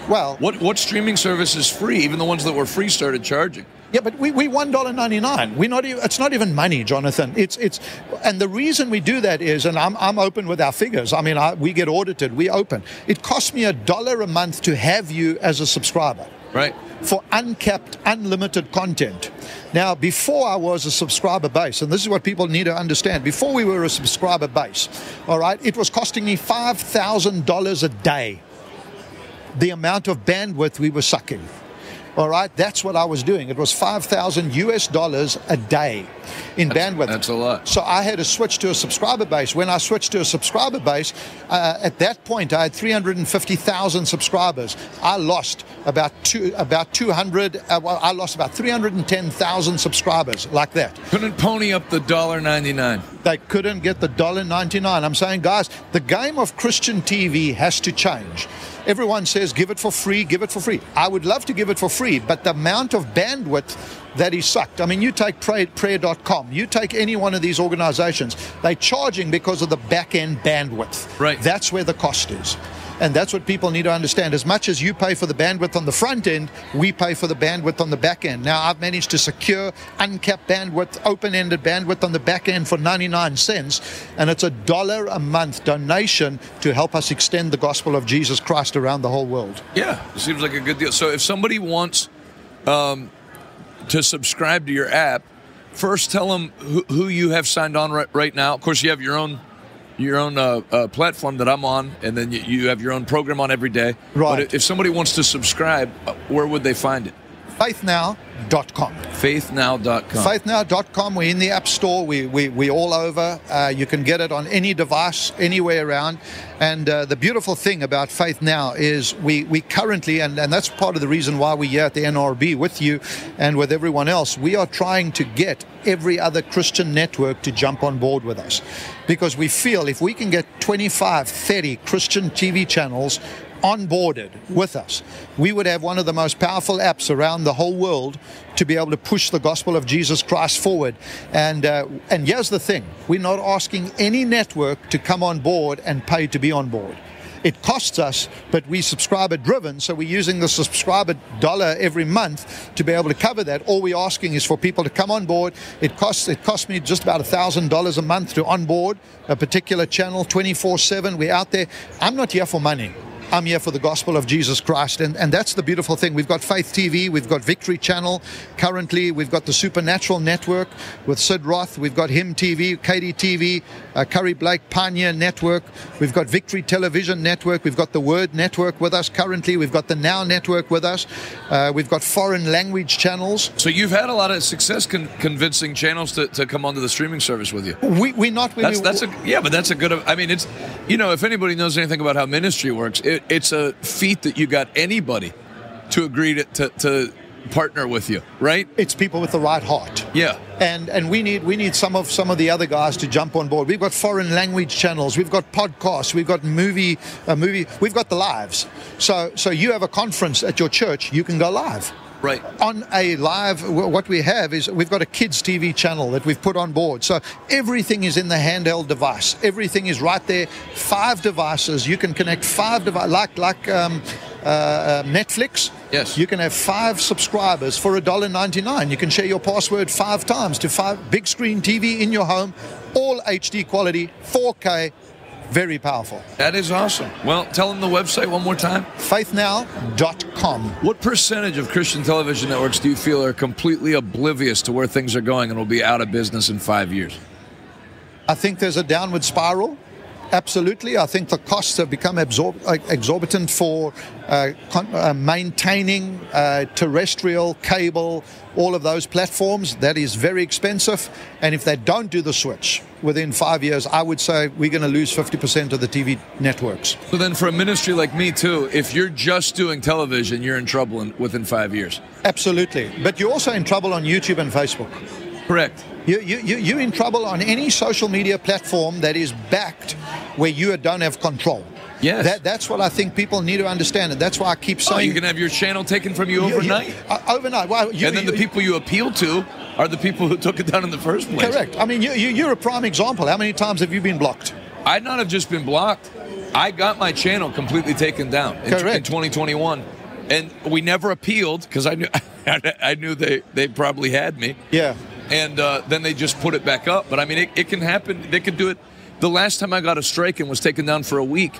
well, What what streaming service is free? Even the ones that were free started charging. Yeah, but we, we one dollar ninety nine. We're not. Even, it's not even money, Jonathan. It's it's, and the reason we do that is, and I'm I'm open with our figures. I mean, I, we get audited. We open. It costs me a dollar a month to have you as a subscriber Right. for uncapped, unlimited content. Now, before I was a subscriber base, and this is what people need to understand. Before we were a subscriber base, all right, it was costing me five thousand dollars a day the amount of bandwidth we were sucking. All right, that's what I was doing. It was 5,000 US dollars a day in bandwidth. that's a lot. So I had to switch to a subscriber base. When I switched to a subscriber base, uh, at that point I had 350,000 subscribers. I lost about two, about 200. Uh, well, I lost about 310,000 subscribers like that. Couldn't pony up the dollar ninety nine. They couldn't get the dollar ninety nine. I'm saying, guys, the game of Christian TV has to change. Everyone says give it for free, give it for free. I would love to give it for free, but the amount of bandwidth that is sucked. I mean, you take pray, prayer.com, you take any one of these organizations, they're charging because of the back end bandwidth. Right. That's where the cost is. And that's what people need to understand. As much as you pay for the bandwidth on the front end, we pay for the bandwidth on the back end. Now, I've managed to secure uncapped bandwidth, open ended bandwidth on the back end for 99 cents. And it's a dollar a month donation to help us extend the gospel of Jesus Christ around the whole world. Yeah, it seems like a good deal. So if somebody wants um, to subscribe to your app, first tell them who, who you have signed on right, right now. Of course, you have your own your own uh, uh, platform that I'm on, and then you, you have your own program on every day. Right. But if somebody wants to subscribe, uh, where would they find it? faithnow.com. Faithnow.com. Faithnow.com. We're in the App Store. We, we, we're all over. Uh, you can get it on any device, anywhere around. And uh, the beautiful thing about Faith Now is we, we currently, and, and that's part of the reason why we're here at the NRB with you and with everyone else, we are trying to get every other Christian network to jump on board with us. Because we feel if we can get 25, 30 Christian TV channels onboarded with us, we would have one of the most powerful apps around the whole world to be able to push the gospel of Jesus Christ forward. And uh, and here's the thing: we're not asking any network to come on board and pay to be on board. It costs us, but we subscriber driven, so we're using the subscriber dollar every month to be able to cover that. All we're asking is for people to come on board. It costs it costs me just about thousand dollars a month to onboard a particular channel 24-7. We're out there. I'm not here for money. I'm here for the gospel of Jesus Christ. And, and that's the beautiful thing. We've got Faith TV, we've got Victory Channel. Currently, we've got the Supernatural Network with Sid Roth. We've got Him TV, Katie TV, uh, Curry Blake Pioneer Network. We've got Victory Television Network. We've got the Word Network with us currently. We've got the Now Network with us. Uh, we've got foreign language channels. So you've had a lot of success con- convincing channels to, to come onto the streaming service with you. We, we're not That's, we, that's a yeah, but that's a good. I mean, it's you know, if anybody knows anything about how ministry works, it, it's a feat that you got anybody to agree to, to, to partner with you, right? it's people with the right heart. Yeah. and and we need we need some of some of the other guys to jump on board. We've got foreign language channels, we've got podcasts, we've got movie uh, movie, we've got the lives. So so you have a conference at your church, you can go live. Right. On a live, what we have is we've got a kids TV channel that we've put on board. So everything is in the handheld device. Everything is right there. Five devices. You can connect five devices, like like um, uh, uh, Netflix. Yes. You can have five subscribers for $1.99. You can share your password five times to five big screen TV in your home, all HD quality, 4K, very powerful. That is awesome. Well, tell them the website one more time. Faithnow.com. What percentage of Christian television networks do you feel are completely oblivious to where things are going and will be out of business in five years? I think there's a downward spiral. Absolutely. I think the costs have become absor- exorbitant for uh, con- uh, maintaining uh, terrestrial, cable, all of those platforms. That is very expensive. And if they don't do the switch within five years, I would say we're going to lose 50% of the TV networks. So then, for a ministry like me too, if you're just doing television, you're in trouble in, within five years. Absolutely. But you're also in trouble on YouTube and Facebook. Correct. You, you, you, you're in trouble on any social media platform that is backed where you don't have control. Yes. That, that's what I think people need to understand. And that's why I keep Oh, saying. you can have your channel taken from you You- you- overnight. uh, overnight. Well, you, and then the people you appeal to are the people who took it down in the first place. Correct. I mean, you, you, you're a prime example. How many times have you been blocked? I'd not have just been blocked. I got my channel completely taken down in, Correct. in 2021, and we never appealed because I knew [LAUGHS] I knew they they probably had me. Yeah. And uh, then they just put it back up. But I mean, it, it can happen. They could do it. The last time I got a strike and was taken down for a week,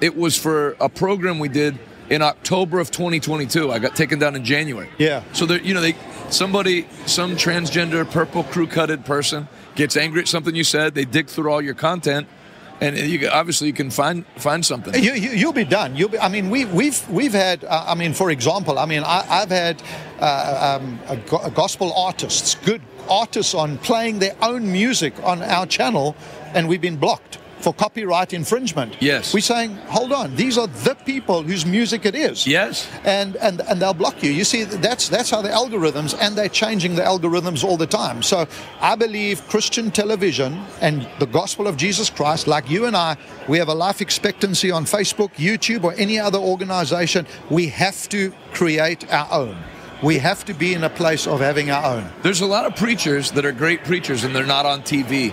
it was for a program we did in October of 2022. I got taken down in January. Yeah. So there, you know, they somebody, some transgender, purple crew-cutted person gets angry at something you said. They dig through all your content, and you obviously you can find find something. You, you, you'll be done. You'll be, I mean, we, we've we've had. Uh, I mean, for example, I mean, I, I've had uh, um, a, a gospel artists, good artists, on playing their own music on our channel, and we've been blocked for copyright infringement. Yes. We're saying, hold on, these are the people whose music it is. Yes. and and and they'll block you. You see, that's that's how the algorithms, and they're changing the algorithms all the time. So I believe Christian television and the gospel of Jesus Christ, like you and I, we have a life expectancy on Facebook, YouTube, or any other organization. We have to create our own. We have to be in a place of having our own. There's a lot of preachers that are great preachers and they're not on TV.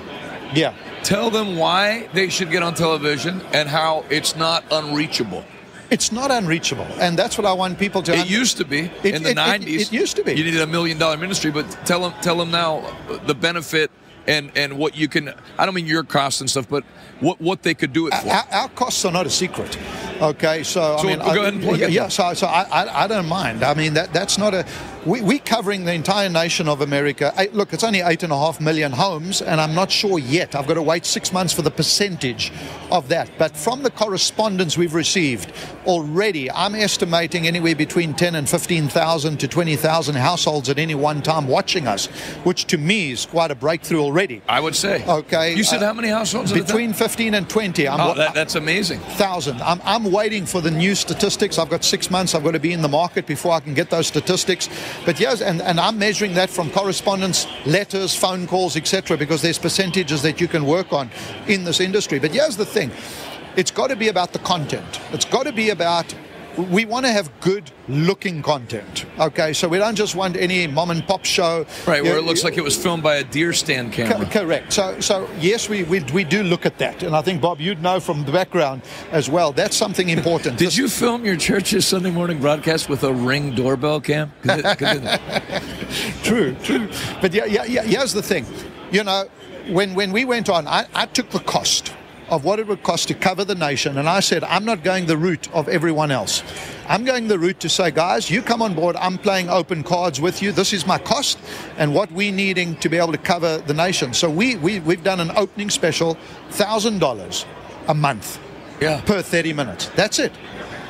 Yeah. Tell them why they should get on television and how it's not unreachable. It's not unreachable, and that's what I want people to. It un- used to be It- in the it- it- '90s. it used to be. You needed a million dollar ministry, but tell them, tell them now the benefit and and what you can. I don't mean your costs and stuff, but what what they could do it for. our, our costs are not a secret. Okay, so, So I mean, go ahead and plug yeah, yeah, so so I, I I don't mind. I mean that that's not a we, we're covering the entire nation of America. Eight, look, it's only eight and a half million homes, and I'm not sure yet. I've got to wait six months for the percentage of that. But from the correspondence we've received already, I'm estimating anywhere between 10 and 15,000 to 20,000 households at any one time watching us, which to me is quite a breakthrough already. I would say. Okay. You said uh, how many households? Between 15 and 20. I'm, Oh, that, that's amazing. thousand. I'm, I'm waiting for the new statistics. I've got six months. I've got to be in the market before I can get those statistics. But yes, and, and I'm measuring that from correspondence, letters, phone calls, etc. Because there's percentages that you can work on in this industry. But here's the thing: it's got to be about the content. It's got to be about. We want to have good looking content. Okay, so we don't just want any mom and pop show. Right, where You- it looks like it was filmed by a deer stand Co- camera. correct. So, so yes, we, we we do look at that, and I think Bob, you'd know from the background as well. That's something important. [LAUGHS] Did you film your church's Sunday morning broadcast with a ring doorbell cam? 'Cause it- 'cause [LAUGHS] true, true. But yeah, yeah, yeah, here's the thing. You know, when when we went on, I, I took the cost of what it would cost to cover the nation, and I said, I'm not going the route of everyone else. I'm going the route to say, guys, you come on board. I'm playing open cards with you. This is my cost, and what we're needing to be able to cover the nation. So we we we've done an opening special, thousand dollars a month. Yeah. Per 30 minutes. That's it.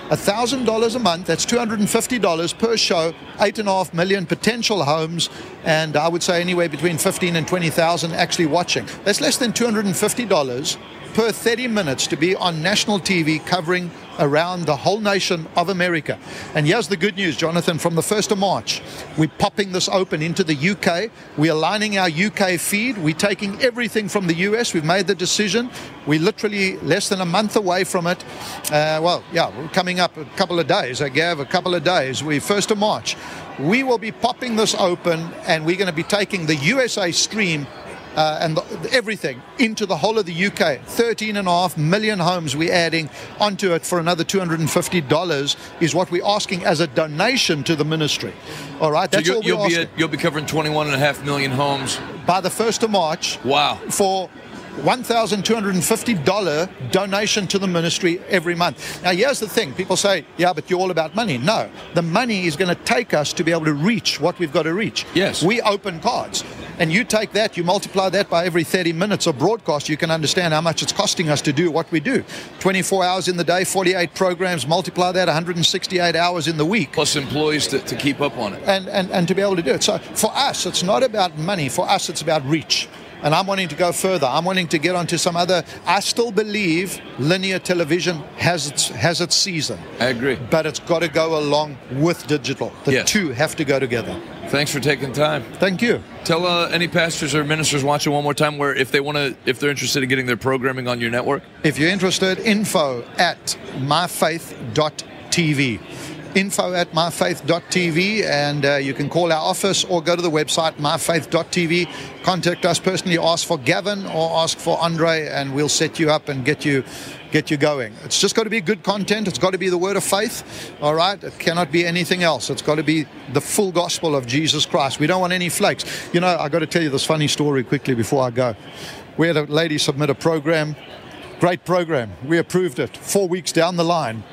$1,000 a month, that's $250 per show, eight and a half million potential homes, and I would say anywhere between 15 and 20,000 actually watching. That's less than $250 per 30 minutes to be on national TV covering around the whole nation of America. And here's the good news, Jonathan, from the 1st of March, we're popping this open into the UK. We're aligning our UK feed. We're taking everything from the US. We've made the decision. We're literally less than a month away from it. Uh, well, yeah, we're coming up a couple of days. I gave a couple of days. We're 1st of March. We will be popping this open and we're going to be taking the USA stream uh, and the, everything into the whole of the UK. 13 and a half million homes we're adding onto it for another $250 is what we're asking as a donation to the ministry. All right, So that's you'll, all we're you'll be asking. you'll be covering 21 and a half million homes. By the 1st of March, Wow. for $1,250 donation to the ministry every month. Now, here's the thing people say, yeah, but you're all about money. No, the money is going to take us to be able to reach what we've got to reach. Yes. We open cards. And you take that, you multiply that by every 30 minutes of broadcast, you can understand how much it's costing us to do what we do. 24 hours in the day, 48 programs, multiply that 168 hours in the week Plus employees to, to keep up on it. and, and, and to be able to do it. So for us, it's not about money. For us, it's about reach. And I'm wanting to go further. I'm wanting to get onto some other. I still believe linear television has its has its season, I agree. but it's got to go along with digital. The Yes. two have to go together. Thanks for taking time. Thank you. Tell uh, any pastors or ministers watching one more time where if they want to, if they're interested in getting their programming on your network. If you're interested, info at myfaith.tv. Info at myfaith.tv, and uh, you can call our office or go to the website myfaith.tv. Contact us personally, ask for Gavin or ask for Andre, and we'll set you up and get you get you going. It's just got to be good content. It's got to be the word of faith. All right, it cannot be anything else. It's got to be the full gospel of Jesus Christ. We don't want any flakes. You know, I got to tell you this funny story quickly before I go. We had a lady submit a program Great program. We approved it. Four weeks down the line,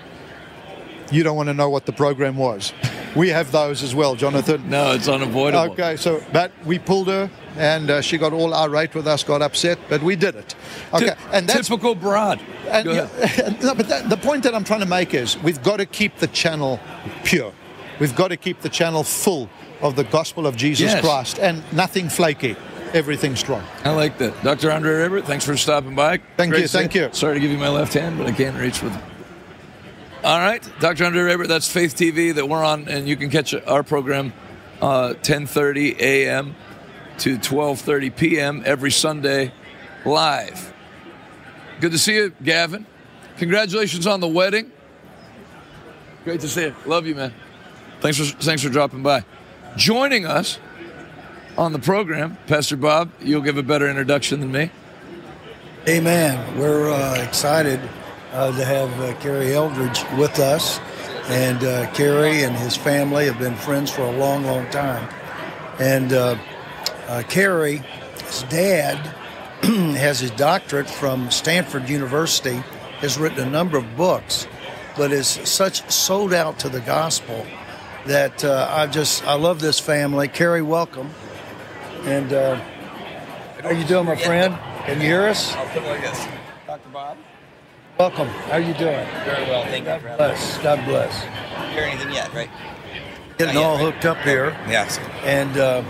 you don't want to know what the program was. We have those as well, Jonathan. No, it's unavoidable. Okay, so but we pulled her, and uh, she got all irate with us, got upset, but we did it. Okay, Ty- and that's typical broad. and, Go ahead. [LAUGHS] yeah, no, but that, the point that I'm trying to make is we've got to keep the channel pure. We've got to keep the channel full of the gospel of Jesus Yes. Christ and nothing flaky, everything strong. I like that. Dr. Andre Roebert, thanks for stopping by. Thank Great you, thank you. Sorry to give you my left hand, but I can't reach with it. All right, Dr. Andre Roebert, that's Faith TV that we're on, and you can catch our program uh, 10.30 a.m. to 12.30 p.m. every Sunday live. Good to see you, Gavin. Congratulations on the wedding. Great to see you. Love you, man. Thanks for thanks for dropping by. Joining us on the program, Pastor Bob. You'll give a better introduction than me. Amen. We're uh, excited uh, to have uh, Kerry Eldridge with us. And uh, Kerry and his family have been friends for a long, long time. And uh, uh, Kerry, dad, [CLEARS THROAT] has his doctorate from Stanford University, has written a number of books, but is such sold out to the gospel that uh, I just I love this family. Kerry, welcome. And uh, how you doing, my friend? Can you hear us? I'll put like this. Dr. Bob? Welcome. How are you doing? Very well, thank you. God bless. God bless. Hear anything yet, right? Getting all hooked up here. Yes. And uh,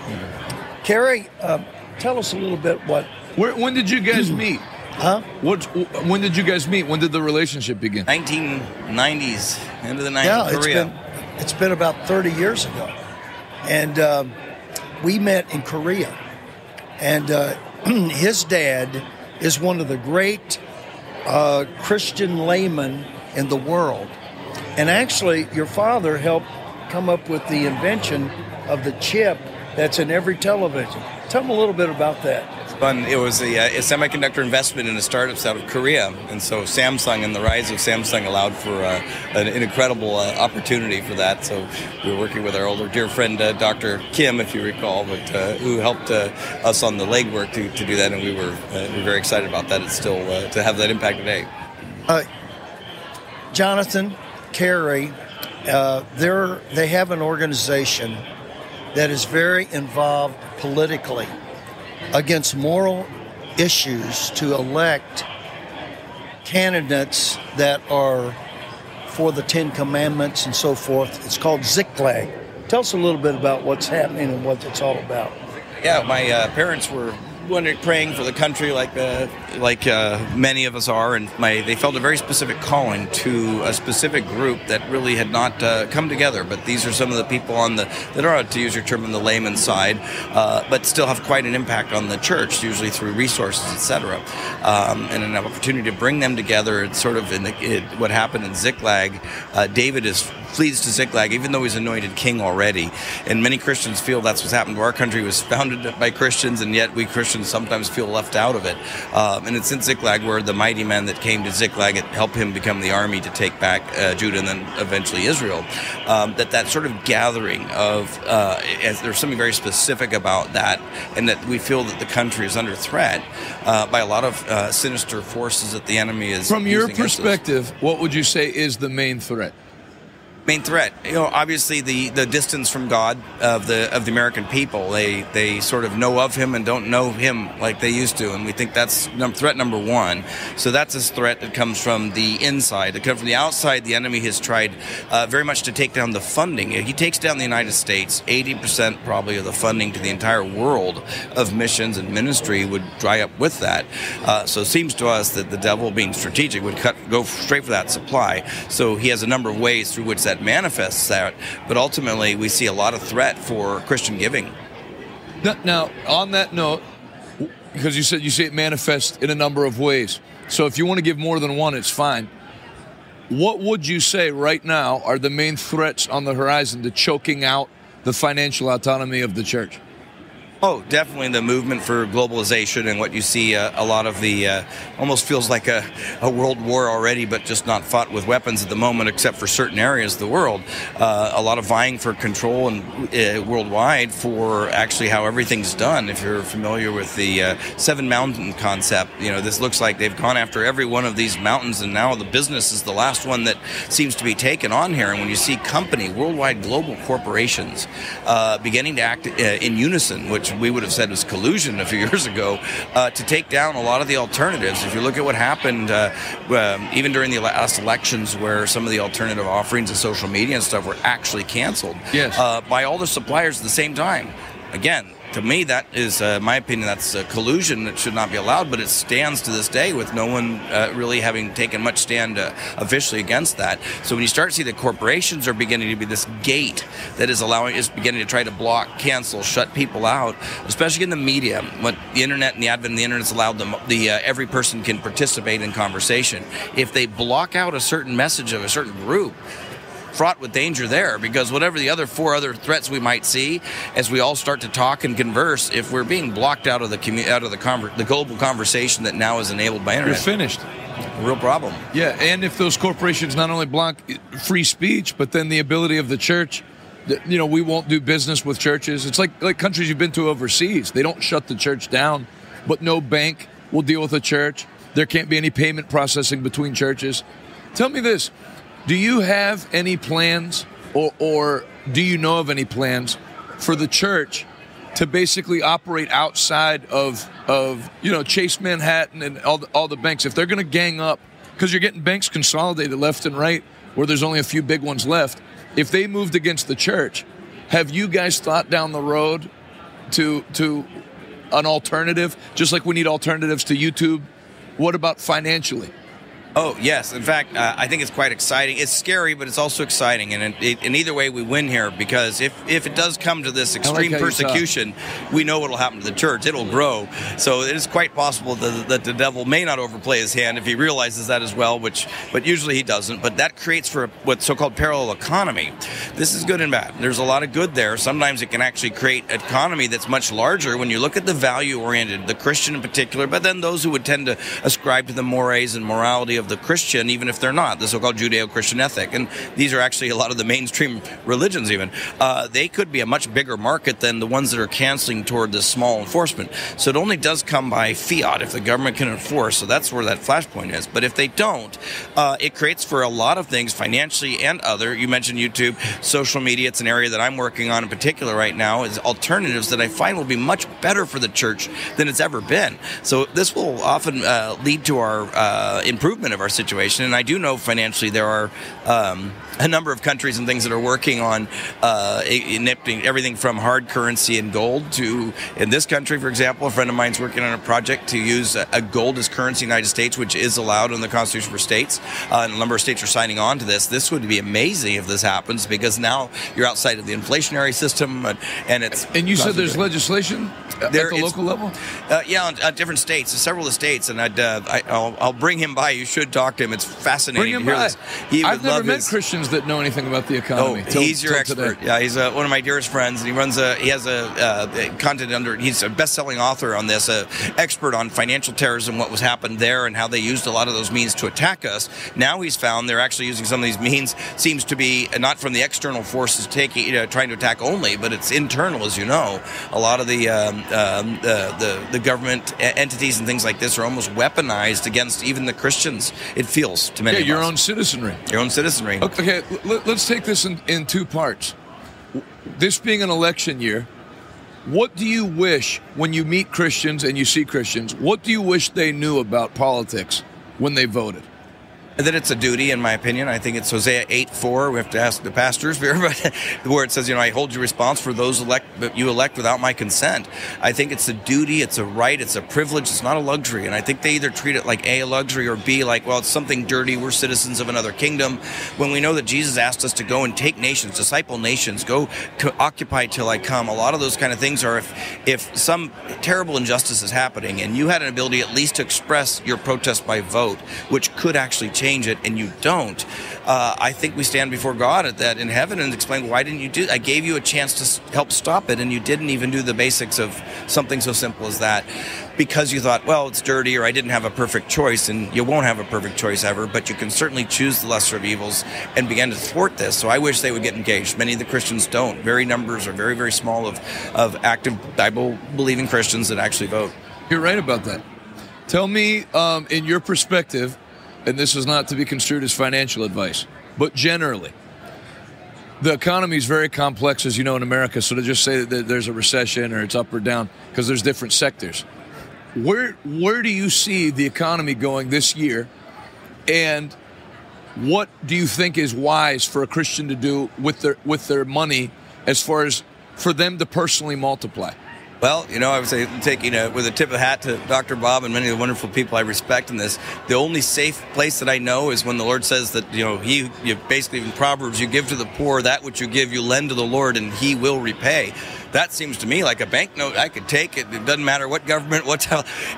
Kerry, uh, tell us a little bit what. Where, when did you guys meet? Huh? What? When did you guys meet? When did the relationship begin? 1990s, end of the 90s. Yeah, it's Korea. been it's been about 30 years ago, and um, we met in Korea, and uh, [CLEARS THROAT] his dad is one of the great uh, Christian layman in the world, and actually, your father helped come up with the invention of the chip that's in every television. Tell them a little bit about that. Fun. It was a, uh, a semiconductor investment in a startups out of Korea, and so Samsung and the rise of Samsung allowed for uh, an, an incredible uh, opportunity for that. So we were working with our older dear friend uh, Dr. Kim, if you recall, but uh, who helped uh, us on the legwork to, to do that, and we were we were very excited about that. It's still to have that impact today. Jonathan, they're, they have an organization that is very involved politically against moral issues to elect candidates that are for the Ten Commandments and so forth. It's called Ziklag. Tell us a little bit about what's happening and what it's all about. Yeah, my uh, parents were wondering, praying for the country, like uh, like uh, many of us are, and my they felt a very specific calling to a specific group that really had not uh, come together. But these are some of the people on the that are, to use your term, on the layman side, uh, but still have quite an impact on the church, usually through resources, etc. Um, and an opportunity to bring them together. It's sort of in the, it, what happened in Ziklag. Uh, David is flees to Ziklag, even though he's anointed king already. And many Christians feel that's what's happened. To our country was founded by Christians, and yet we Christians sometimes feel left out of it. Um, and it's in Ziklag where the mighty men that came to Ziklag it helped him become the army to take back uh, Judah and then eventually Israel. Um, that that sort of gathering of uh, as there's something very specific about that, and that we feel that the country is under threat uh, by a lot of uh, sinister forces that the enemy is. From your perspective, what would you say is the main threat? Main threat. You know, obviously the, the distance from God of the of the American people. They they sort of know of Him and don't know Him like they used to, and we think that's num- threat number one. So that's a threat that comes from the inside. It comes from the outside. The enemy has tried uh, very much to take down the funding. He takes down the United States. Eighty percent probably of the funding to the entire world of missions and ministry would dry up with that. Uh, so it seems to us that the devil, being strategic, would cut go straight for that supply. So he has a number of ways through which that manifests that. But ultimately, we see a lot of threat for Christian giving. Now, now, on that note, because you said you see it manifest in a number of ways. So if you want to give more than one, it's fine. What would you say right now are the main threats on the horizon to choking out the financial autonomy of the church? Oh, definitely the movement for globalization and what you see uh, a lot of the uh, almost feels like a, a world war already, but just not fought with weapons at the moment, except for certain areas of the world. Uh, a lot of vying for control and uh, worldwide for actually how everything's done. If you're familiar with the uh, seven mountain concept, you know this looks like they've gone after every one of these mountains, and now the business is the last one that seems to be taken on here. And when you see company, worldwide global corporations uh, beginning to act in unison, which we would have said was collusion a few [LAUGHS] years ago, uh, to take down a lot of the alternatives. If you look at what happened uh, um, even during the last elections, where some of the alternative offerings of social media and stuff were actually canceled Yes. uh, by all the suppliers at the same time. Again, to me, that is, uh, my opinion, that's uh, collusion that should not be allowed, but it stands to this day with no one uh, really having taken much stand uh, officially against that. So when you start to see that corporations are beginning to be this gate that is allowing, is beginning to try to block, cancel, shut people out, especially in the media, what the internet and the advent of the internet has allowed them, the uh, every person can participate in conversation. If they block out a certain message of a certain group, fraught with danger there because whatever the other four other threats we might see as we all start to talk and converse if we're being blocked out of the commu- out of the conver- the global conversation that now is enabled by internet, You're finished. real problem Yeah, and if those corporations not only block free speech, but then the ability of the church, you know, we won't do business with churches. It's like like countries you've been to overseas. They don't shut the church down, but no bank will deal with a church. There can't be any payment processing between churches. Tell me this: Do you have any plans or or do you know of any plans for the church to basically operate outside of of you know Chase Manhattan and all the, all the banks if they're going to gang up because you're getting banks consolidated left and right where there's only a few big ones left. If they moved against the church, have you guys thought down the road to to an alternative? Just like we need alternatives to YouTube. What about financially? Oh yes, in fact, uh, I think it's quite exciting. It's scary, but it's also exciting, and it, it, in either way, we win here because if if it does come to this extreme you persecution, we know what will happen to the church. It'll grow. So it is quite possible that, that the devil may not overplay his hand if he realizes that as well, which but usually he doesn't. But that creates for what's so-called parallel economy. This is good and bad. There's a lot of good there. Sometimes it can actually create an economy that's much larger when you look at the value-oriented, the Christian in particular, but then those who would tend to ascribe to the mores and morality of the Christian, even if they're not, the so called Judeo Christian ethic. And these are actually a lot of the mainstream religions, even. Uh, they could be a much bigger market than the ones that are canceling toward this small enforcement. So it only does come by fiat if the government can enforce. So that's where that flashpoint is. But if they don't, uh, it creates for a lot of things financially and other. You mentioned YouTube, social media. It's an area that I'm working on in particular right now. Is alternatives that I find will be much better for the church than it's ever been. So this will often uh, lead to our uh, of our situation. And I do know financially there are um, a number of countries and things that are working on uh, everything from hard currency and gold to, in this country, for example, a friend of mine's working on a project to use a, a gold as currency in the United States, which is allowed in the Constitution for states. Uh, and a number of states are signing on to this. This would be amazing if this happens because now you're outside of the inflationary system and, and it's. And you said there's legislation at the local level. Uh, yeah, on, on different states, several of the states, and I'd, uh, I, I'll, I'll bring him by. You should talk to him. It's fascinating Bring him to hear by. this. He I've never met his- Christians that know anything about the Oh, economy. till- he's your expert. today. Yeah, he's uh, one of my dearest friends, and he runs a. He has a uh, content under. He's a best-selling author on this, a expert on financial terrorism, what was happened there, and how they used a lot of those means to attack us. Now he's found they're actually using some of these means. Seems to be uh, not from the external forces taking, you know, trying to attack only, but it's internal, as you know. A lot of the um, um, the, the the government entities and things like this are almost weaponized against even the Christians. It feels to many. Yeah, your us. own citizenry. your own citizenry. Okay, let's take this in, in two parts. This being an election year, what do you wish when you meet Christians and you see Christians? What do you wish they knew about politics when they voted? That it's a duty, in my opinion. I think it's Hosea 8 4. We have to ask the pastors [LAUGHS] here, but [LAUGHS] where it says, you know, I hold you responsible for those elect, that you elect without my consent. I think it's a duty, it's a right, it's a privilege, it's not a luxury. And I think they either treat it like A, a luxury, or B, like, well, it's something dirty. We're citizens of another kingdom. When we know that Jesus asked us to go and take nations, disciple nations, go occupy till I come. A lot of those kind of things are if, if some terrible injustice is happening and you had an ability at least to express your protest by vote, which could actually change it, and you don't, uh, I think we stand before God at that in heaven and explain why didn't you do? I gave you a chance to help stop it, and you didn't even do the basics of something so simple as that, because you thought, well, it's dirty, or I didn't have a perfect choice, and you won't have a perfect choice ever, but you can certainly choose the lesser of evils and begin to thwart this. So I wish they would get engaged. Many of the Christians don't. Very numbers are very, very small of of active Bible believing Christians that actually vote. You're right about that. Tell me, um, in your perspective, and this is not to be construed as financial advice, but generally, the economy is very complex, as you know, in America. So to just say that there's a recession or it's up or down, because there's different sectors. Where where do you see the economy going this year, and what do you think is wise for a Christian to do with their with their money, as far as for them to personally multiply? Well, you know, I would say taking a, with a tip of the hat to Dr. Bob and many of the wonderful people I respect in this. The only safe place that I know is when the Lord says that you know He, you basically in Proverbs, you give to the poor that which you give, you lend to the Lord, and He will repay. That seems to me like a banknote. I could take it. It doesn't matter what government, what.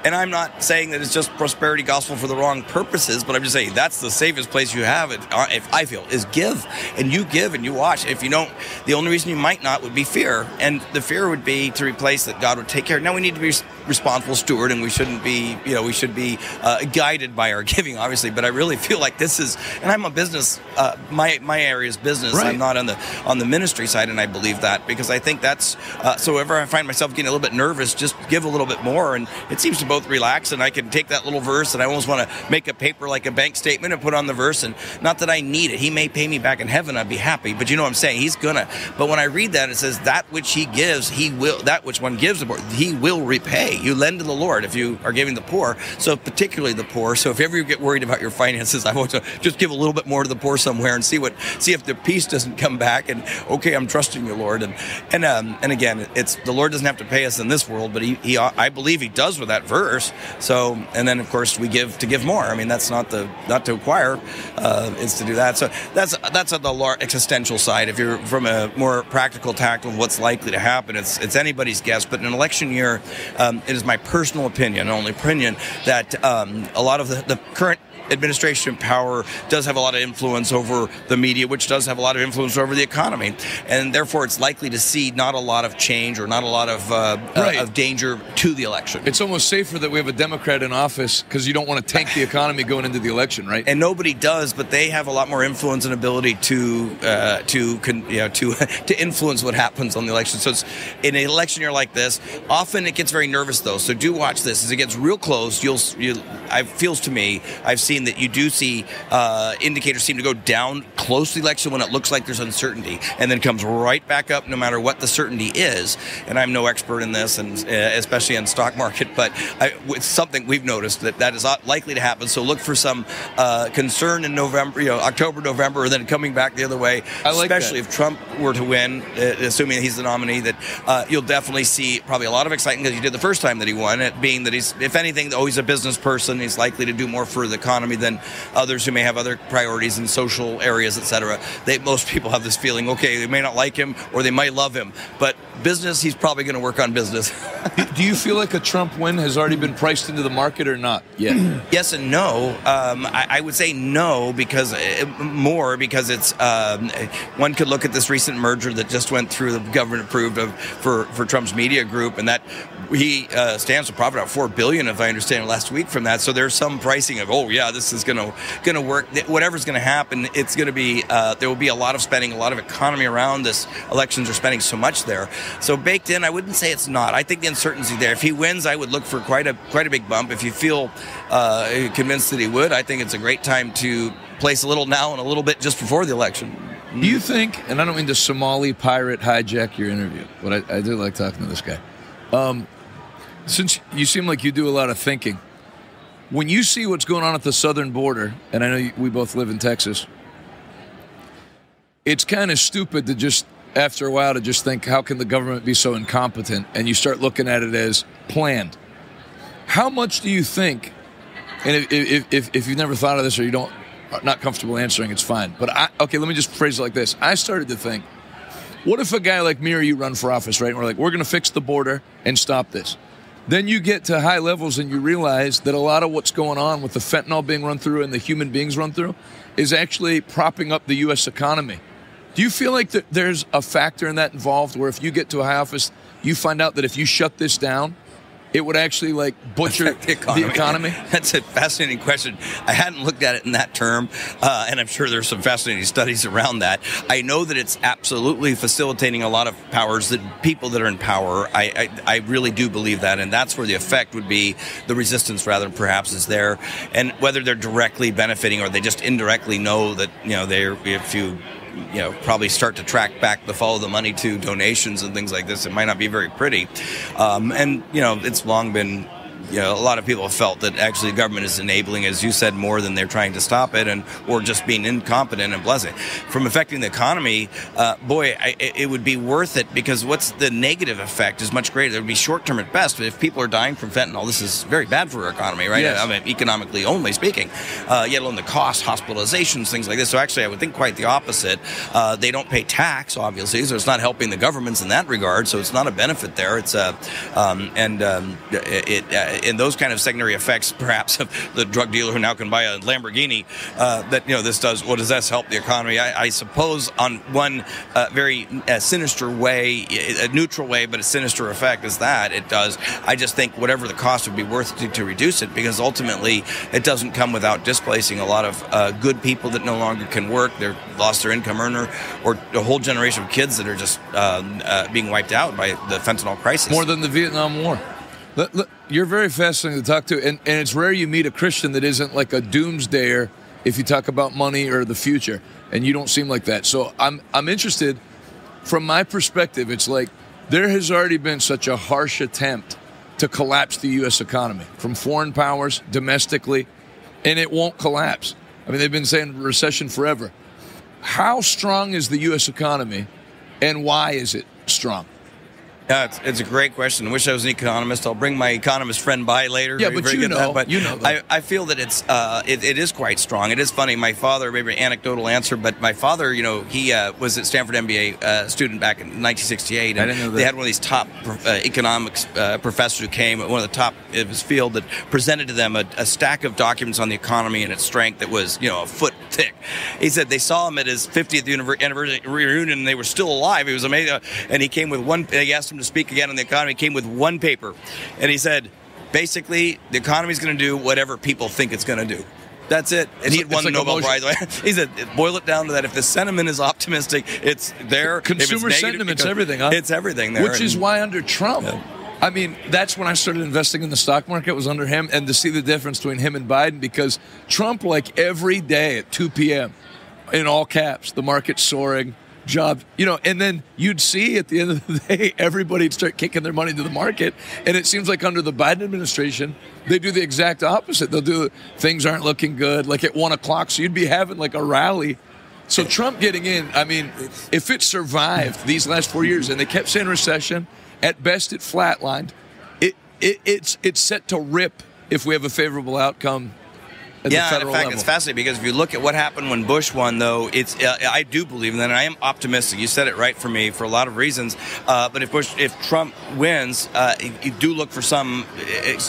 And I'm not saying that it's just prosperity gospel for the wrong purposes, but I'm just saying that's the safest place you have it. uh, If I feel is give, and you give and you watch. If you don't, the only reason you might not would be fear, and the fear would be to replace that God would take care. Now we need to be responsible steward, and we shouldn't be, you know, we should be uh, guided by our [LAUGHS] giving, obviously. But I really feel like this is, and I'm a business. Uh, my my area is business. Right. I'm not on the on the ministry side, and I believe that because I think that's. Uh, so whenever I find myself getting a little bit nervous, just give a little bit more, and it seems to both relax, and I can take that little verse, and I almost want to make a paper like a bank statement and put on the verse, and not that I need it. He may pay me back in heaven, I'd be happy, but you know what I'm saying. He's gonna. But when I read that, it says that which he gives, he will. That which one gives he will repay. You lend to the Lord if you are giving the poor. So particularly the poor. So if ever you get worried about your finances, [LAUGHS] I want to just give a little bit more to the poor somewhere and see what, see if the peace doesn't come back. And okay, I'm trusting you, Lord. And and um, and again, it's the Lord doesn't have to pay us in this world, but he, he I believe he does with that verse. So and then of course we give to give more. I mean that's not the not to acquire, uh, it's to do that. So that's that's on the lar- existential side. If you're from a more practical tact of what's likely to happen, it's it's anybody's guess. But in an election year, um, it is my personal opinion, only opinion, that um, a lot of the, the current administration power does have a lot of influence over the media, which does have a lot of influence over the economy, and therefore it's likely to see not a lot of change or not a lot of uh, Right. uh, of danger to the election. It's almost safer that we have a Democrat in office because you don't want to tank the economy going into the election, right? and nobody does, but they have a lot more influence and ability to uh, to con, you know to [LAUGHS] to influence what happens on the election. So it's in an election year like this, often it gets very nervous though. So do watch this as it gets real close. You'll you I feels to me I've seen that you do see uh, indicators seem to go down close to the election when it looks like there's uncertainty, and then comes right back up no matter what the certainty is. And I'm no expert in this, and uh, especially in stock market, but I, it's something we've noticed that that is likely to happen. So look for some uh, concern in November, you know, October, November, and then coming back the other way. I like especially that. if Trump were to win, uh, assuming he's the nominee, that uh, you'll definitely see probably a lot of excitement because you did the first time that he won. It being that he's, if anything, oh, he's a business person. He's likely to do more for the economy than others who may have other priorities in social areas, etc. They most people have this feeling, okay, they may not like him or they might love him, but business, he's probably going to work on business. [LAUGHS] Do you feel like a Trump win has already been priced into the market or not yet? [CLEARS THROAT] yes and no. Um, I, I would say no because uh, more because it's um, one could look at this recent merger that just went through the government approved of for for Trump's media group and that he uh, stands to profit out four billion if I understand last week from that. So there's some pricing of oh yeah this is gonna gonna work. Whatever's gonna happen, it's gonna be uh, there will be a lot of spending, a lot of economy around this. Elections are spending so much there. So baked in, I wouldn't say it's not. I think the uncertainty there. If he wins, I would look for quite a quite a big bump. If you feel uh, convinced that he would, I think it's a great time to place a little now and a little bit just before the election. Do you think, and I don't mean to Somali pirate hijack your interview, but I, I do like talking to this guy. Um, since you seem like you do a lot of thinking, when you see what's going on at the southern border, and I know we both live in Texas, it's kind of stupid to just, after a while, to just think, how can the government be so incompetent? And you start looking at it as planned. How much do you think, and if, if, if, if you've never thought of this or you don't, not comfortable answering, it's fine. But I, okay, let me just phrase it like this. I started to think, what if a guy like me or you run for office, right? And we're like, we're going to fix the border and stop this. Then you get to high levels and you realize that a lot of what's going on with the fentanyl being run through and the human beings run through is actually propping up the U.S. economy. Do you feel like that there's a factor in that involved where if you get to a high office, you find out that if you shut this down, it would actually like butcher the economy. The economy? [LAUGHS] That's a fascinating question. I hadn't looked at it in that term, uh, and I'm sure there's some fascinating studies around that. I know that it's absolutely facilitating a lot of powers that people that are in power. I, I, I really do believe that, and that's where the effect would be. The resistance, rather, perhaps, is there, and whether they're directly benefiting or they just indirectly know that you know they're if you you know probably start to track back the follow the money to donations and things like this. It might not be very pretty. Um, and you know it's long been you know, a lot of people have felt that actually the government is enabling, as you said, more than they're trying to stop it, and or just being incompetent and blessing. From affecting the economy, uh, boy, I, it would be worth it because what's the negative effect is much greater. It would be short term at best, but if people are dying from fentanyl, this is very bad for our economy, right? Yes. I mean, economically only speaking, uh, yet alone the cost, hospitalizations, things like this. So actually, I would think quite the opposite. Uh, they don't pay tax, obviously, so it's not helping the governments in that regard. So it's not a benefit there. It's a um, and um, it, it, uh, and those kind of secondary effects, perhaps of the drug dealer who now can buy a Lamborghini, uh, that you know this does. What does this help the economy? I, I suppose on one uh, very uh, sinister way, a neutral way, but a sinister effect is that it does. I just think whatever the cost would be worth to, to reduce it, because ultimately it doesn't come without displacing a lot of uh, good people that no longer can work. They're lost their income earner, or a whole generation of kids that are just uh, uh, being wiped out by the fentanyl crisis. More than the Vietnam War. You're very fascinating to talk to, and, and it's rare you meet a Christian that isn't like a doomsdayer if you talk about money or the future, and you don't seem like that. So I'm I'm interested. From my perspective, it's like there has already been such a harsh attempt to collapse the U.S. economy from foreign powers domestically, and it won't collapse. I mean, they've been saying recession forever. How strong is the U.S. economy, and why is it strong? Yeah, it's, it's, a great question. I wish I was an economist. I'll bring my economist friend by later. Yeah, but you know, that. but you know, I, I, feel that it's uh, it, it is quite strong. It is funny. My father, maybe an anecdotal answer, but my father, you know, he uh, was at Stanford MBA uh, student back in 1968, and they had one of these top uh, economics uh, professors who came, one of the top of his field, that presented to them a, a stack of documents on the economy and its strength that was, you know, a foot thick. He said they saw him at his 50th anniversary reunion, and they were still alive. He was amazing, and he came with one. He asked him to speak again on the economy came with one paper, and he said, basically, the economy is going to do whatever people think it's going to do. That's it. And he had won the Nobel Prize. [LAUGHS] he said, boil it down to that. If the sentiment is optimistic, it's there. Consumer it's sentiment's everything, huh? It's everything there. Which is why under Trump, yeah. I mean, that's when I started investing in the stock market was under him and to see the difference between him and Biden because Trump, like every day at 2 p.m., in all caps, the market's soaring job, you know, and then you'd see at the end of the [LAUGHS] day, everybody'd start kicking their money to the market. And it seems like under the Biden administration, they do the exact opposite. They'll do things aren't looking good, like at one o'clock. So you'd be having like a rally. So Trump getting in, I mean, if it survived these last four years and they kept saying recession, at best it flatlined, it, it it's it's set to rip if we have a favorable outcome yeah, in fact, level. it's fascinating because if you look at what happened when Bush won, though, it's uh, I do believe, and I am optimistic. You said it right for me for a lot of reasons. Uh, but if Bush, if Trump wins, uh, you do look for some.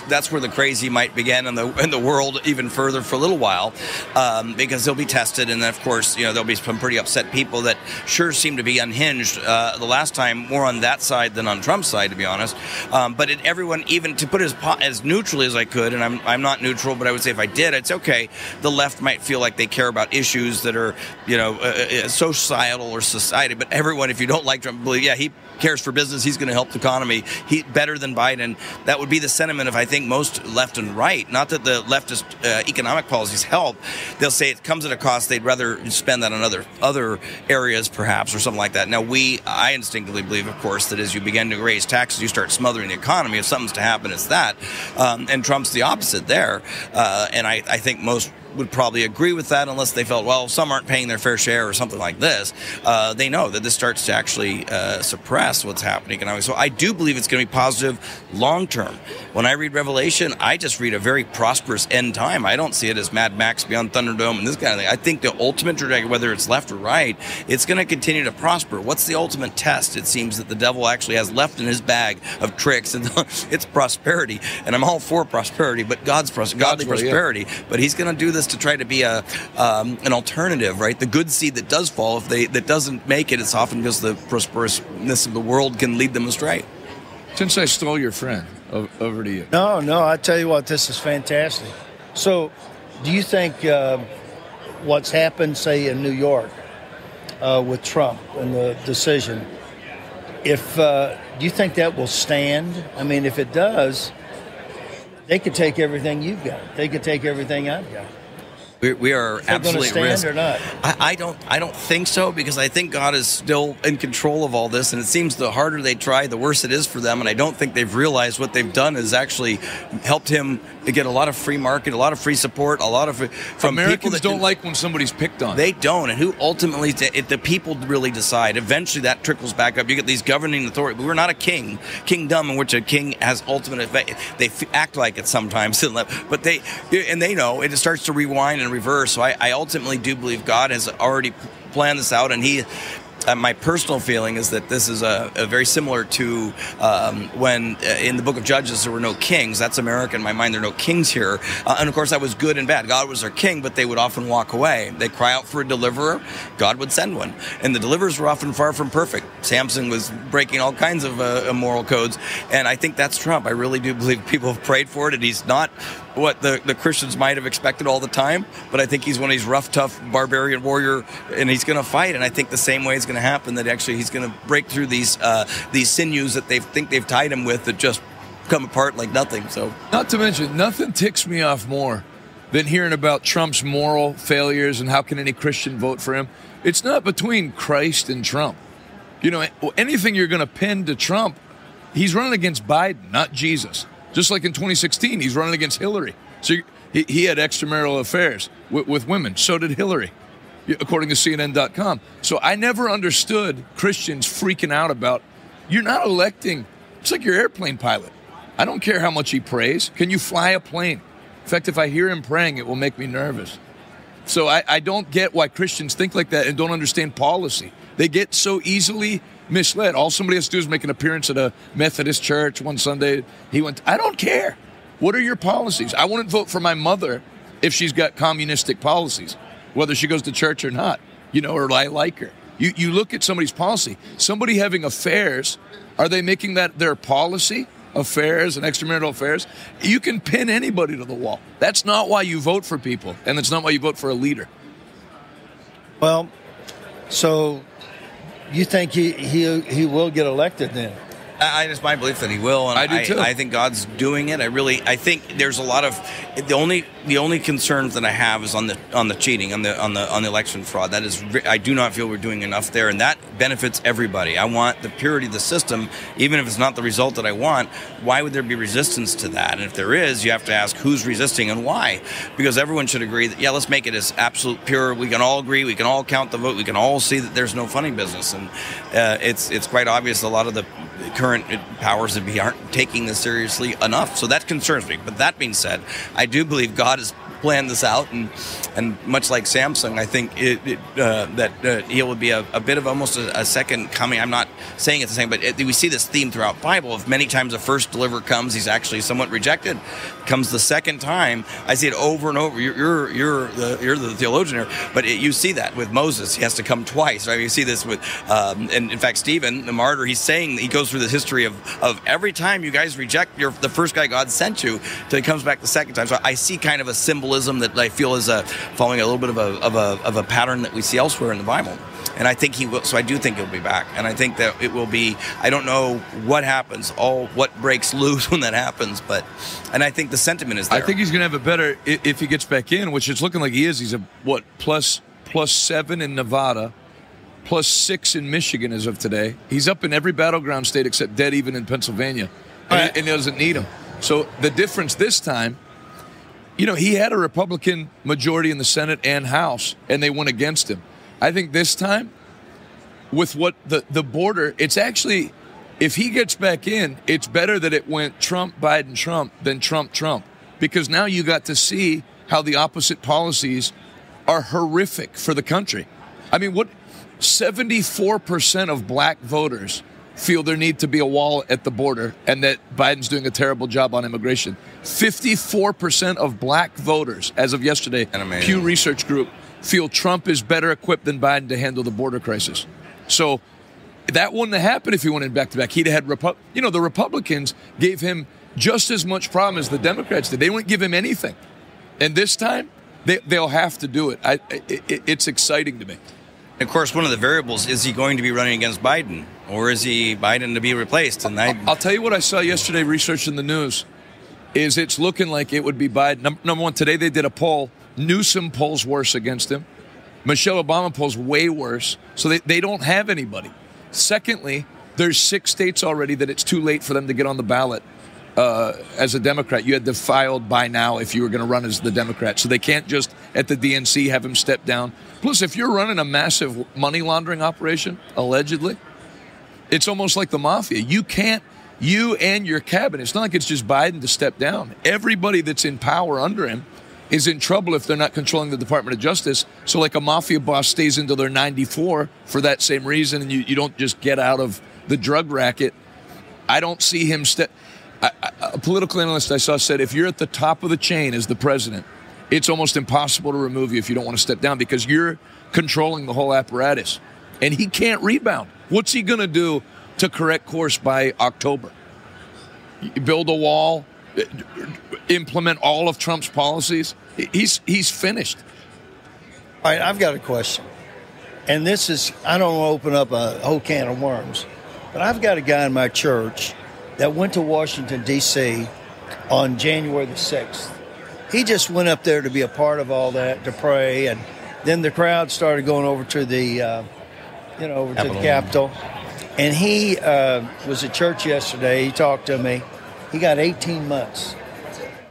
that's where the crazy might begin in the in the world even further for a little while, um, because they'll be tested, and then of course, you know, there'll be some pretty upset people that sure seem to be unhinged. Uh, the last time, more on that side than on Trump's side, to be honest. Um, but it, everyone, even to put it as as neutrally as I could, and I'm I'm not neutral, but I would say if I did, it's okay okay, the left might feel like they care about issues that are, you know, uh, uh societal or society, but everyone, if you don't like Trump, believe, yeah, he cares for business. He's going to help the economy. He better than Biden. That would be the sentiment of I think most left and right. Not that the leftist uh, economic policies help. They'll say it comes at a cost. They'd rather spend that on other other areas, perhaps, or something like that. Now we, I instinctively believe, of course, that as you begin to raise taxes, you start smothering the economy. If something's to happen, it's that. Um, and Trump's the opposite there. Uh, and I, I think most would probably agree with that unless they felt, well, some aren't paying their fair share or something like this. Uh, they know that this starts to actually uh, suppress what's happening economically. So I do believe it's going to be positive long term. When I read Revelation, I just read a very prosperous end time. I don't see it as Mad Max Beyond Thunderdome and this kind of thing. I think the ultimate trajectory, whether it's left or right, it's going to continue to prosper. What's the ultimate test? It seems that the devil actually has left in his bag of tricks, and [LAUGHS] it's prosperity. And I'm all for prosperity, but God's, pros- godly prosperity. yeah. But he's going to do this to try to be a um, an alternative, right? The good seed that does fall, if they that doesn't make it, it's often because the prosperousness of the world can lead them astray. Since I stole your friend, over to you. No, no, I tell you what, this is fantastic. So, do you think uh, what's happened, say in New York, uh, with Trump and the decision? If uh, do you think that will stand? I mean, if it does, they could take everything you've got. They could take everything I've got. We, we are absolutely stand risk. or not? I, I, don't. I don't think so because I think God is still in control of all this, and it seems the harder they try, the worse it is for them. And I don't think they've realized what they've done has actually helped him get a lot of free market, a lot of free support, a lot of from Americans people that don't like when somebody's picked on. They don't, and who ultimately it, the people really decide. Eventually, that trickles back up. You get these governing authority. But we're not a king, kingdom in which a king has ultimate effect. They act like it sometimes, [LAUGHS] but they and they know it starts to rewind and reverse. So I, I ultimately do believe God has already planned this out, and He uh, my personal feeling is that this is a, a very similar to um, when uh, in the book of Judges there were no kings. That's America in my mind. There are no kings here, uh, and of course that was good and bad. God was their king, but they would often walk away. They'd cry out for a deliverer. God would send one, and the deliverers were often far from perfect. Samson was breaking all kinds of uh, immoral codes, and I think that's Trump. I really do believe people have prayed for it, and he's not what the, the Christians might have expected all the time. But I think he's one of these rough, tough barbarian warrior, and he's going to fight. And I think the same way is going to happen. That actually he's going to break through these uh, these sinews that they think they've tied him with that just come apart like nothing. So, not to mention, nothing ticks me off more than hearing about Trump's moral failures and how can any Christian vote for him. It's not between Christ and Trump. You know, anything you're going to pin to Trump, he's running against Biden, not Jesus. Just like in 2016, he's running against Hillary. So he, he had extramarital affairs with, with women. So did Hillary, according to CNN.com. So I never understood Christians freaking out about you're not electing. It's like your airplane pilot. I don't care how much he prays. Can you fly a plane? In fact, if I hear him praying, it will make me nervous. So I, I don't get why Christians think like that and don't understand policy. They get so easily misled. All somebody has to do is make an appearance at a Methodist church one Sunday. He went, I don't care. What are your policies? I wouldn't vote for my mother if she's got communistic policies, whether she goes to church or not, you know, or I like her. You, you look at somebody's policy. Somebody having affairs, are they making that their policy? Affairs and extramarital affairs? You can pin anybody to the wall. That's not why you vote for people, and that's not why you vote for a leader. Well, so you think he he he will get elected then? I, it's my belief that he will, and I do too. I, think God's doing it. I really, I think there's a lot of the only the only concerns that I have is on the on the cheating, on the on the on the election fraud. That is, I do not feel we're doing enough there, and that benefits everybody. I want the purity of the system, even if it's not the result that I want. Why would there be resistance to that? And if there is, you have to ask who's resisting and why, because everyone should agree that yeah, let's make it as absolute pure. We can all agree. We can all count the vote. We can all see that there's no funny business, and uh, it's it's quite obvious a lot of the current powers that be aren't taking this seriously enough. So that concerns me. But that being said, I do believe God has planned this out, and and much like Samson, I think it, it, uh, that uh, he will be a, a, bit of almost a, a, second coming. I'm not saying it's the same, but it, we see this theme throughout Bible. Of many times the first deliverer comes, he's actually somewhat rejected. Comes the second time, I see it over and over. You're you're you're the, you're the theologian here, but you see that with Moses, he has to come twice. Right? You see this with, um, and in fact, Stephen, the martyr, he's saying he goes through this history of of every time you guys reject your the first guy God sent you, till he comes back the second time. So I see kind of a symbolism that I feel is a following a little bit of a, of a, of a pattern that we see elsewhere in the Bible. And I think he will. So I do think he'll be back. And I think that it will be. I don't know what happens, all what breaks loose [LAUGHS] when that happens, but and I think the sentiment is there. I think he's going to have a better if he gets back in, which it's looking like he is. He's a what plus plus seven in Nevada, plus six in Michigan as of today. He's up in every battleground state except dead even in Pennsylvania, and, right. and he doesn't need him. So the difference this time you know, he had a Republican majority in the Senate and House, and they went against him. I think this time, with what the, the border, it's actually, if he gets back in, it's better that it went Trump, Biden, Trump than Trump, Trump. Because now you got to see how the opposite policies are horrific for the country. I mean, what 74% of black voters feel there need to be a wall at the border and that Biden's doing a terrible job on immigration. 54% of black voters, as of yesterday, Pew Research Group, feel Trump is better equipped than Biden to handle the border crisis. So that wouldn't have happened if he went in back to back. He'd have had, Repu- you know, the Republicans gave him just as much problem as the Democrats did. They wouldn't give him anything. And this time, they, will have to do it. I, it. It's exciting to me. Of course, one of the variables is he going to be running against Biden, or is he Biden to be replaced? And I, I'll tell you what I saw yesterday, researching the news, is it's looking like it would be Biden. Number one, today they did a poll. Newsom polls worse against him. Michelle Obama polls way worse. So they, they don't have anybody. Secondly, there's six states already that it's too late for them to get on the ballot uh, as a Democrat. You had to filed by now if you were going to run as the Democrat. So they can't just at the DNC have him step down. Plus, if you're running a massive money laundering operation, allegedly, it's almost like the mafia. You can't, you and your cabinet, it's not like it's just Biden to step down. Everybody that's in power under him is in trouble if they're not controlling the Department of Justice. So, like a mafia boss stays until they're 94 for that same reason, and you, you don't just get out of the drug racket. I don't see him step. A political analyst I saw said if you're at the top of the chain as the president, it's almost impossible to remove you if you don't want to step down because you're controlling the whole apparatus. And he can't rebound. What's he going to do to correct course by October? Build a wall, implement all of Trump's policies. He's he's finished. All right, I've got a question. And this is, I don't want to open up a whole can of worms, but I've got a guy in my church that went to Washington, D.C. on January the 6th. He just went up there to be a part of all that, to pray. And then the crowd started going over to the, uh, you know, over Capitol. to the Capitol. And he uh, was at church yesterday. He talked to me. He got 18 months.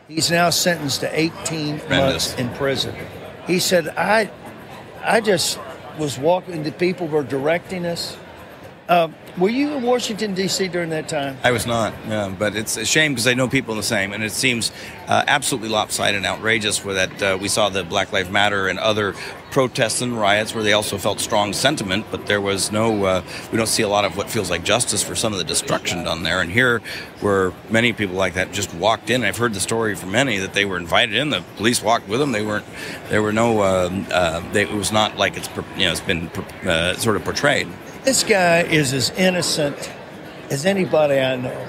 He's now sentenced to 18 months in prison. He said, I, I just was walking, the people were directing us. Um, were you in Washington, D.C. during that time? I was not, but it's a shame because I know people in the same, and it seems uh, absolutely lopsided and outrageous. Where that uh, we saw the Black Lives Matter and other protests and riots where they also felt strong sentiment, but there was no. Uh, we don't see a lot of what feels like justice for some of the destruction done there. And here, where many people like that just walked in. I've heard the story from many that they were invited in. The police walked with them. They weren't. There were no. Um, uh, they, it was not like it's you know it's been uh, sort of portrayed. This guy is as innocent as anybody I know.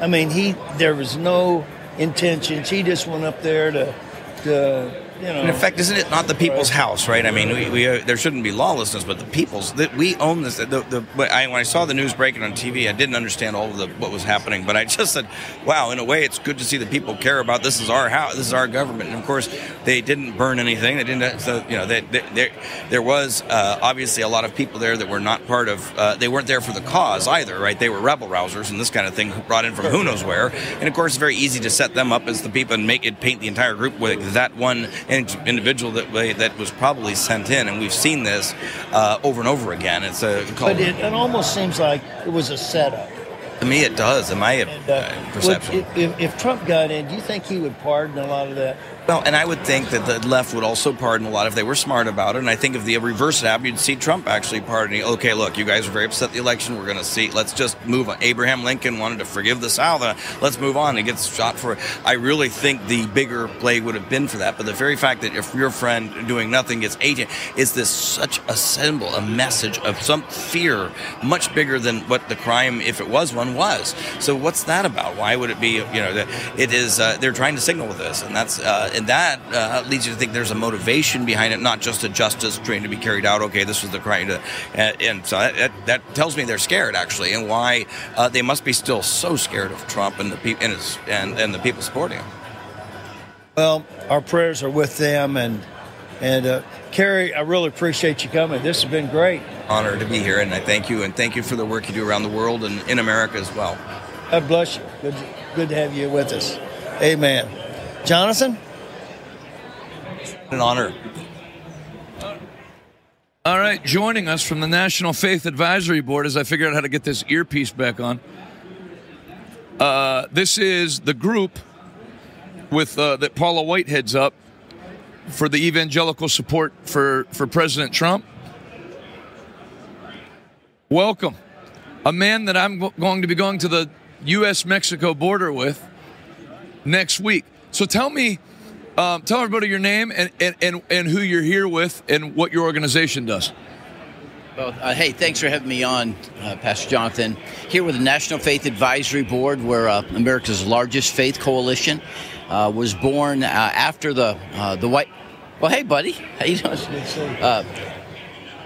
I mean, he there was no intentions. He just went up there to, to you know. In effect, isn't it not the people's house, right? I mean, we, we uh, there shouldn't be lawlessness, but the people's that we own this. The, the when I, when I saw the news breaking on TV, I didn't understand all of the what was happening, but I just said, "Wow!" In a way, it's good to see that people care about this. Is our house. This is our government. And of course, they didn't burn anything. They didn't. So you know, they, they, there there was uh, obviously a lot of people there that were not part of. Uh, they weren't there for the cause either, right? They were rebel rousers and this kind of thing brought in from who knows where. And of course, it's very easy to set them up as the people and make it paint the entire group with that one individual that way that was probably sent in. And we've seen this uh, over and over again. It's a but it, it almost seems like it was a setup. to me it does. In my And, uh, perception. would- if, if Trump got in, do you think he would pardon a lot of that? Well, and I would think that the left would also pardon a lot if they were smart about it. And I think if the reverse happened, you'd see Trump actually pardoning. Okay, look, you guys are very upset the election. We're going to see. Let's just move on. Abraham Lincoln wanted to forgive the South. Uh, let's move on. He gets shot for it. I really think the bigger play would have been for that. But the very fact that if your friend doing nothing gets 18, is this such a symbol, a message of some fear much bigger than what the crime, if it was one, was. So what's that about? Why would it be? You know, it is. Uh, they're trying to signal with this, and that's uh, and that uh, leads you to think there's a motivation behind it, not just a justice train to be carried out. Okay, this was the crime, to, and, and so that, that, tells me they're scared actually, and why uh, they must be still so scared of Trump and the people and, his, and and the people supporting him. Well, our prayers are with them, and and uh, Kerry, I really appreciate you coming. This has been great. Honor to be here, and I thank you, and thank you for the work you do around the world and in America as well. God bless you. Good, good to have you with us. Amen. Jonathan. An honor. All right, joining us from the National Faith Advisory Board as I figure out how to get this earpiece back on. Uh, this is the group with uh, that Paula White heads up for the evangelical support for, for President Trump. Welcome. A man that I'm going to be going to the U.S. Mexico border with next week. So tell me, um, tell everybody your name and, and, and, and who you're here with and what your organization does. Well, uh, hey, thanks for having me on, uh, Pastor Jonathan. Here with the National Faith Advisory Board, we're uh, America's largest faith coalition. Uh, was born uh, after the uh, the white. Well, hey, buddy, how you doing? Uh,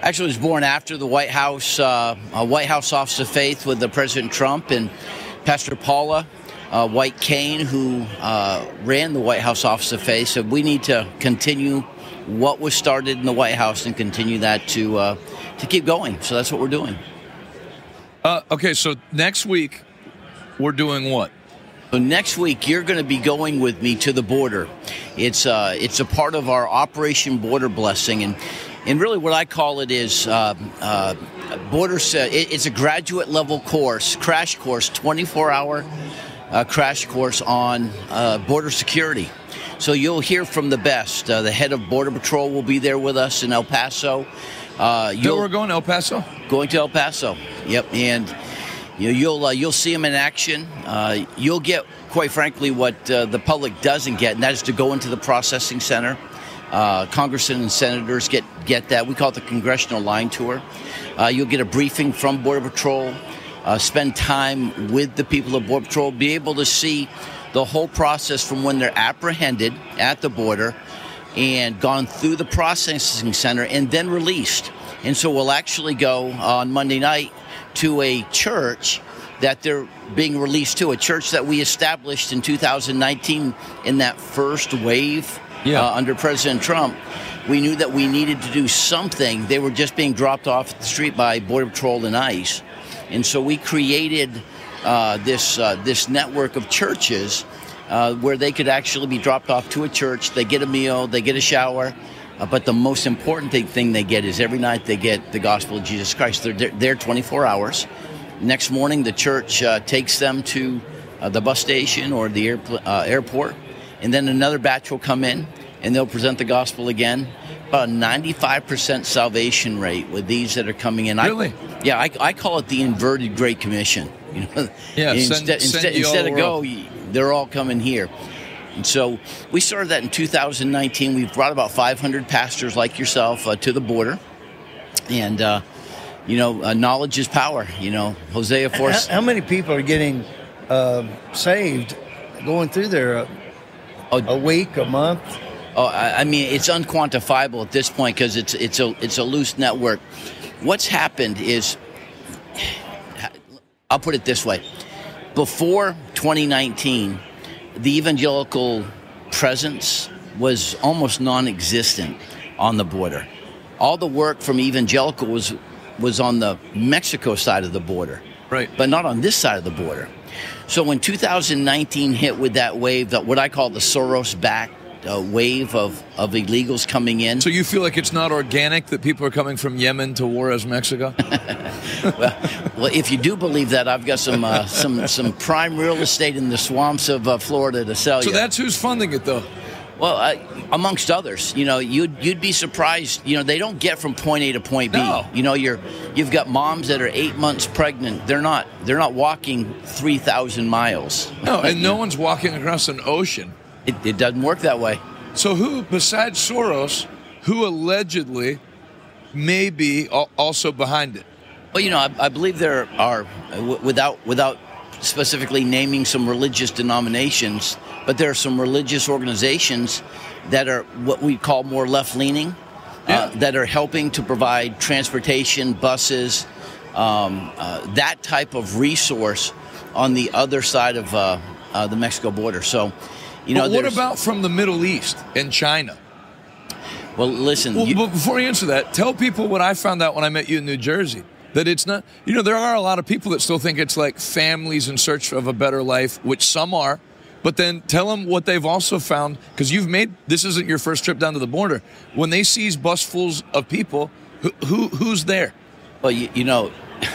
actually, was born after the White House White House Office of Faith with the President Trump and Pastor Paula uh, White-Cain, who uh, ran the White House Office of Faith, said we need to continue what was started in the White House and continue that to uh, to keep going. So that's what we're doing. Uh, okay, so next week we're doing what? So next week you're going to be going with me to the border. It's uh, it's a part of our Operation Border Blessing, and and really what I call it is uh, uh, border. It's a graduate level course, crash course, 24 hour uh, crash course on uh, border security. So you'll hear from the best. Uh, the head of Border Patrol will be there with us in El Paso. Uh, So we're going to El Paso. going to El Paso. Yep, and you know, you'll uh, you'll see them in action. Uh, you'll get, quite frankly, what uh, the public doesn't get, and that is to go into the processing center. Uh, congressmen and senators get get that. We call it the congressional line tour. Uh, you'll get a briefing from Border Patrol. Uh, spend time with the people of Border Patrol. Be able to see the whole process from when they're apprehended at the border and gone through the processing center and then released. And so we'll actually go on Monday night to a church that they're being released to, a church that we established in 2019 in that first wave Yeah. uh, under President Trump. We knew that we needed to do something. They were just being dropped off at the street by Border Patrol and ICE. And so we created uh, this, uh, this network of churches uh, where they could actually be dropped off to a church. They get a meal, they get a shower. Uh, but the most important thing, they get is every night they get the gospel of Jesus Christ. They're there 24 hours. Next morning, the church uh, takes them to uh, the bus station or the airport, and then another batch will come in and they'll present the gospel again. About a 95% salvation rate with these that are coming in. Really? I, yeah, I, I call it the inverted Great Commission. [LAUGHS] You know, Yeah, send- instead, send instead, you instead the of go, world. y- they're all coming here. And so we started that in 2019. We've brought about 500 pastors like yourself uh, to the border. And, uh, you know, uh, knowledge is power. You know, Hosea How, how many people are getting uh, saved going through there a, a week, a month? Oh, I, I mean, it's unquantifiable at this point because it's it's a it's a loose network. What's happened is, I'll put it this way: before 2019, the evangelical presence was almost non-existent on the border. All the work from evangelical was was on the Mexico side of the border, right? But not on this side of the border. So when 2019 hit with that wave, that what I call the Soros back uh, wave of, of illegals coming in. So you feel like it's not organic that people are coming from Yemen to Juarez, Mexico? [LAUGHS] well, if you do believe that, I've got some uh, some some prime real estate in the swamps of uh, Florida to sell so you. So that's who's funding it, though. Well, uh, amongst others, you know, you'd you'd be surprised. You know, they don't get from point A to point B. No. You know, you're you've got moms that are eight months pregnant. They're not they're not walking three thousand miles. No, and no one's walking across an ocean. It, it doesn't work that way. So who, besides Soros, who allegedly may be also behind it? Well, you know, I, I believe there are, uh, without without specifically naming some religious denominations, but there are some religious organizations that are what we call more left leaning, uh, that are helping to provide transportation, buses, um, uh, that type of resource on the other side of uh, uh, the Mexico border. So, you know, but what about from the Middle East and China? Well, listen. Well, you- but before you answer that, tell people what I found out when I met you in New Jersey. That it's not, you know, there are a lot of people that still think it's like families in search of a better life, which some are. But then tell them what they've also found, because you've made this isn't your first trip down to the border. When they seize busfuls of people, who, who who's there? Well, you, you know, [LAUGHS]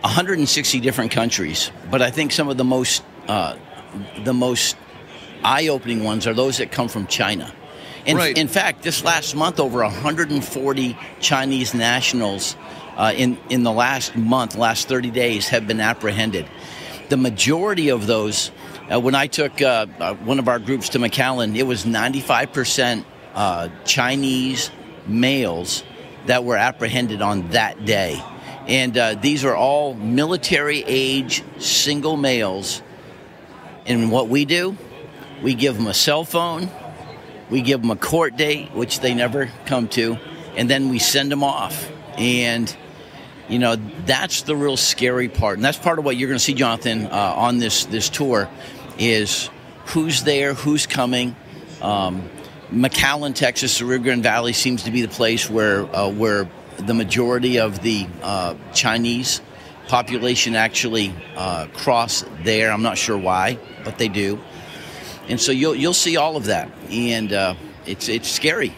160 different countries, but I think some of the most uh, the most eye-opening ones are those that come from China. In, Right. in fact, this last month, over 140 Chinese nationals uh, in in the last month, last 30 days, have been apprehended. The majority of those, uh, when I took uh, uh, one of our groups to McAllen, it was 95% uh, Chinese males that were apprehended on that day. And uh, these are all military age single males. And what we do, we give them a cell phone, we give them a court date, which they never come to, and then we send them off. And you know that's the real scary part, and that's part of what you're going to see, Jonathan, uh, on this this tour, is who's there, who's coming. Um, McAllen, Texas, the Rio Grande Valley seems to be the place where uh, where the majority of the uh, Chinese population actually uh, cross there. I'm not sure why, but they do, and so you'll you'll see all of that, and uh, it's it's scary.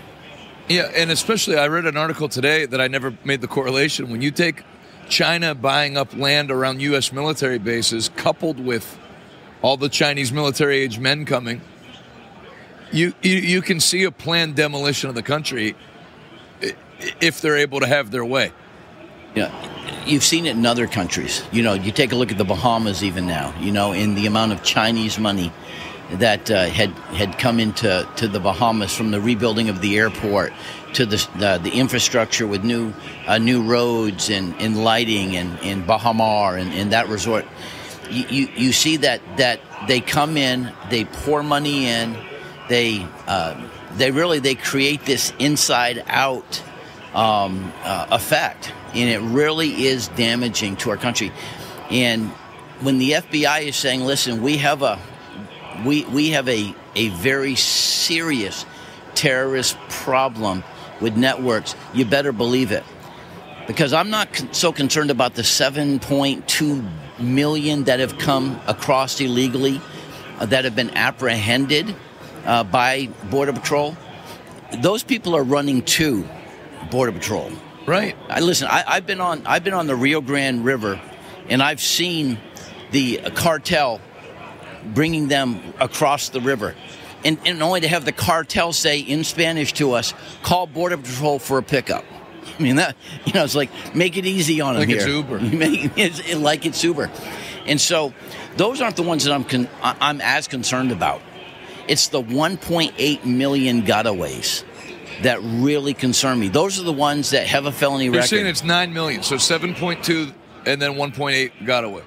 Yeah, and especially I read an article today that I never made the correlation. When you take China buying up land around U.S. military bases, coupled with all the Chinese military age men coming, you, you you can see a planned demolition of the country if they're able to have their way. Yeah, you've seen it in other countries. You know, you take a look at the Bahamas even now. You know, in the amount of Chinese money that uh, had had come into to the Bahamas from the rebuilding of the airport to the the, the infrastructure with new uh, new roads and, and lighting and in Baha Mar and, and that resort. You, you you see that that they come in, they pour money in, they uh, they really they create this inside out um, uh, effect, and it really is damaging to our country. And when the FBI is saying, "Listen, we have a we we have a a very serious terrorist problem with networks," you better believe it, because I'm not con- so concerned about the 7.2 million that have come across illegally, uh, that have been apprehended uh, by Border Patrol. Those people are running to Border Patrol. Right. I listen. I, I've been on. I've been on the Rio Grande River, and I've seen the cartel bringing them across the river, and, and only to have the cartel say in Spanish to us, "Call Border Patrol for a pickup." I mean that you know it's like make it easy on them Like it's here. Uber. [LAUGHS] Make it's like it's Uber, and so those aren't the ones that I'm con- I'm as concerned about. It's the 1.8 million gotaways that really concern me. Those are the ones that have a felony They're record. saying it's nine million, so seven point two, and then one point eight got away.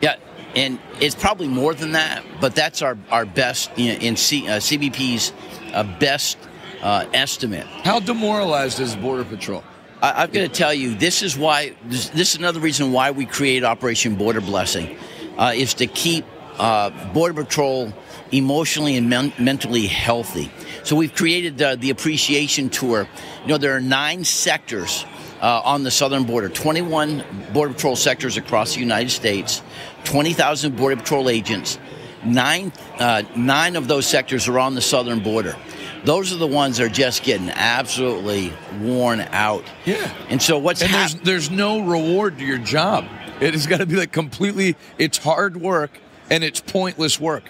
Yeah, and it's probably more than that, but that's our our best you know, in C, uh, CBP's uh, best uh, estimate. How demoralized is Border Patrol? I, I've got to tell you, this is why. This, this is another reason why we create Operation Border Blessing, uh, is to keep uh, Border Patrol emotionally and men- mentally healthy. So we've created uh, the appreciation tour. You know, there are nine sectors uh, on the southern border, 21 Border Patrol sectors across the United States, 20,000 Border Patrol agents. Nine, uh, nine of those sectors are on the southern border. Those are the ones that are just getting absolutely worn out. Yeah. And so what's and happening? there's there's no reward to your job. It has got to be like completely. It's hard work and it's pointless work.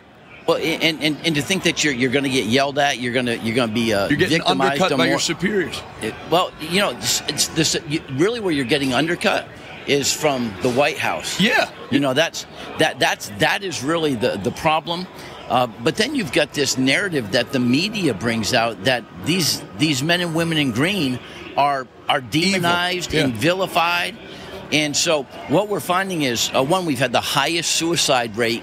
Well, and, and, and to think that you're you're going to get yelled at, you're going to you're going to be uh, You're getting victimized undercut by more- your superiors. It- well, you know, it's, it's this really where you're getting undercut is from the White House. Yeah. You know, that's that that's that is really the the problem. Uh, but then you've got this narrative that the media brings out that these these men and women in green are are demonized Yeah. and vilified. And so what we're finding is uh, one, we've had the highest suicide rate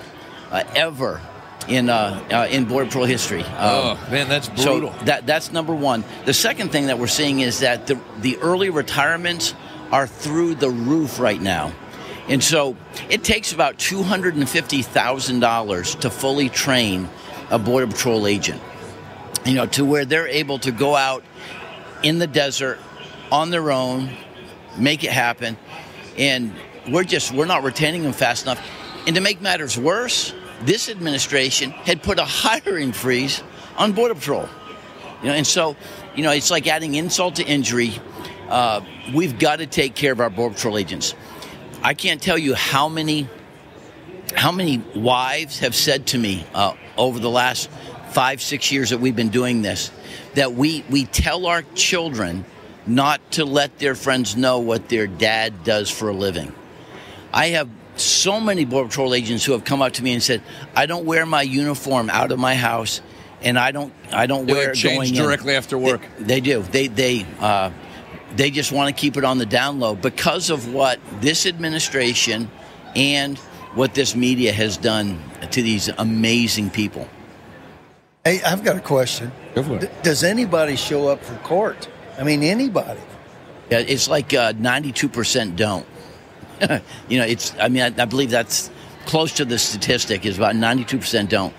uh, ever in uh, uh, in Border Patrol history. Um, oh man, that's brutal. so that that's number one. The second thing that we're seeing is that the the early retirements are through the roof right now. And so it takes about two hundred and fifty thousand dollars to fully train a border patrol agent. You know, to where they're able to go out in the desert on their own, make it happen, and we're just we're not retaining them fast enough. And to make matters worse, this administration had put a hiring freeze on border patrol. You know, and so you know it's like adding insult to injury. Uh, we've got to take care of our border patrol agents. I can't tell you how many how many wives have said to me uh, over the last five six years that we've been doing this that we we tell our children not to let their friends know what their dad does for a living. I have so many border patrol agents who have come up to me and said, "I don't wear my uniform out of my house, and I don't I don't They, wear it change going in." directly after work. They, they do. They they uh, they just want to keep it on the down low because of what this administration and what this media has done to these amazing people. Hey, I've got a question. Go for it. D- does anybody show up for court? I mean, anybody. Yeah, It's like ninety-two percent don't. [LAUGHS] you know, it's. I mean, I, I believe that's close to the statistic. Is about ninety-two percent don't.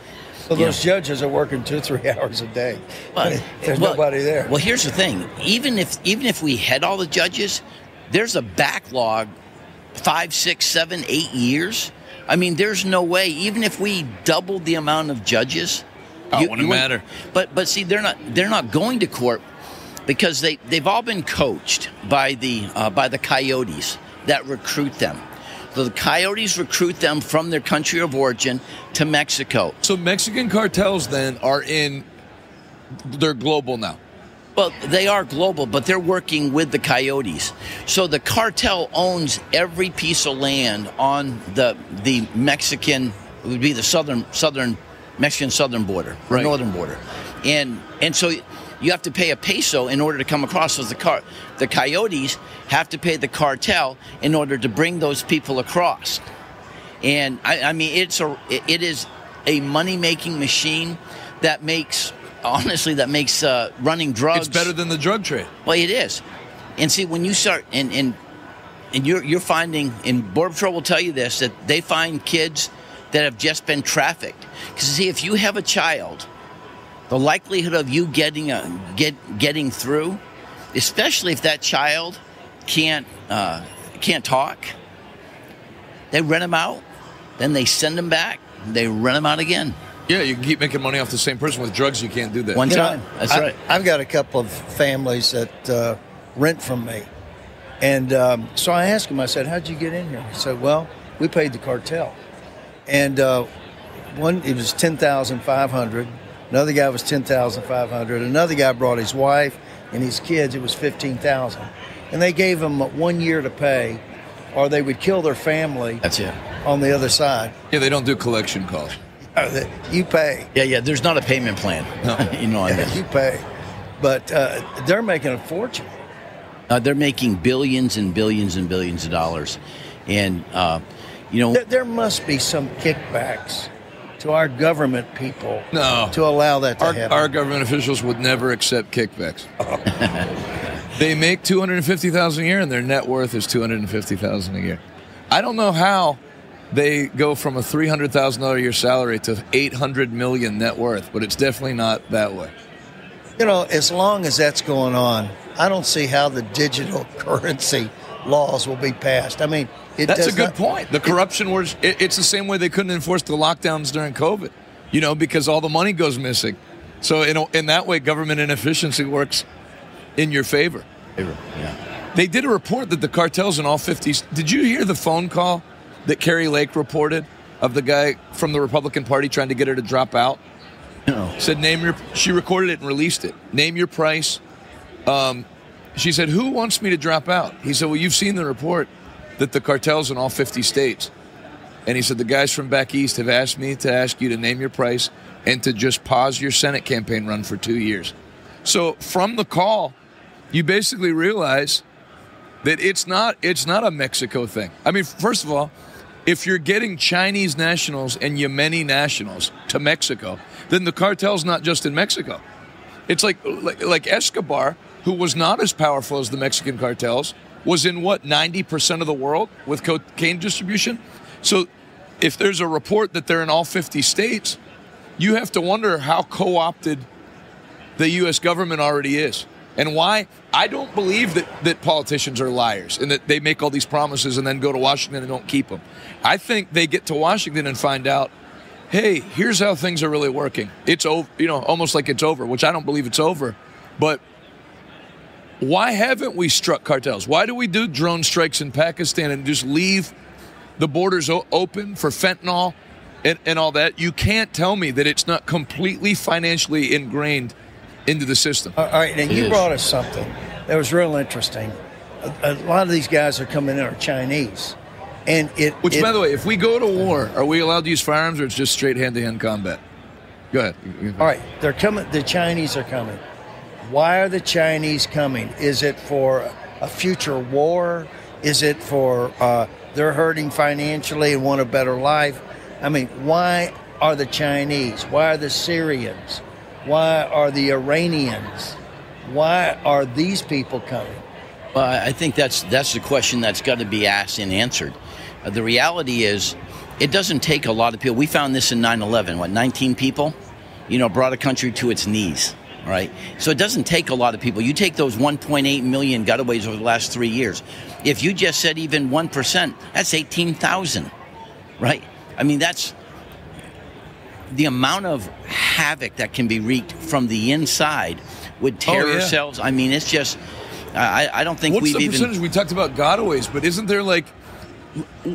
So Yeah. those judges are working two, three [LAUGHS] hours a day. Well, There's well- nobody there. Well, here's the thing. Even if even if we had all the judges, there's a backlog, five, six, seven, eight years. I mean, there's no way. Even if we doubled the amount of judges, Oh, it wouldn't wouldn't- matter. But but see, they're not they're not going to court because they they've all been coached by the uh, by the coyotes that recruit them. So the coyotes recruit them from their country of origin to Mexico. So Mexican cartels then are in. They're global now. Well, they are global, but they're working with the coyotes. So the cartel owns every piece of land on the the Mexican it would be the southern southern Mexican southern border, Right. northern border, and and so you have to pay a peso in order to come across. So the car the coyotes have to pay the cartel in order to bring those people across. And I, I mean, it's a it is a money making machine that makes honestly that makes uh, running drugs. It's better than the drug trade. Well, it is. And see, when you start and and and you're you're finding, and Border Patrol will tell you this that they find kids that have just been trafficked. Because see, if you have a child, the likelihood of you getting a get getting through, especially if that child can't uh, can't talk, they rent them out, then they send them back, they rent them out again. Yeah, you can keep making money off the same person with drugs. You can't do that. One You know, time. That's I- right. I've got a couple of families that uh, rent from me. And um, so I asked him, I said, How'd you get in here? He said, Well, we paid the cartel. And uh, one, it was 10500 Another guy was 10500 Another guy brought his wife and his kids, it was 15000 And they gave them one year to pay, or they would kill their family That's it. on the other side. Yeah, they don't do collection calls. Uh, You pay. Yeah, yeah. There's not a payment plan. No. [LAUGHS] you know, on this. you pay. But uh, they're making a fortune. Uh, they're making billions and billions and billions of dollars, and uh, you know There, there must be some kickbacks to our government people No. to allow that to Our, happen. our government officials would never accept kickbacks. [LAUGHS] they make two hundred and fifty thousand a year, and their net worth is two hundred and fifty thousand a year. I don't know how they go from a three hundred thousand dollar a year salary to eight hundred million net worth, but it's definitely not that way. you know, as long as that's going on, I don't see how the digital [LAUGHS] currency laws will be passed. I mean, it That's does a good not- point. The corruption was it, it's the same way they couldn't enforce the lockdowns during COVID, you know, because all the money goes missing. So in a, in that way, government inefficiency works in your favor. Yeah. They did a report that the cartels in all 50s. Did you hear the phone call that Kari Lake reported of the guy from the Republican Party trying to get her to drop out? No. Said name your. She recorded it and released it. Name your price. Um, she said, "Who wants me to drop out?" He said, "Well, you've seen the report that the cartels in all 50 states." And he said, "The guys from back east have asked me to ask you to name your price and to just pause your Senate campaign run for two years." So from the call, you basically realize that it's not it's not a Mexico thing. I mean, first of all, if you're getting Chinese nationals and Yemeni nationals to Mexico, then the cartel's not just in Mexico. It's like like, like Escobar, who was not as powerful as the Mexican cartels, was in what 90% of the world with cocaine distribution. So if there's a report that they're in all 50 states, you have to wonder how co-opted the U.S. government already is. And why? I don't believe that, that politicians are liars and that they make all these promises and then go to Washington and don't keep them. I think they get to Washington and find out, hey, here's how things are really working. It's over, you know, almost like it's over, which I don't believe it's over. But why haven't we struck cartels? Why do we do drone strikes in Pakistan and just leave the borders o- open for fentanyl and, and all that? You can't tell me that it's not completely financially ingrained into the system. All right, and It you brought us something that was real interesting. A, a lot of these guys are coming in are Chinese, and it. Which, it- by the way, if we go to war, are we allowed to use firearms or it's just straight hand to hand combat? Go ahead. All right, they're coming. The Chinese are coming. Why are the Chinese coming? Is it for a future war? Is it for uh, they're hurting financially and want a better life? I mean, why are the Chinese? Why are the Syrians? Why are the Iranians? Why are these people coming? Well, I think that's that's the question that's got to be asked and answered. Uh, the reality is, it doesn't take a lot of people. We found this in 9/11. What 19 people, you know, brought a country to its knees. Right. So it doesn't take a lot of people. You take those 1.8 million gotaways over the last three years. If you just said even one percent, that's 18,000. Right. I mean, that's the amount of havoc that can be wreaked from the inside with Oh, terror yeah. cells. I mean, it's just. I, I don't think What's we've even the even. percentage? We talked about gotaways, but isn't there like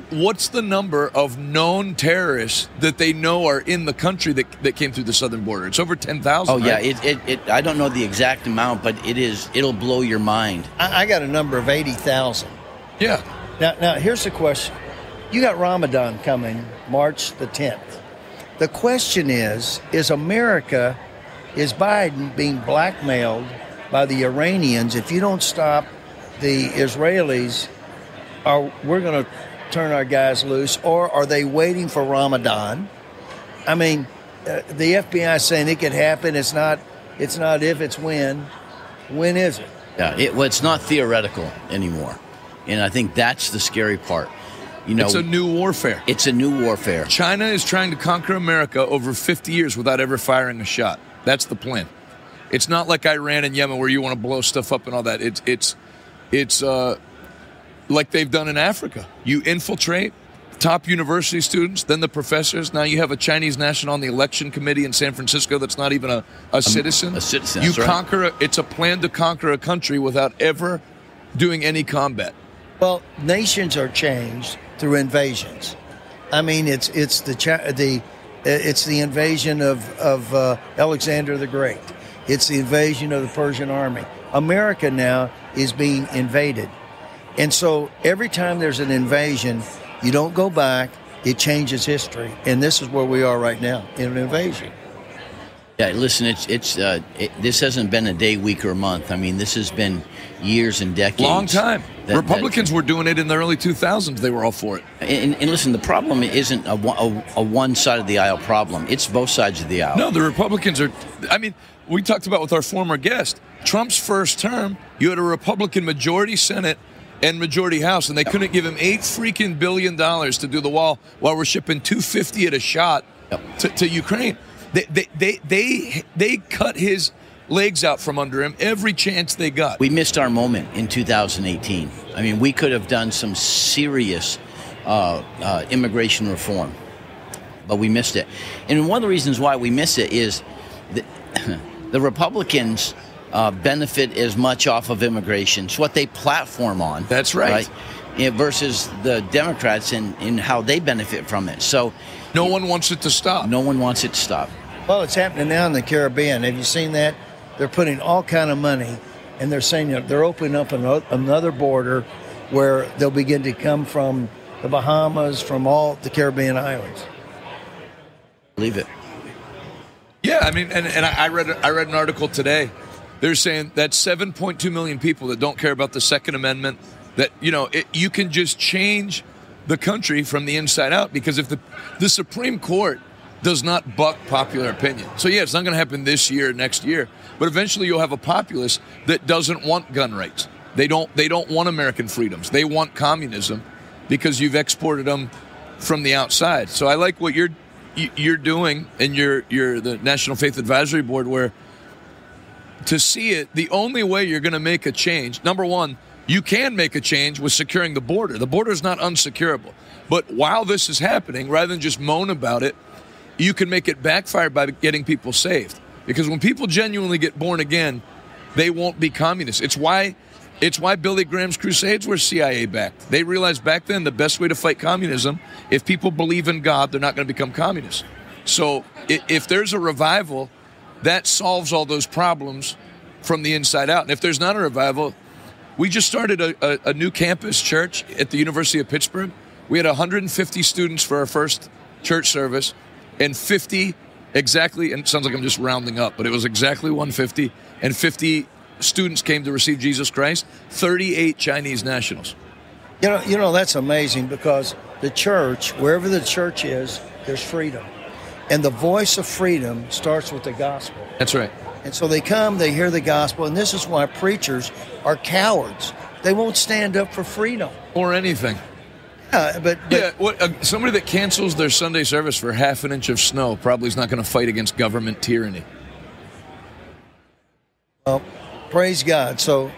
what's the number of known terrorists that they know are in the country that, that came through the southern border? It's over 10,000. Oh yeah, right? it, it, it. I don't know the exact amount, but it is. It'll blow your mind. I, I got a number of 80,000. Yeah. Now, now here's the question. You got Ramadan coming March the 10th. The question is is America, is Biden being blackmailed by the Iranians if you don't stop the Israelis? Are we're going to turn our guys loose, or are they waiting for Ramadan? I mean, uh, the FBI is saying it could happen. It's not. It's not if. It's when. When is it? Yeah, it, well, it's not theoretical anymore, and I think that's the scary part. You know, it's a new warfare. It's a new warfare. China is trying to conquer America over 50 years without ever firing a shot. That's the plan. It's not like Iran and Yemen where you want to blow stuff up and all that. It's it's it's uh, like they've done in Africa. You infiltrate top university students, then the professors. Now you have a Chinese national on the election committee in San Francisco that's not even a, a citizen. a citizen, You that's right. conquer. A, it's a plan to conquer a country without ever doing any combat. Well, nations are changed through invasions. I mean, it's it's the Chi- the it's the invasion of of uh, Alexander the Great. It's the invasion of the Persian army. America now is being invaded, and so every time there's an invasion, you don't go back. It changes history, and this is where we are right now in an invasion. Yeah, listen, it's it's uh, it, this hasn't been a day, week, or month. I mean, this has been years and decades. Long time. that- Republicans were doing it in the early 2000s. They were all for it. And, and listen, the problem isn't a, one- a, a one side of the aisle problem. It's both sides of the aisle. No, the Republicans are. I mean, we talked about with our former guest Trump's first term. You had a Republican majority Senate and majority House, and they couldn't give him eight freaking billion dollars to do the wall while we're shipping 250 at a shot to, to Ukraine. They, they they they they cut his legs out from under him every chance they got. We missed our moment in 2018. I mean, we could have done some serious uh, uh, immigration reform, but we missed it. And one of the reasons why we missed it is the, [CLEARS THROAT] the Republicans uh, benefit as much off of immigration. It's what they platform on. That's right. Yeah, versus the Democrats and, and how they benefit from it. So no one wants it to stop. No one wants it to stop. Well, it's happening now in the Caribbean. Have you seen that? They're putting all kind of money, and they're saying that they're opening up ano- another border where they'll begin to come from the Bahamas, from all the Caribbean islands. Believe it. Yeah, I mean, and, and I I read I read an article today. They're saying that 7.2 million people that don't care about the Second Amendment, that you know, it, you can just change the country from the inside out because if the the Supreme Court does not buck popular opinion, so yeah, it's not going to happen this year, next year, but eventually you'll have a populace that doesn't want gun rights. They don't they don't want American freedoms. They want communism because you've exported them from the outside. So I like what you're you- you're doing, and you're you're the National Faith Advisory Board, where to see it, the only way you're going to make a change, number one, you can make a change with securing the border. The border is not unsecurable, but while this is happening, rather than just moan about it, you can make it backfire by getting people saved. Because when people genuinely get born again, they won't be communists. It's why it's why Billy Graham's crusades were CIA backed. They realized back then the best way to fight communism, if people believe in God, they're not going to become communists. So if there's a revival, that solves all those problems from the inside out. And if there's not a revival, we just started a, a, a new campus church at the University of Pittsburgh. We had 150 students for our first church service, and 50 exactly, and it sounds like I'm just rounding up, but it was exactly 150, and 50 students came to receive Jesus Christ, 38 Chinese nationals. You know, you know that's amazing because the church, wherever the church is, there's freedom, and the voice of freedom starts with the gospel. That's right. And so they come, they hear the gospel, and this is why preachers are cowards. They won't stand up for freedom. Or anything. Yeah, but, but Yeah, what, uh, somebody that cancels their Sunday service for half an inch of snow probably is not going to fight against government tyranny. Well, praise God. So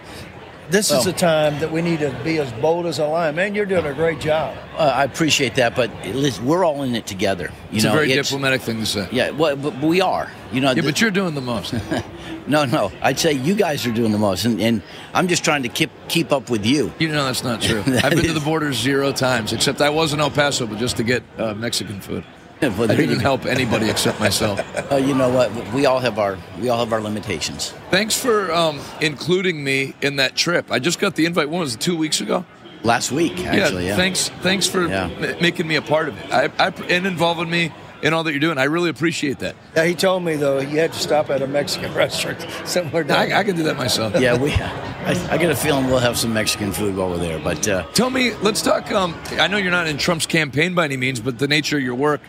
this Well- is a time that we need to be as bold as a lion. Man, you're doing a great job. Uh, I appreciate that, but listen, we're all in it together. You It's know, a very it's- diplomatic thing to say. Yeah, well, but we are. You know, Yeah, the- but you're doing the most. [LAUGHS] no, no. I'd say you guys are doing the most, and, and I'm just trying to keep keep up with you. You know that's not true. [LAUGHS] That I've been to the border zero times, except I was in El Paso, but just to get uh, Mexican food. Well, I there you didn't help anybody except myself. [LAUGHS] Uh, you know what? We all have our we all have our limitations. Thanks for um, including me in that trip. I just got the invite. When was it? Two weeks ago. Last week, actually. Yeah. Thanks. Thanks for Yeah. ma- making me a part of it. I, I, and involving me in all that you're doing. I really appreciate that. Yeah, he told me though you had to stop at a Mexican [LAUGHS] restaurant somewhere down. I, I can do that myself. Yeah, we. I, I get a feeling we'll have some Mexican food while we're there. But uh, Tell me, let's talk. Um, I know you're not in Trump's campaign by any means, but the nature of your work,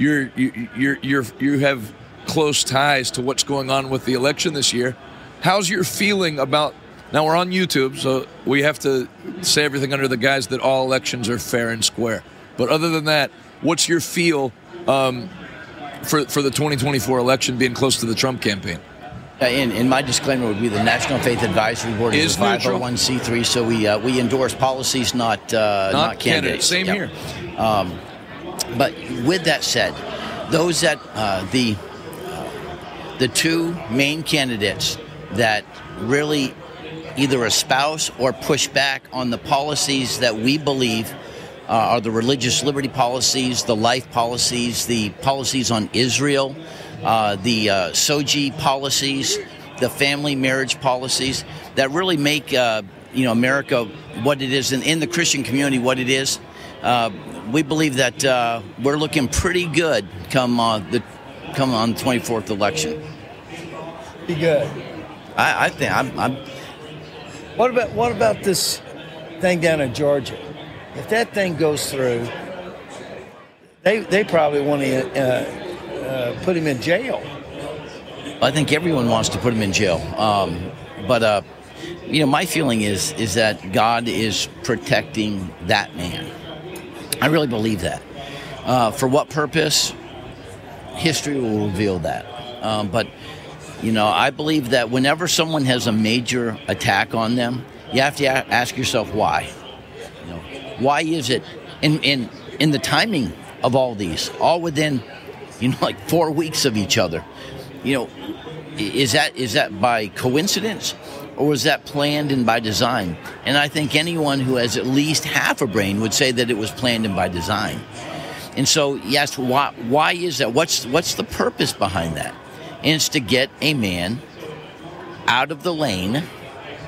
you're you, you're you're you have close ties to what's going on with the election this year. How's your feeling about? Now we're on YouTube, so we have to say everything under the guise that all elections are fair and square. But other than that, what's your feel um, for for the 2024 election being close to the Trump campaign? And my disclaimer would be the National Faith Advisory Board is, Is a 501c3, so we uh, we endorse policies, not uh, Not not, candidates. candidates. Same here. Um, but with that said, those that uh, the the two main candidates that really either espouse or push back on the policies that we believe uh, are the religious liberty policies, the life policies, the policies on Israel, uh, the uh, SOGI policies, the family marriage policies that really make uh, you know America what it is, and in the Christian community what it is. Uh, we believe that uh, we're looking pretty good come uh, the come on the 24th election. Be good. I, I think I'm, I'm What about what about this thing down in Georgia? If that thing goes through, they they probably want to uh, uh, put him in jail. I think everyone wants to put him in jail. Um, but uh, you know, my feeling is is that God is protecting that man. I really believe that. Uh, for what purpose? History will reveal that. Um, but you know, I believe that whenever someone has a major attack on them, you have to ask yourself why. You know, why is it? In in in the timing of all these, all within you know [LAUGHS] like four weeks of each other. You know, is that is that by coincidence or was that planned and by design? And I think anyone who has at least half a brain would say that it was planned and by design. And so, yes, why why is that? What's what's the purpose behind that? And it's to get a man out of the lane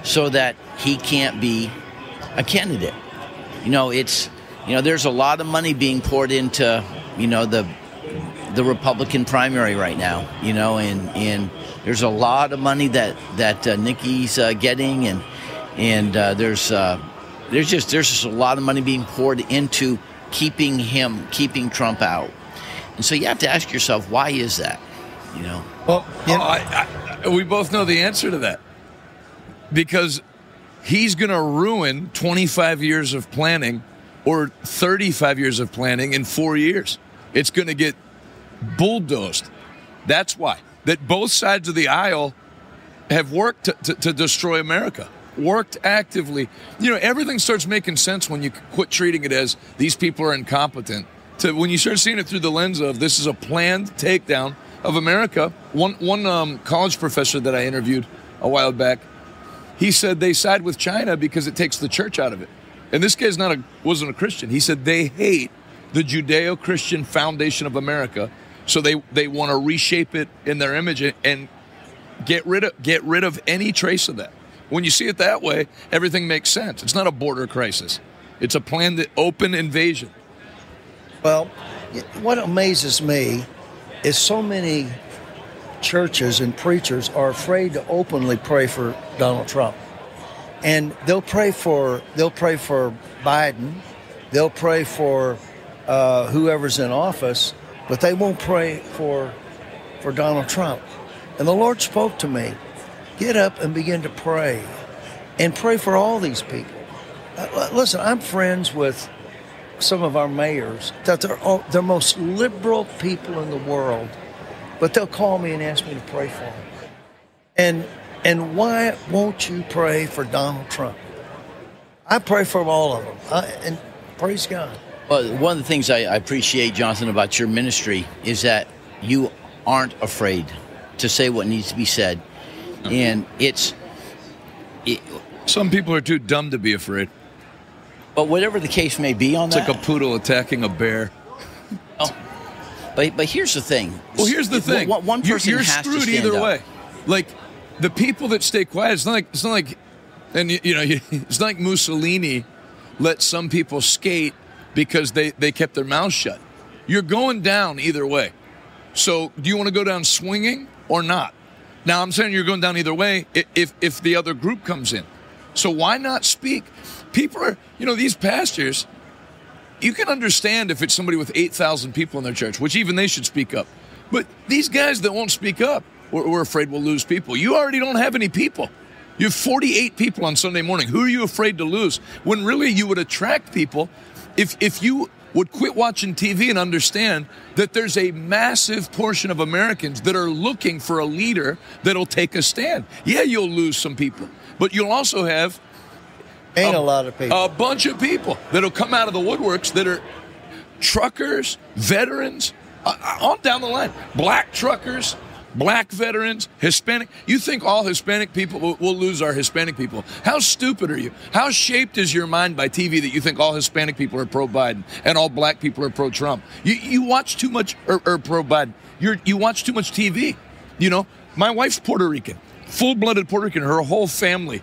so that he can't be a candidate. You know, it's you know, there's a lot of money being poured into you know the the Republican primary right now. You know, and and there's a lot of money that that uh, Nikki's uh, getting, and and uh, there's uh, there's just there's just a lot of money being poured into keeping him keeping Trump out. And so you have to ask yourself, why is that? You know. Well, Oh, I, I, we both know the answer to that because he's going to ruin 25 years of planning or 35 years of planning in four years. It's going to get bulldozed. That's why that both sides of the aisle have worked to, to, to destroy America. Worked actively. You know, everything starts making sense when you quit treating it as these people are incompetent. To when you start seeing it through the lens of this is a planned takedown of America. One one um, college professor that I interviewed a while back, he said they side with China because it takes the church out of it. And this guy's not a wasn't a Christian. He said they hate the Judeo-Christian foundation of America, so they they want to reshape it in their image and, get rid of get rid of any trace of that. When you see it that way, everything makes sense. It's not a border crisis. It's a planned open invasion. Well, what amazes me is so many churches and preachers are afraid to openly pray for Donald Trump. And they'll pray for they'll pray for Biden, they'll pray for uh, whoever's in office, but they won't pray for for Donald Trump. And the Lord spoke to me, get up and begin to pray, and pray for all these people. Uh, listen, I'm friends with some of our mayors that they're all, they're most liberal people in the world, but they'll call me and ask me to pray for them. And And why won't you pray for Donald Trump? I pray for all of them. I, and praise God. Well, one of the things I, I appreciate, Jonathan, about your ministry is that you aren't afraid to say what needs to be said, and it's. It, Some people are too dumb to be afraid. but whatever the case may be on It's that, like a poodle attacking a bear. Oh, but but here's the thing. Well, here's the thing. One, one You're- person you're, has to screwed stand either up. way. Like the people that stay quiet. It's not like it's not like, and you, you know, [LAUGHS] it's not like Mussolini let some people skate because they they kept their mouths shut. You're going down either way. So, do you want to go down swinging or not? Now, I'm saying you're going down either way if if the other group comes in. So why not speak? People are, you know, these pastors. You can understand if it's somebody with 8,000 people in their church, which even they should speak up. But these guys that won't speak up, we're, we're afraid we'll lose people. You already don't have any people. You have 48 people on Sunday morning. Who are you afraid to lose? When really you would attract people if, if you would quit watching TV and understand that there's a massive portion of Americans that are looking for a leader that'll take a stand. Yeah, you'll lose some people, but you'll also have Ain't a, lot of people. a bunch of people that'll come out of the woodworks that are truckers, veterans, uh, uh, on down the line. Black truckers, black veterans, Hispanic. You think all Hispanic people will, will lose our Hispanic people? How stupid are you? How shaped is your mind by TV that you think all Hispanic people are pro Biden and all black people are pro Trump? You, you watch too much er, er, or, or pro Biden. You're, you watch too much TV. You know, my wife's Puerto Rican, full blooded Puerto Rican. Her whole family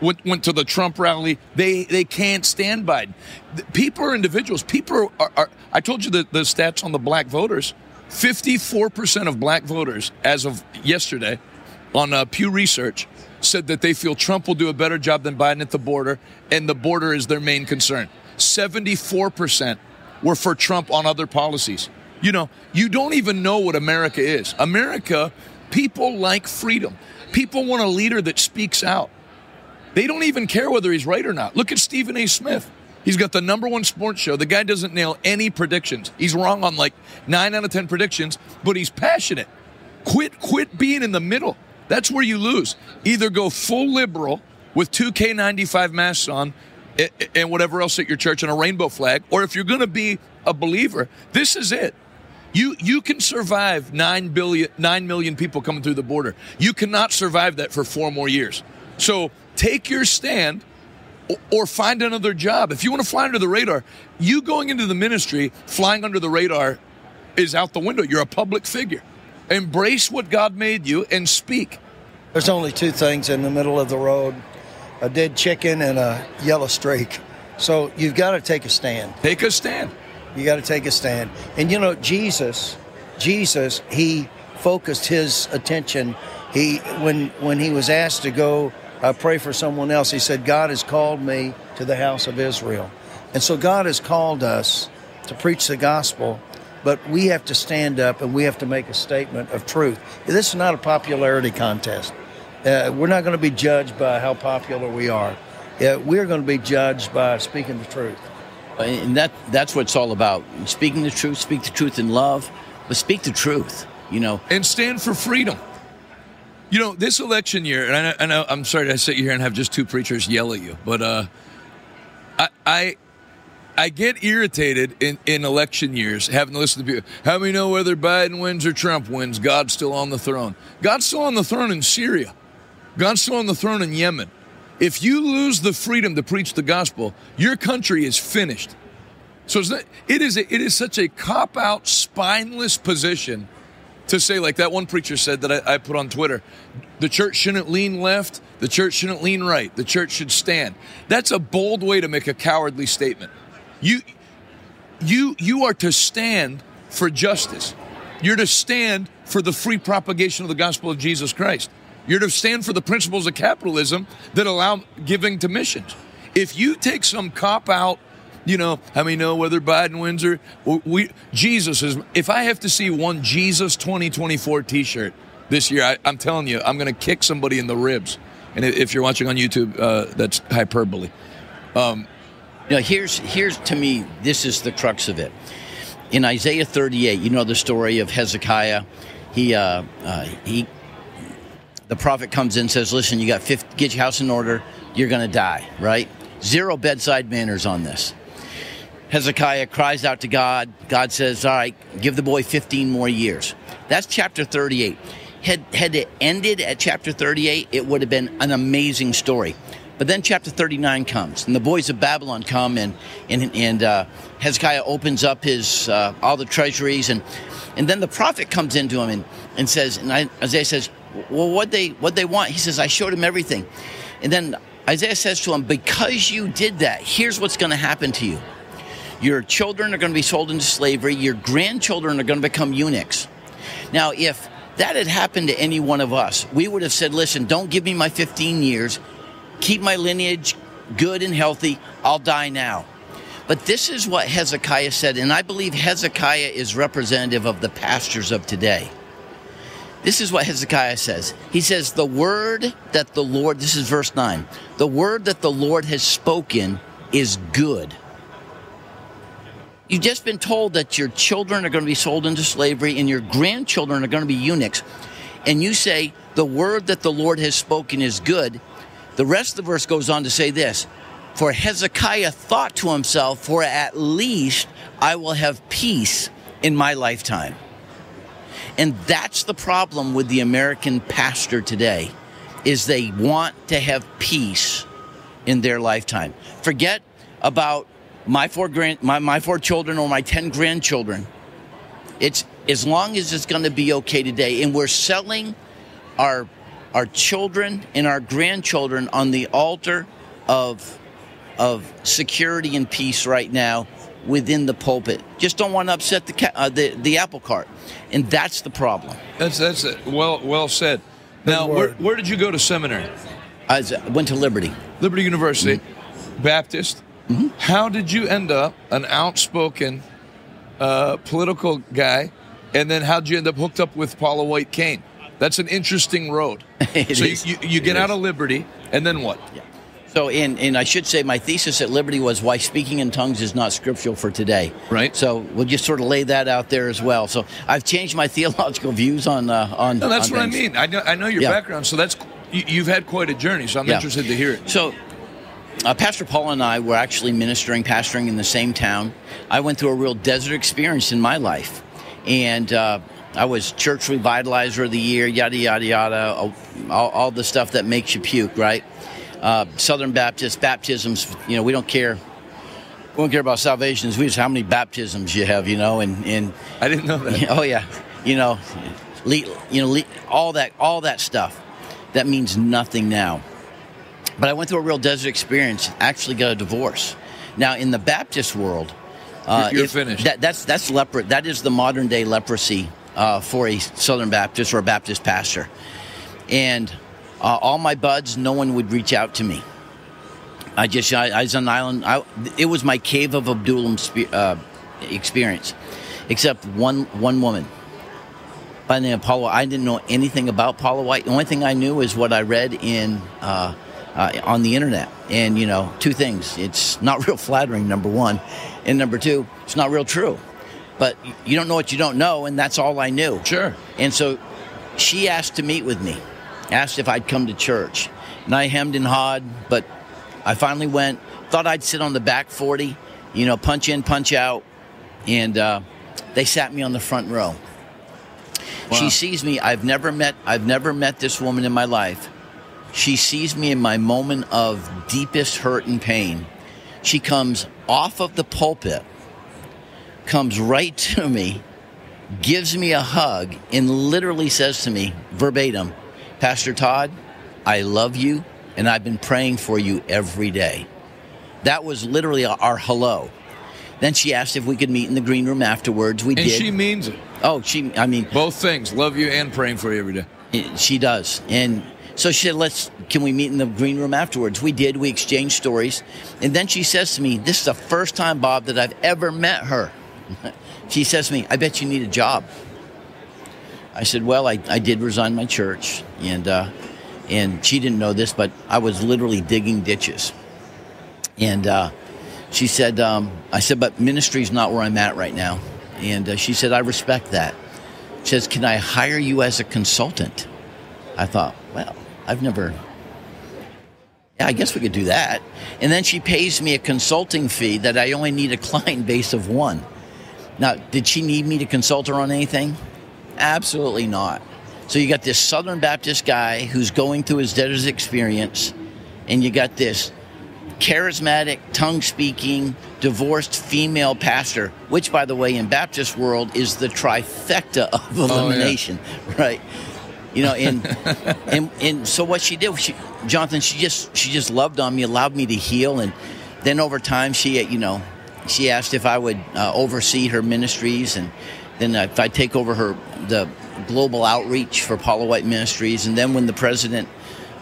went, went to the Trump rally. They they can't stand Biden. People are individuals. People are, are I told you the, the stats on the black voters. Fifty-four percent of black voters, as of yesterday, on uh, Pew Research, said that they feel Trump will do a better job than Biden at the border, and the border is their main concern. Seventy-four percent were for Trump on other policies. You know, you don't even know what America is. America, people like freedom. People want a leader that speaks out. They don't even care whether he's right or not. Look at Stephen A. Smith. He's got the number one sports show. The guy doesn't nail any predictions. He's wrong on like nine out of ten predictions, but he's passionate. Quit, quit being in the middle. That's where you lose. Either go full liberal with two K95 masks on and whatever else at your church and a rainbow flag, or if you're going to be a believer, this is it. You you can survive 9 billion 9 million people coming through the border. You cannot survive that for 4 more years. So take your stand or, find another job. If you want to fly under the radar, you going into the ministry flying under the radar is out the window. You're a public figure. Embrace what God made you and speak. There's only two things in the middle of the road a dead chicken and a yellow streak. So you've got to take a stand. Take a stand. You got to take a stand. And you know, Jesus, Jesus, he focused his attention. He when when he was asked to go uh, pray for someone else, he said, "God has called me to the house of Israel," and so God has called us to preach the gospel. But we have to stand up and we have to make a statement of truth. This is not a popularity contest. Uh, we're not going to be judged by how popular we are. Uh, we're going to be judged by speaking the truth. and that that's what it's all about. Speaking the truth, speak the truth in love, but speak the truth. You know, and stand for freedom. You know, this election year, and I I'm sorry to sit here and have just two preachers yell at you, but uh, I, I I get irritated in, in election years having to listen to people. How we know whether Biden wins or Trump wins? God's still on the throne. God's still on the throne in Syria. God's still on the throne in Yemen. If you lose the freedom to preach the gospel, your country is finished. So it's not, it is a, it is such a cop out, spineless position to say, like that one preacher said that I, I put on Twitter, the church shouldn't lean left, the church shouldn't lean right, the church should stand. That's a bold way to make a cowardly statement. You you you are to stand for justice. You're to stand for the free propagation of the gospel of Jesus Christ. You're to stand for the principles of capitalism that allow giving to missions. If you take some cop out, you know, how many know whether Biden wins or we Jesus is if I have to see one Jesus 2024 t-shirt this year, I, I'm telling you, I'm going to kick somebody in the ribs. And if you're watching on YouTube, uh, that's hyperbole. Um, know, here's here's to me, this is the crux of it. In Isaiah 38, you know the story of Hezekiah. He uh, uh, he the prophet comes in and says, Listen, you got 50, get your house in order, you're going to die, right? Zero bedside manners on this. Hezekiah cries out to God. God says, All right, give the boy 15 more years. That's chapter 38. Had, had it ended at chapter 38, it would have been an amazing story. But then chapter 39 comes, and the boys of Babylon come, and, and, and uh, Hezekiah opens up his uh, all the treasuries, and, and then the prophet comes into him and, and says, and Isaiah says, Well, what they, what they want? He says, I showed him everything. And then Isaiah says to him, Because you did that, here's what's going to happen to you. Your children are going to be sold into slavery. Your grandchildren are going to become eunuchs. Now, if that had happened to any one of us, we would have said, listen, don't give me my 15 years. Keep my lineage good and healthy. I'll die now. But this is what Hezekiah said, and I believe Hezekiah is representative of the pastors of today. This is what Hezekiah says. He says, The word that the Lord, this is verse 9, the word that the Lord has spoken is good. You've just been told that your children are going to be sold into slavery and your grandchildren are going to be eunuchs. And you say, The word that the Lord has spoken is good. The rest of the verse goes on to say this For Hezekiah thought to himself, For at least I will have peace in my lifetime. And that's the problem with the American pastor today is they want to have peace in their lifetime. Forget about my four grand my, my four children or my 10 grandchildren. It's as long as it's going to be okay today and we're selling our our children and our grandchildren on the altar of of security and peace right now within the pulpit. Just don't want to upset the uh, the the apple cart, and that's the problem. That's that's it. well well said. Now, where, where did you go to seminary? I was- went to Liberty. Liberty University, Baptist. How did you end up an outspoken uh, political guy, and then how did you end up hooked up with Paula White-Cain? That's an interesting road. [LAUGHS] So is. you, you, get It out is. of Liberty, and then what? So, and, and I should say, my thesis at Liberty was why speaking in tongues is not scriptural for today. Right. So we'll just sort of lay that out there as well. So I've changed my [LAUGHS] theological views on uh, on. No, that's on what I mean. I know, I know your Yeah. background, so that's you, you've had quite a journey. So I'm Yeah. interested to hear it. So, uh, Pastor Paul and I were actually ministering, pastoring in the same town. I went through a real desert experience in my life, and uh, I was church revitalizer of the year, yada yada yada, all, all the stuff that makes you puke, right? Uh, Southern Baptist baptisms, you know, we don't care. We don't care about salvations. We just how many baptisms you have, you know, and and I didn't know that. [LAUGHS] Oh yeah, you know, le, you know, le, all that all that stuff. That means nothing now. But I went through a real desert experience. Actually, got a divorce. Now, in the Baptist world, uh, You're- you're finished. That, that's that's leper. That is the modern day leprosy uh, for a Southern Baptist or a Baptist pastor. And uh, all my buds, no one would reach out to me. I just I, I was on an island. I, it was my cave of Adullam spe- uh, experience, except one one woman by the name of Paula. I didn't know anything about Paula White. The only thing I knew is what I read in uh, uh, on the internet. And you know, two things: it's not [LAUGHS] real flattering. Number one, and number two, it's not real true. But you don't know what you don't know, and that's all I knew. Sure. And so she asked to meet with me, asked if I'd come to church. And I hemmed and hawed, but I finally went. Thought I'd sit on the back 40, you know, punch in, punch out. And uh, they sat me on the front row. She sees me. I've never met. I've never met this woman in my life. She sees me in my moment of deepest hurt and pain. She comes off of the pulpit, comes right [LAUGHS] to me, gives me a hug, and literally says to me verbatim, Pastor Todd, I love you, and I've been praying for you every day. That was literally our hello. Then she asked if we could meet in the green room afterwards. We And did. she means it. Oh, she. I mean, both things. Love you and praying for you every day. She does, and so she said, "Let's. Can we meet in the green room afterwards?" We did. We exchanged stories, and then she says to me, "This is the first time, Bob, that I've ever met her." [LAUGHS] she says to me, "I bet you need a job." I said, "Well, I, I did resign my church, and uh, and she didn't know this, but I was literally digging ditches." And uh, she said, um, "I said, but ministry's not where I'm at right now." And uh, she said, "I respect that." She says, "Can I hire you as a consultant?" I thought, well, I've never. Yeah, I guess we could do that. And then she pays me a consulting fee that I only need a client base of one. Now, did she need me to consult her on anything? Absolutely not. So you got this Southern Baptist guy who's going through his debtor's experience, and you got this charismatic, tongue speaking, divorced female pastor, which, by the way, in Baptist world is the trifecta of oh, elimination, [LAUGHS] right? You know, and, [LAUGHS] and and so what she did, she, Jonathan, she just she just loved on me, allowed me to heal, and then over time, she you know, she asked if I would uh, oversee her ministries, and then if I take over her the global outreach for Paula White Ministries, and then when the president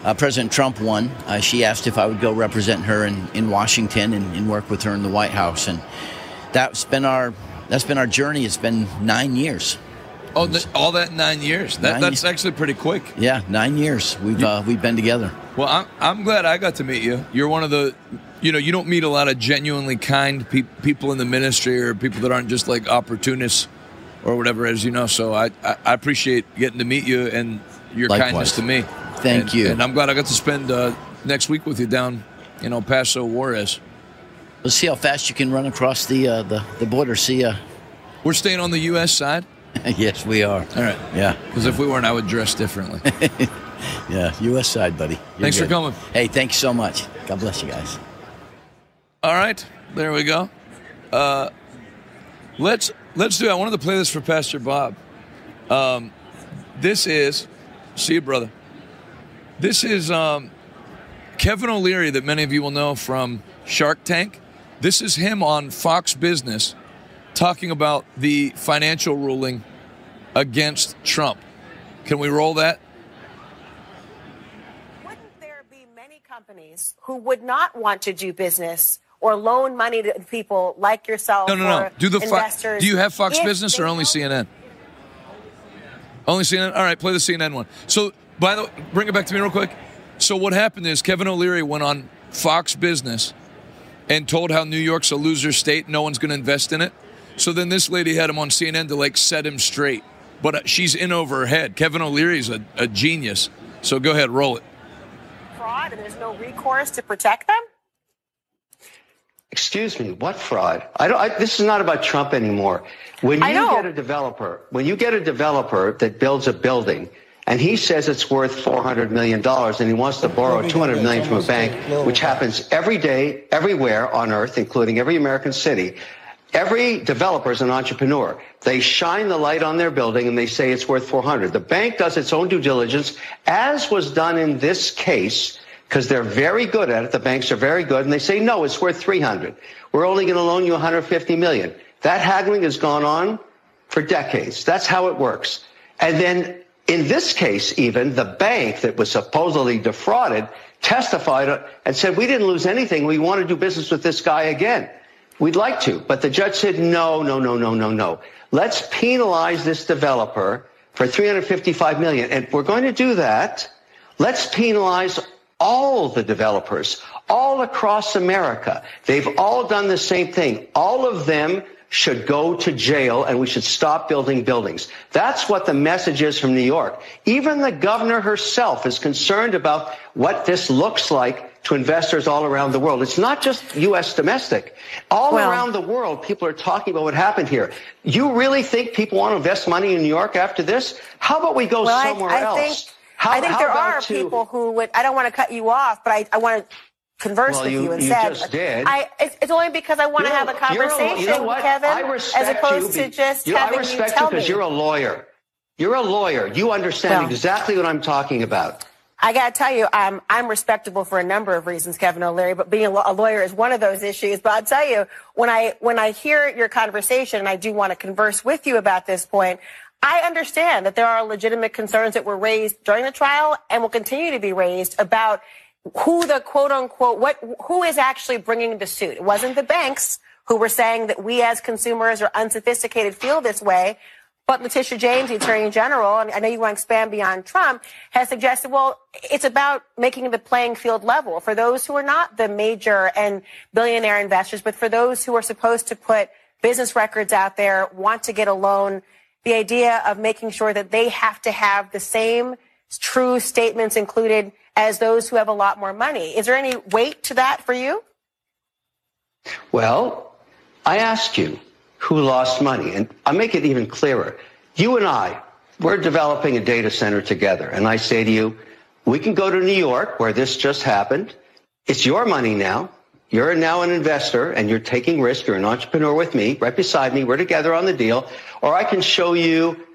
uh, President Trump won, uh, she asked if I would go represent her in, in Washington and, and, work with her in the White House, and that's been our that's been our journey. It's been nine years. Oh, the, all that nine years. That, Nine that's actually pretty quick. Yeah, nine years. We've uh, we've been together. Well, I'm, I'm glad I got to meet you. You're one of the, you know, you don't meet a lot of genuinely kind pe- people in the ministry or people that aren't just like opportunists or whatever, as you know. So I, I, I appreciate getting to meet you and your Likewise. kindness to me. Thank And- you. And I'm glad I got to spend uh, next week with you down in El Paso, Juarez. Let's see how fast you can run across the uh, the, the border. See, uh, We're staying on the U.S. side. [LAUGHS] yes, we are. All right. Yeah, Because if we weren't, I would dress differently. [LAUGHS] yeah. U.S. side, buddy. You're Thanks for coming. Hey, thanks so much. God bless you guys. All right, there we go. Uh, let's let's do. It. I wanted to play this for Pastor Bob. Um, this is, see you, brother. This is um, Kevin O'Leary, that many of you will know from Shark Tank. This is him on Fox Business talking about the financial ruling against Trump. Can we roll that? Wouldn't there be many companies who would not want to do business or loan money to people like yourself No, no, no. Do the Fo- Do you have Fox Business or only CNN? Only CNN. All right, play the CNN one. So, by the way, bring it back to me real quick. So, what happened is Kevin O'Leary went on Fox Business and told how New York's a loser state. No one's going to invest in it. So then this lady had him on CNN to like set him straight. But uh, she's in over her head. Kevin O'Leary's a, a genius. So go ahead, roll it. fraud and there's no recourse to protect them? Excuse me, what fraud? I don't. I, this is not about Trump anymore. When I you know. get a developer, when you get a developer that builds a building, and he says it's worth four hundred million dollars, and he wants to borrow two hundred million from a bank, which happens every day, everywhere on Earth, including every American city. Every developer is an entrepreneur. They shine the light on their building and they say it's worth 400. The bank does its own due diligence, as was done in this case, because they're very good at it. The banks are very good, and they say no, it's worth 300. We're only going to loan you 150 million. That haggling has gone on for decades. That's how it works. And then in this case, even the bank that was supposedly defrauded testified and said, we didn't lose anything. We want to do business with this guy again. We'd like to, but the judge said, no, no, no, no, no, no. Let's penalize this developer for 355 million. And if we're going to do that, let's penalize all the developers all across America. They've all done the same thing. All of them should go to jail and we should stop building buildings. That's what the message is from New York. Even the governor herself is concerned about what this looks like to investors all around the world. It's not just U.S. domestic. All Well- around the world, people are talking about what happened here. You really think people want to invest money in New York after this? How about we go well, I- somewhere I, else? think How- I think there are to- people who would. I don't want to cut you off, but I, I want to converse Well, with you- you you instead. just did. I, it's, it's only because I want to have a conversation, you know what? Kevin, as opposed you to just you know, having I respect you tell because me. you're a lawyer. You're a lawyer. You understand Well- exactly what I'm talking about. I got to tell you, um, I'm respectable for a number of reasons, Kevin O'Leary, but being a, a lawyer is one of those issues. But I'll tell you, when I when I hear your conversation, and I do want to converse with you about this point, I understand that there are legitimate concerns that were raised during the trial and will continue to be raised about who the quote unquote what who is actually bringing the suit. It wasn't the banks who were saying that we as consumers or unsophisticated feel this way. But Letitia James, the Attorney General, and I know you want to expand beyond Trump, has suggested, well, it's about making the playing field level for those who are not the major and billionaire investors, but for those who are supposed to put business records out there, want to get a loan, the idea of making sure that they have to have the same true statements included as those who have a lot more money. Is there any weight to that for you? Well, I ask you who lost money, and I'll make it even clearer. You and I, we're developing a data center together, and I say to you, we can go to New York where this just happened. It's your money now. You're now an investor and you're taking risk. You're an entrepreneur with me, right beside me. We're together on the deal. Or I can show you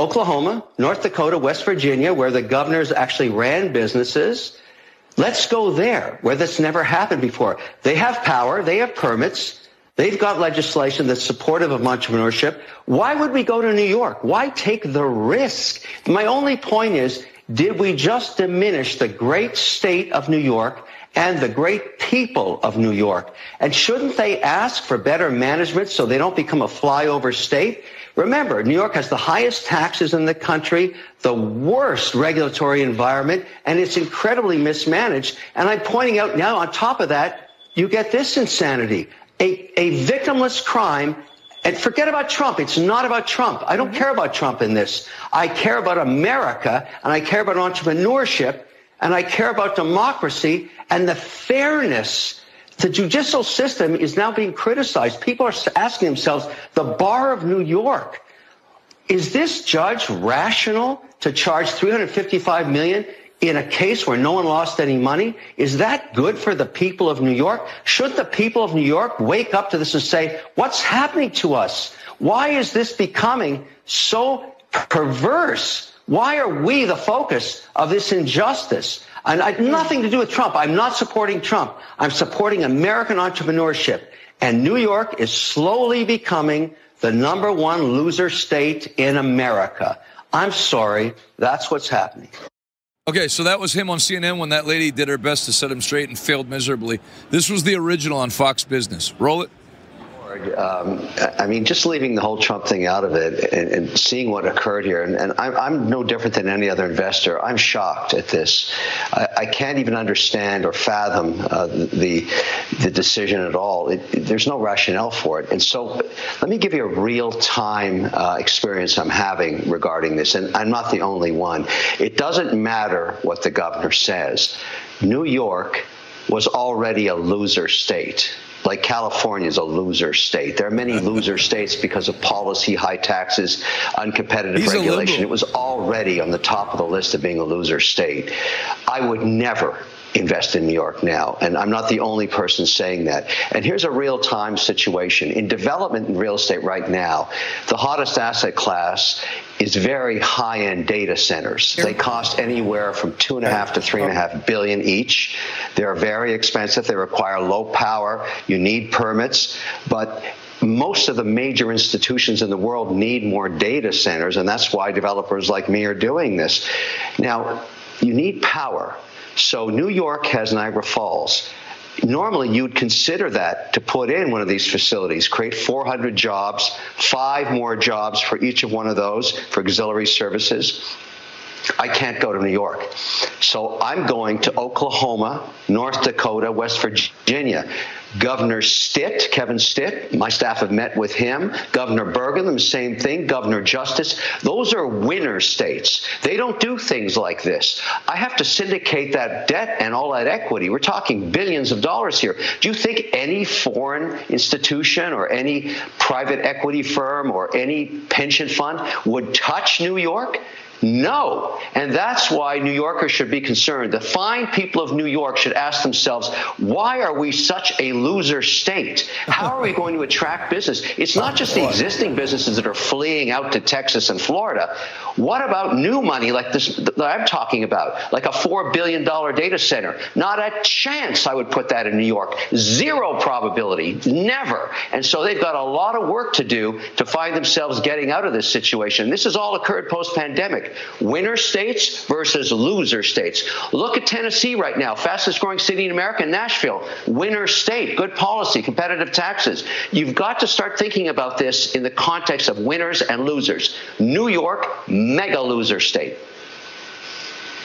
Oklahoma, North Dakota, West Virginia, where the governors actually ran businesses. Let's go there where this never happened before. They have power. They have permits. They've got legislation that's supportive of entrepreneurship. Why would we go to New York? Why take the risk? My only point is, did we just diminish the great state of New York and the great people of New York? And shouldn't they ask for better management so they don't become a flyover state? Remember, New York has the highest taxes in the country, the worst regulatory environment, and it's incredibly mismanaged. And I'm pointing out now, on top of that, you get this insanity. A, a victimless crime and forget about Trump. It's not about Trump. I don't mm-hmm. care about Trump in this. I care about America and I care about entrepreneurship and I care about democracy and the fairness. The judicial system is now being criticized. People are asking themselves, the bar of New York, is this judge rational to charge 355 million in a case where no one lost any money? Is that good for the people of New York? Should the people of New York wake up to this and say, what's happening to us? Why is this becoming so perverse? Why are we the focus of this injustice? And I, nothing to do with Trump. I'm not supporting Trump. I'm supporting American entrepreneurship. And New York is slowly becoming the number one loser state in America. I'm sorry. That's what's happening. Okay, so that was him on CNN when that lady did her best to set him straight and failed miserably. This was the original on Fox Business. Roll it. Um, I mean, just leaving the whole Trump thing out of it and, and seeing what occurred here, and, and I'm, I'm, no different than any other investor. I'm shocked at this. I, I can't even understand or fathom uh, the the decision at all. It, there's no rationale for it. And so, let me give you a real time uh, experience I'm having regarding this, and I'm not the only one. It doesn't matter what the governor says. New York was already a loser state like California is a loser state. There are many [LAUGHS] loser states because of policy, high taxes, uncompetitive He's regulation. It was already on the top of the list of being a loser state. I would never invest in New York now. And I'm not the only person saying that. And here's a real time situation. In development in real estate right now, the hottest asset class is very high end data centers. They cost anywhere from two and a half to three and a half billion each. They're very expensive. They require low power. You need permits. But most of the major institutions in the world need more data centers, and that's why developers like me are doing this. Now, you need power. So New York has Niagara Falls. Normally, you'd consider that to put in one of these facilities, create 400 jobs, five more jobs for each of one of those for auxiliary services. I can't go to New York. So I'm going to Oklahoma, North Dakota, West Virginia. Governor Stitt, Kevin Stitt, my staff have met with him. Governor Burgum, the same thing. Governor Justice. Those are winner states. They don't do things like this. I have to syndicate that debt and all that equity. We're talking billions of dollars here. Do you think any foreign institution or any private equity firm or any pension fund would touch New York? No. And that's why New Yorkers should be concerned. The fine people of New York should ask themselves, why are we such a loser state? How are we going to attract business? It's not just the existing businesses that are fleeing out to Texas and Florida. What about new money like this that I'm talking about, like a $4 billion data center? Not a chance I would put that in New York. Zero probability. Never. And so they've got a lot of work to do to find themselves getting out of this situation. This has all occurred post pandemic. Winner states versus loser states. Look at Tennessee right now, fastest growing city in America, Nashville. Winner state, good policy, competitive taxes. You've got to start thinking about this in the context of winners and losers. New York, mega loser state.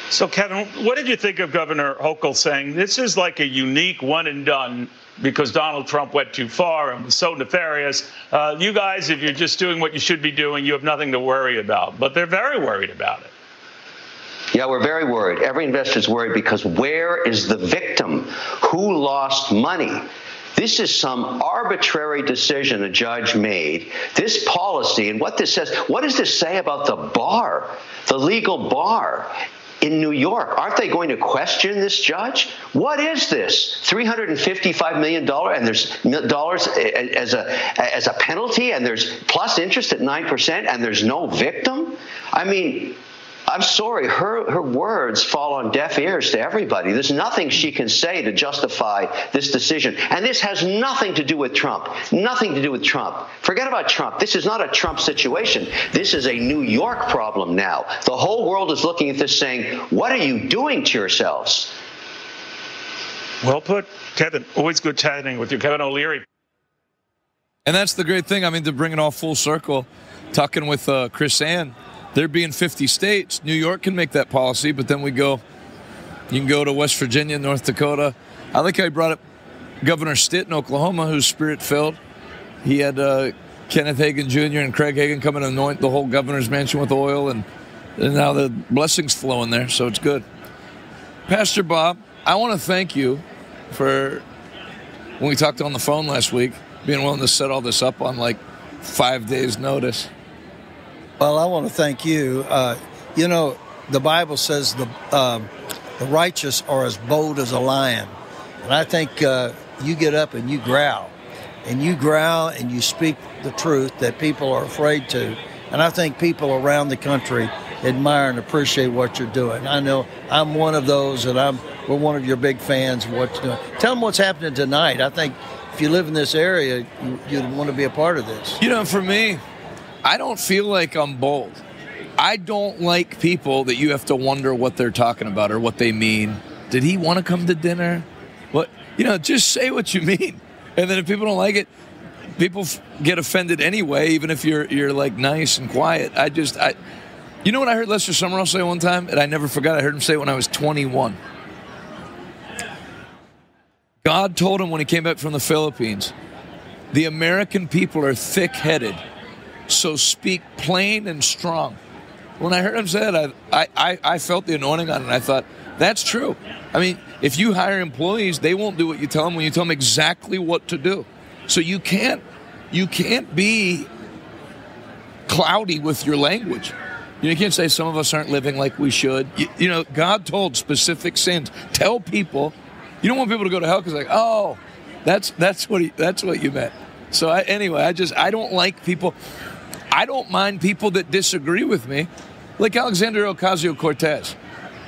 So, Kevin, what did you think of Governor Hochul saying this is like a unique one and done because Donald Trump went too far and was so nefarious? Uh, you guys, if you're just doing what you should be doing, you have nothing to worry about. But they're very worried about it. Yeah, we're very worried. Every investor is worried because where is the victim? Who lost money? This is some arbitrary decision a judge made. This policy and what this says, what does this say about the bar, the legal bar? In New York. Aren't they going to question this judge? What is this? $355 million and there's dollars as a, as a penalty and there's plus interest at 9% and there's no victim? I mean, I'm sorry, her, her words fall on deaf ears to everybody. There's nothing she can say to justify this decision. And this has nothing to do with Trump. Nothing to do with Trump. Forget about Trump. This is not a Trump situation. This is a New York problem now. The whole world is looking at this saying, what are you doing to yourselves? Well put, Kevin. Always good chatting with you, Kevin O'Leary. And that's the great thing. I mean, to bring it all full circle, talking with uh, KrisAnne there being 50 states, New York can make that policy, but then we go, you can go to West Virginia, North Dakota. I like how he brought up Governor Stitt in Oklahoma, who's spirit filled. He had uh, Kenneth Hagin Jr. and Craig Hagin come and anoint the whole governor's mansion with oil, and, and now the blessings flowing there, so it's good. Pastor Bob, I want to thank you for when we talked on the phone last week, being willing to set all this up on like five days' notice. Well, I want to thank you. Uh, you know, the Bible says the um, the righteous are as bold as a lion, and I think uh, you get up and you growl, and you growl and you speak the truth that people are afraid to, and I think people around the country admire and appreciate what you're doing. I know I'm one of those, and I'm we're one of your big fans what you're doing. Tell them what's happening tonight. I think if you live in this area, you, you'd want to be a part of this. You know, for me, I don't feel like I'm bold. I don't like people that you have to wonder what they're talking about or what they mean. Did he want to come to dinner? What you know, just say what you [LAUGHS] mean. And then if people don't like it, people f- get offended anyway, even if you're you're like nice and quiet. I just I you know what I heard Lester Sumrall say one time, and I never forgot. I heard him say it when I was 21. God told him when he came back from the Philippines, the American people are thick-headed so speak plain and strong. When I heard him say that, I, I, I felt the anointing on it. And I thought, that's true. I mean, if you hire employees, they won't do what you tell them when you tell them exactly what to do. So you can't you can't be cloudy with your language. You can't say some of us aren't living like we should. You, you know, God told specific sins. Tell people. You don't want people to go to hell because like, oh, that's that's what he, that's what you meant. So I, anyway, I just I don't like people. I don't mind people that disagree with me, like Alexandria Ocasio Cortez.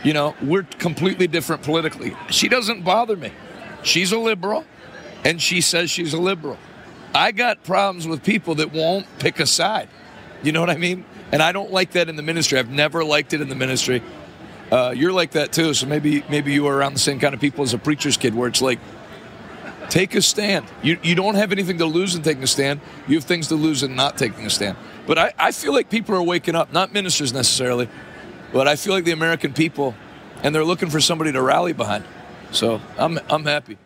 You know, we're completely different politically. She doesn't bother me. She's a liberal, and she says she's a liberal. I got problems with people that won't pick a side. You know what I mean? And I don't like that in the ministry. I've never liked it in the ministry. Uh, you're like that too, so maybe maybe you are around the same kind of people as a preacher's kid, where it's like Take a stand. You, you don't have anything to lose in taking a stand. You have things to lose in not taking a stand. But I, I feel like people are waking up, not ministers necessarily, but I feel like the American people, and they're looking for somebody to rally behind. So I'm, I'm happy.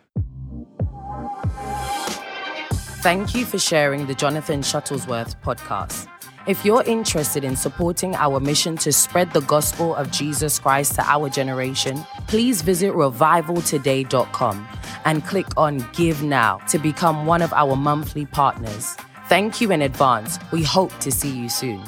Thank you for sharing the Jonathan Shuttlesworth podcast. If you're interested in supporting our mission to spread the gospel of Jesus Christ to our generation, please visit revivaltoday.com and click on Give Now to become one of our monthly partners. Thank you in advance. We hope to see you soon.